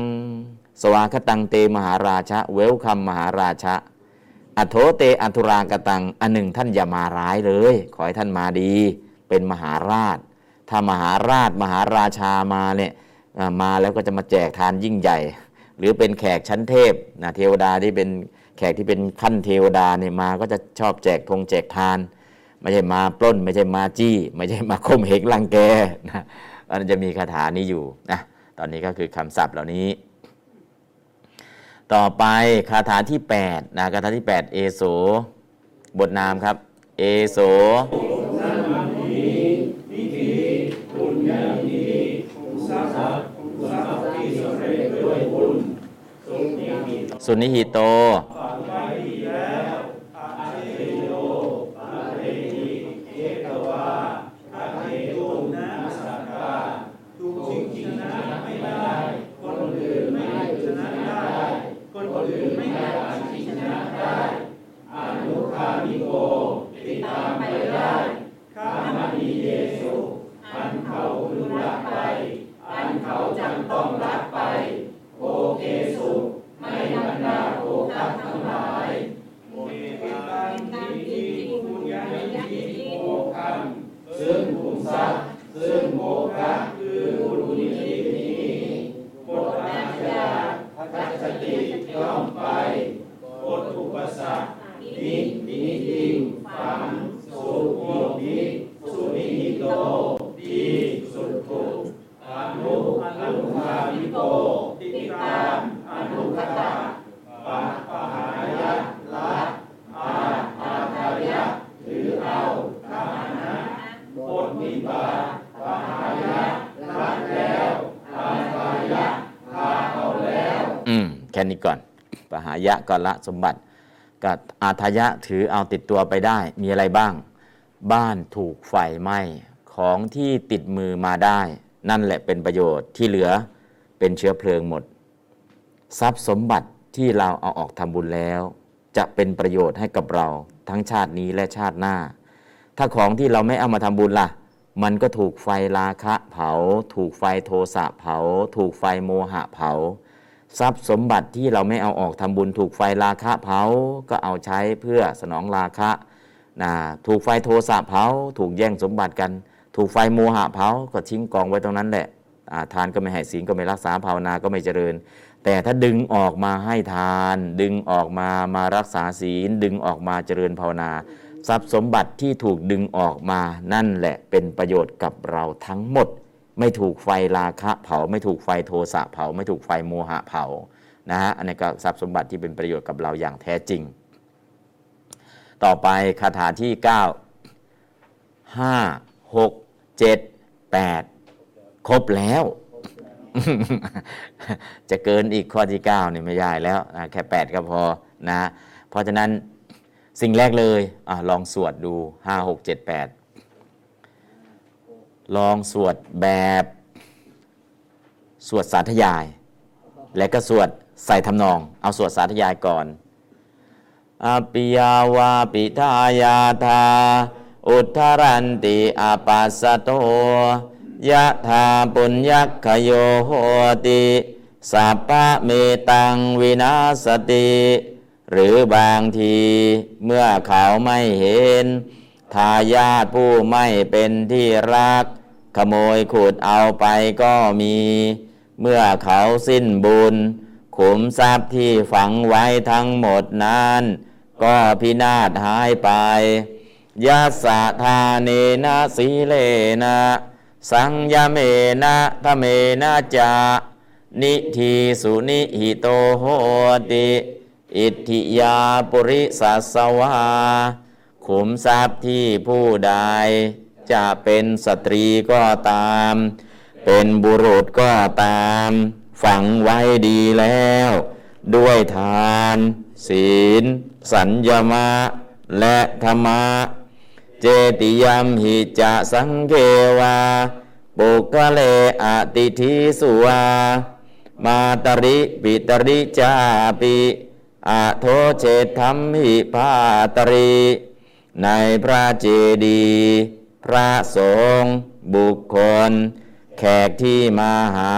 สวากตังเตมหาราชาเวลคัมมหาราชาอโทเตอธุรากตัง อันหนึ่งท่านอย่ามาร้ายเลย ขอให้ท่านมาดี เป็นมหาราช ถ้ามหาราชมหาราชามาเนี่ยมาแล้วก็จะมาแจกทานยิ่งใหญ่ หรือเป็นแขกชั้นเทพนะเทวดาที่เป็นแขกที่เป็นขั้นเทวดาเนี่ยมาก็จะชอบแจกธงแจกทาน ไม่ใช่มาปล้น ไม่ใช่มาจี้ ไม่ใช่มาข่มเหงรังแกนะมันจะมีคาถานี้อยู่นะตอนนี้ก็คือคำศัพท์เหล่านี้ ต่อไปคาถาที่8นะคาถาที่ 8 เอโสบทนามครับ เอโสสุนิหิโต ละสมบัติกับอาทยะถือเอาติดตัวไปได้มีอะไรบ้าง บ้านถูกไฟไหม้ของที่ติดมือมาได้ นั่นแหละเป็นประโยชน์ที่เหลือเป็นเชื้อเพลิงหมด ทรัพย์สมบัติที่เราเอาออกทำบุญแล้ว จะเป็นประโยชน์ให้กับเราทั้งชาตินี้และชาติหน้า ถ้าของที่เราไม่เอามาทำบุญล่ะ มันก็ถูกไฟราคะเผา ถูกไฟโทสะเผา ถูกไฟโมหะเผา ทรัพย์สมบัติที่เราไม่เอาออกทำบุญ ถูกไฟราคะเผา ก็เอาใช้เพื่อสนองราคะนะถูกไฟโทสะเผา ถูกแย่งสมบัติกัน ถูกไฟโมหะเผา ก็ทิ้งกองไว้ตรงนั้นแหละาทานก็ไม่ให้ศีลก็ไม่รักษาภาวนาก็ไม่เจริญ แต่ถ้าดึงออกมาให้ทาน ดึงออกมามารักษาศีล ดึงออกมาเจริญภาวนา ทรัพย์สมบัติที่ถูกดึงออกมานั่นแหละเป็นประโยชน์กับเราทั้งหมด ไม่ถูกไฟราคะเผา ไม่ถูกไฟโทสะเผา ไม่ถูกไฟโมหะเผานะฮะอันนี้ก็ทรัพย์สมบัติที่เป็นประโยชน์กับเราอย่างแท้จริง ต่อไปคาถาที่ 9 5 6 7 8 ครบแล้ว จะเกินอีกข้อที่ 9 นี่ไม่ได้แล้วแค่ 8 ก็พอนะเพราะฉะนั้นสิ่งแรกเลยอลองสวดดู 5 6 7 8 ลองสวดแบบ สวดสาธยาย และก็สวดใส่ทำนอง เอาสวดสาธยายก่อนอปิยาวาปิทายาธาอุทธารันติอาปัสสโตยะธาปุญญักขโยโหติสัพพะเมตังวินาสติ หรือบางทีเมื่อเขาไม่เห็น ทายาทผู้ไม่เป็นที่รัก ขโมยขุดเอาไปก็มี เมื่อเขาสิ้นบุญ ขุมทรัพย์ที่ฝังไว้ทั้งหมดนั้น ก็พินาศหายไปยัสะทาเนนะสีเลนะสังยเมนะทะเมนะจานิทีสุนิหิโตโหติ อิทธิยาปุริสัสสวา ขุมทรัพย์ที่ผู้ใดจะเป็นสตรีก็ตาม เป็นบุรุษก็ตาม ฝังไว้ดีแล้ว ด้วยทาน ศีล สัญญมะ และธรรมะ เจติยมหิจะสังเกวาปุกเลอติทิสุวา มาตริปิตริจาปิ อโทเชธรรมหิพาตริ ในพระเจดีย์พระสงฆ์บุคคล แขกที่มาหา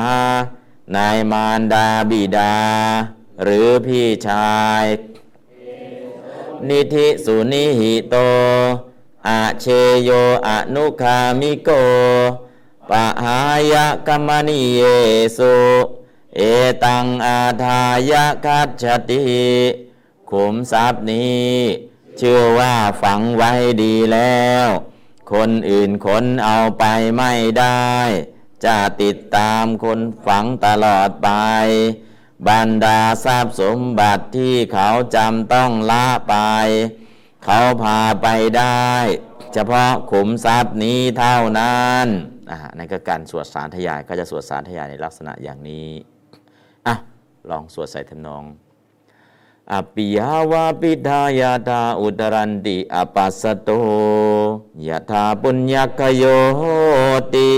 ในมารดาบิดา หรือพี่ชาย นิธิสุนิหิโตอาเชโยอนุคามิโกปะหายะกัมมณีเยสุเอตังอาทายะคัจฉติขุมทรัพย์นี้ เชื่อว่าฝังไว้ดีแล้ว คนอื่นคนเอาไปไม่ได้ จะติดตามคนฝังตลอดไปบรรดาทรัพย์สมบัติที่เขาจำต้องละไป เขาพาไปได้ เฉพาะขุมทรัพย์นี้เท่านั้นอ่านั่นก็การสวดสารทยายก็จะสวดสารทยายในลักษณะอย่างนี้อะลองสวดใส่ทำนอง อปิยาวาปิทายาตาอุตรันติอปัสสโตยะธาปุญญคโยติ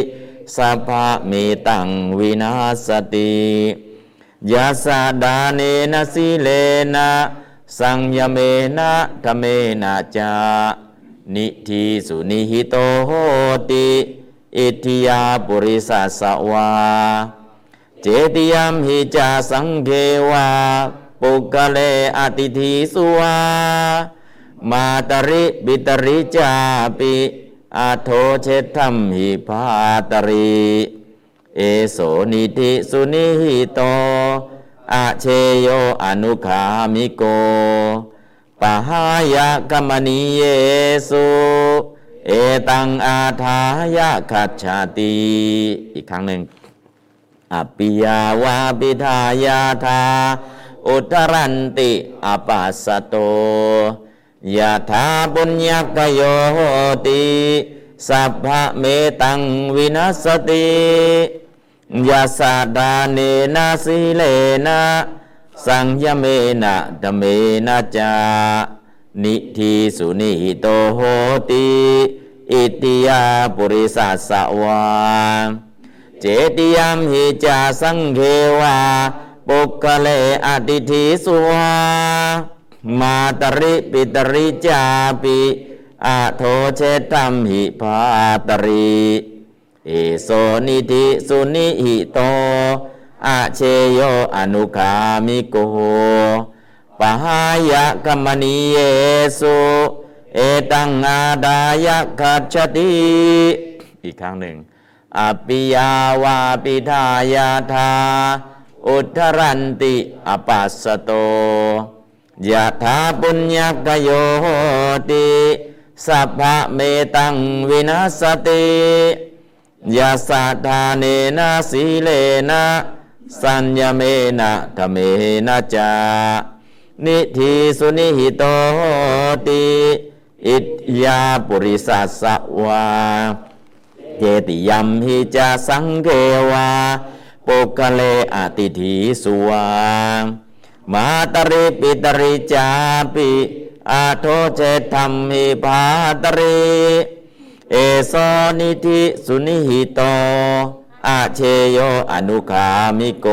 สัพพะเมตังวินาสติยาสาดาเนนะสีเลนะสังยเมนะธเมนะจานิธิสุนิหิโตโหติอิทธิยาปุริสัสสวา เจติยมหิจาสังเกวา ปุกะเลอติทีสุวามาตริบิตริจาปิอาโทเชตัมหิภาตริ เอโสนิธิสุนิหิโตอาเชโยอนุขามิโกปหายะกัมมณีเยสุเอตังอาทายะคัจฉาติอีกครั้งหนึ่งอปิยาวาปิทายาธา อุตรันติอปัสสโตยะธาบุญญกโยติสัพพะเมตังวินัสติยาสาดาเนนะสีเลนะสังยเมนะดเมนะจานิทีสุนิหิโตโหติอิติยาปุริสัสสวาเจติยมหิจาสังเขวา ปุกะเลอติทิสุวามาตริปิตริจาปิอาโทเชตัมหิภาตริเอโสนิธิสุนิหิโตอาเชโยอนุคามิโกปหายะกัมมณีเยสุเอตังอาดายะคัจฉติอีกครั้งหนึ่งอปิยาวาปิทายาธา อุทธรันติอปัสสโตยะธาปุญญกโยติสัพพะเมตังวินาสติยาสัทธาเนนะสีเลนะสัญญเมนะธเมนะจานิธิสุนิหิโตติอิทยาปุริสัสสวาเจติยัมหิจาสังเกวา ปุกะเลอติถีสุวามาตริปิตริจาปิอาโทเจธรรมิภาตริเอโสนิธิสุนิหิโตอาเชโยอนุคามิโก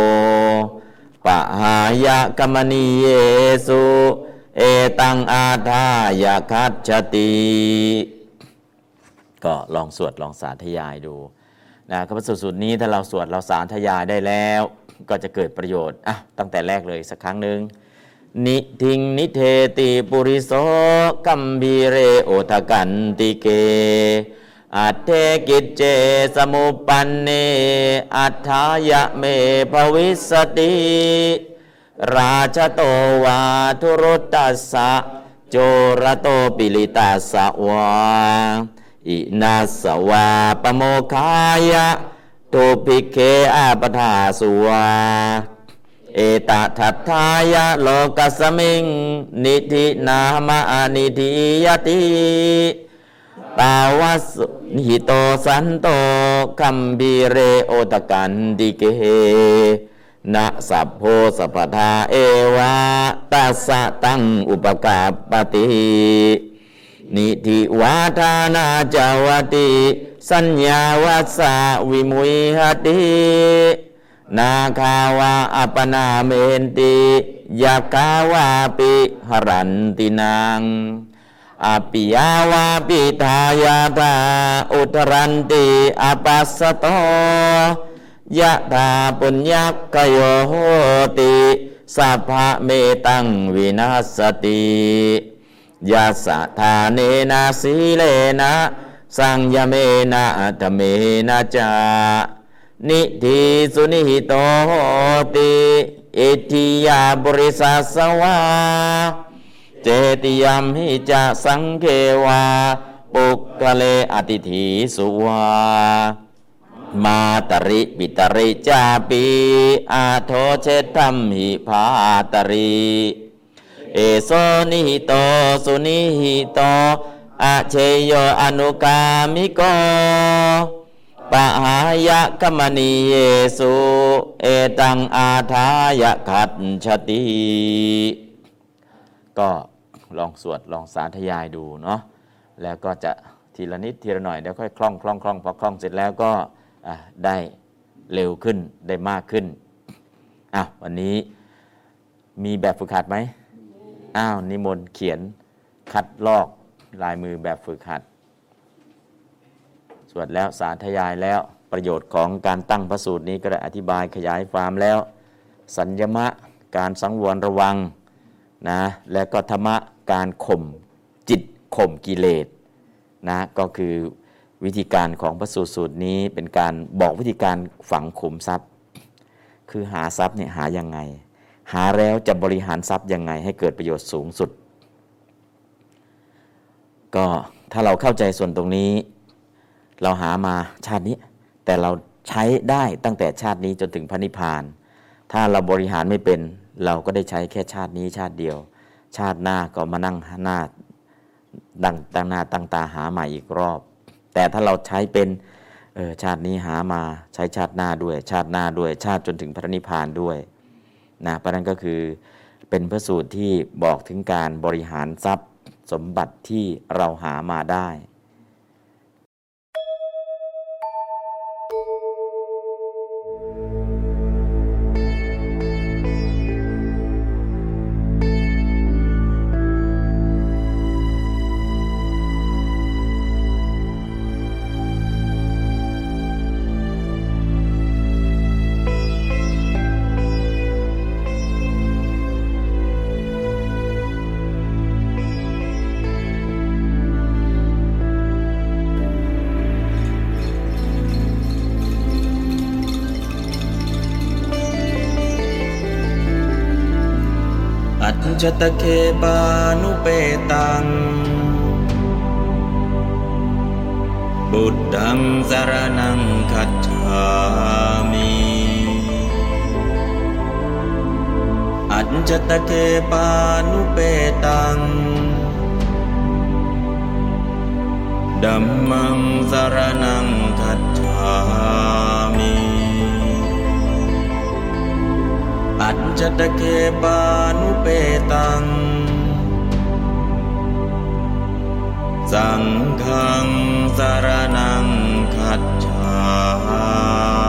ปะหายะกัมมณีเยสุ เอตังอาทายาคัจติ ก็ลองสวดลองสาธยายดู นะครับพระสูตรนี้ถ้าเราสวดเราสาธยายได้แล้ว ก็จะเกิดประโยชน์อะตั้งแต่แรกเลยสักครั้งหนึ่งนิทิงนิเทติปุริโสกัมบีเรโอทกันติเก อัตเถ กิจเจสมุปปันเน อัตถายะเมภวิสสติ ราชโตวาทุรุตตัสสะ โจรโตปีฬิตัสสะวา อิณัสสะ วาปโมกขายะ ทุพภิกเข อาปทาสุวาเอตทัตถายะโลกัสมิง นิธินามานิธิยติตาวัสนิหิโตสันโตคัมบีเรโอตกันดิเกนะสัพโพสัพพทาเอวะตัสสะตังอุปกาปติ นิธิวาทานาจาวติสัญญาวัสสะวิมุยหตินาคาวาอัปนาเมนติยากาวาปิหรันตินางอปิยาวาปิทายาตาอุตรันติอปัสสโตยะธาปุญญกโยโหติสัพพะเมตังวินาสติ ยาสะทาเนนะสีเลนะสังยเมนะธเมนะจานิธิสุนิหิโตติอิทิยาบริสัสวาเจติยมหิจะสังเกวา ปุกกะเลอติถีสุวา มาตริปิตริจาปีอาโทเชตัมหิภาตริ เอโซนิหิโตสุนิหิโตอาเชโยอนุกามิโกปะหายะกมณีเยสุเอตังอาทายะขัดชติก็ลองสวดลองสาธยายดูเนาะแล้วก็จะทีละนิดทีละหน่อยเดี๋ยวค่อยคล่องคล่องคล่องพอคล่องเสร็จแล้วก็ได้เร็วขึ้นได้มากขึ้นอ้าววันนี้มีแบบฝึกหัดไหม อ้าวนิมนต์เขียนคัดลอกลายมือแบบฝึกหัด สวดแล้วสาธยายแล้วประโยชน์ของการตั้งพระสูตรนี้ก็ได้อธิบายขยายความแล้ว สัญญมะการสังวรระวังนะและก็ธรรมะการข่มจิตข่มกิเลสนะก็คือวิธีการของพระสูตรสูตรนี้เป็นการบอกวิธีการฝังขุมทรัพย์ คือหาทรัพย์เนี่ยหายังไง หาแล้วจะบริหารทรัพย์ยังไงให้เกิดประโยชน์สูงสุด ก็ถ้าเราเข้าใจส่วนตรงนี้ เราหามาชาตินี้ แต่เราใช้ได้ตั้งแต่ชาตินี้จนถึงพระนิพพาน ถ้าเราบริหารไม่เป็น เราก็ได้ใช้แค่ชาตินี้ชาติเดียว ชาติหน้าก็มานั่งหน้าดังตั้งหน้าตั้งตาหาใหม่อีกรอบ แต่ถ้าเราใช้เป็นเออชาตินี้หามาใช้ชาติหน้าด้วย ชาติหน้าด้วยชาติจนถึงพระนิพพานด้วย นะเพราะนั้นก็คือเป็นพระสูตรที่บอกถึงการบริหารทรัพย์สมบัติที่เราหามาได้ ชตเคปานุเปตัง บุตตังสารนังคัจฉามิอัจจตเคปานุเปตังดัมมังสารนังคัจฉามิ จจตะเคปานุเปตัง สังฆังสารนังขัจฉา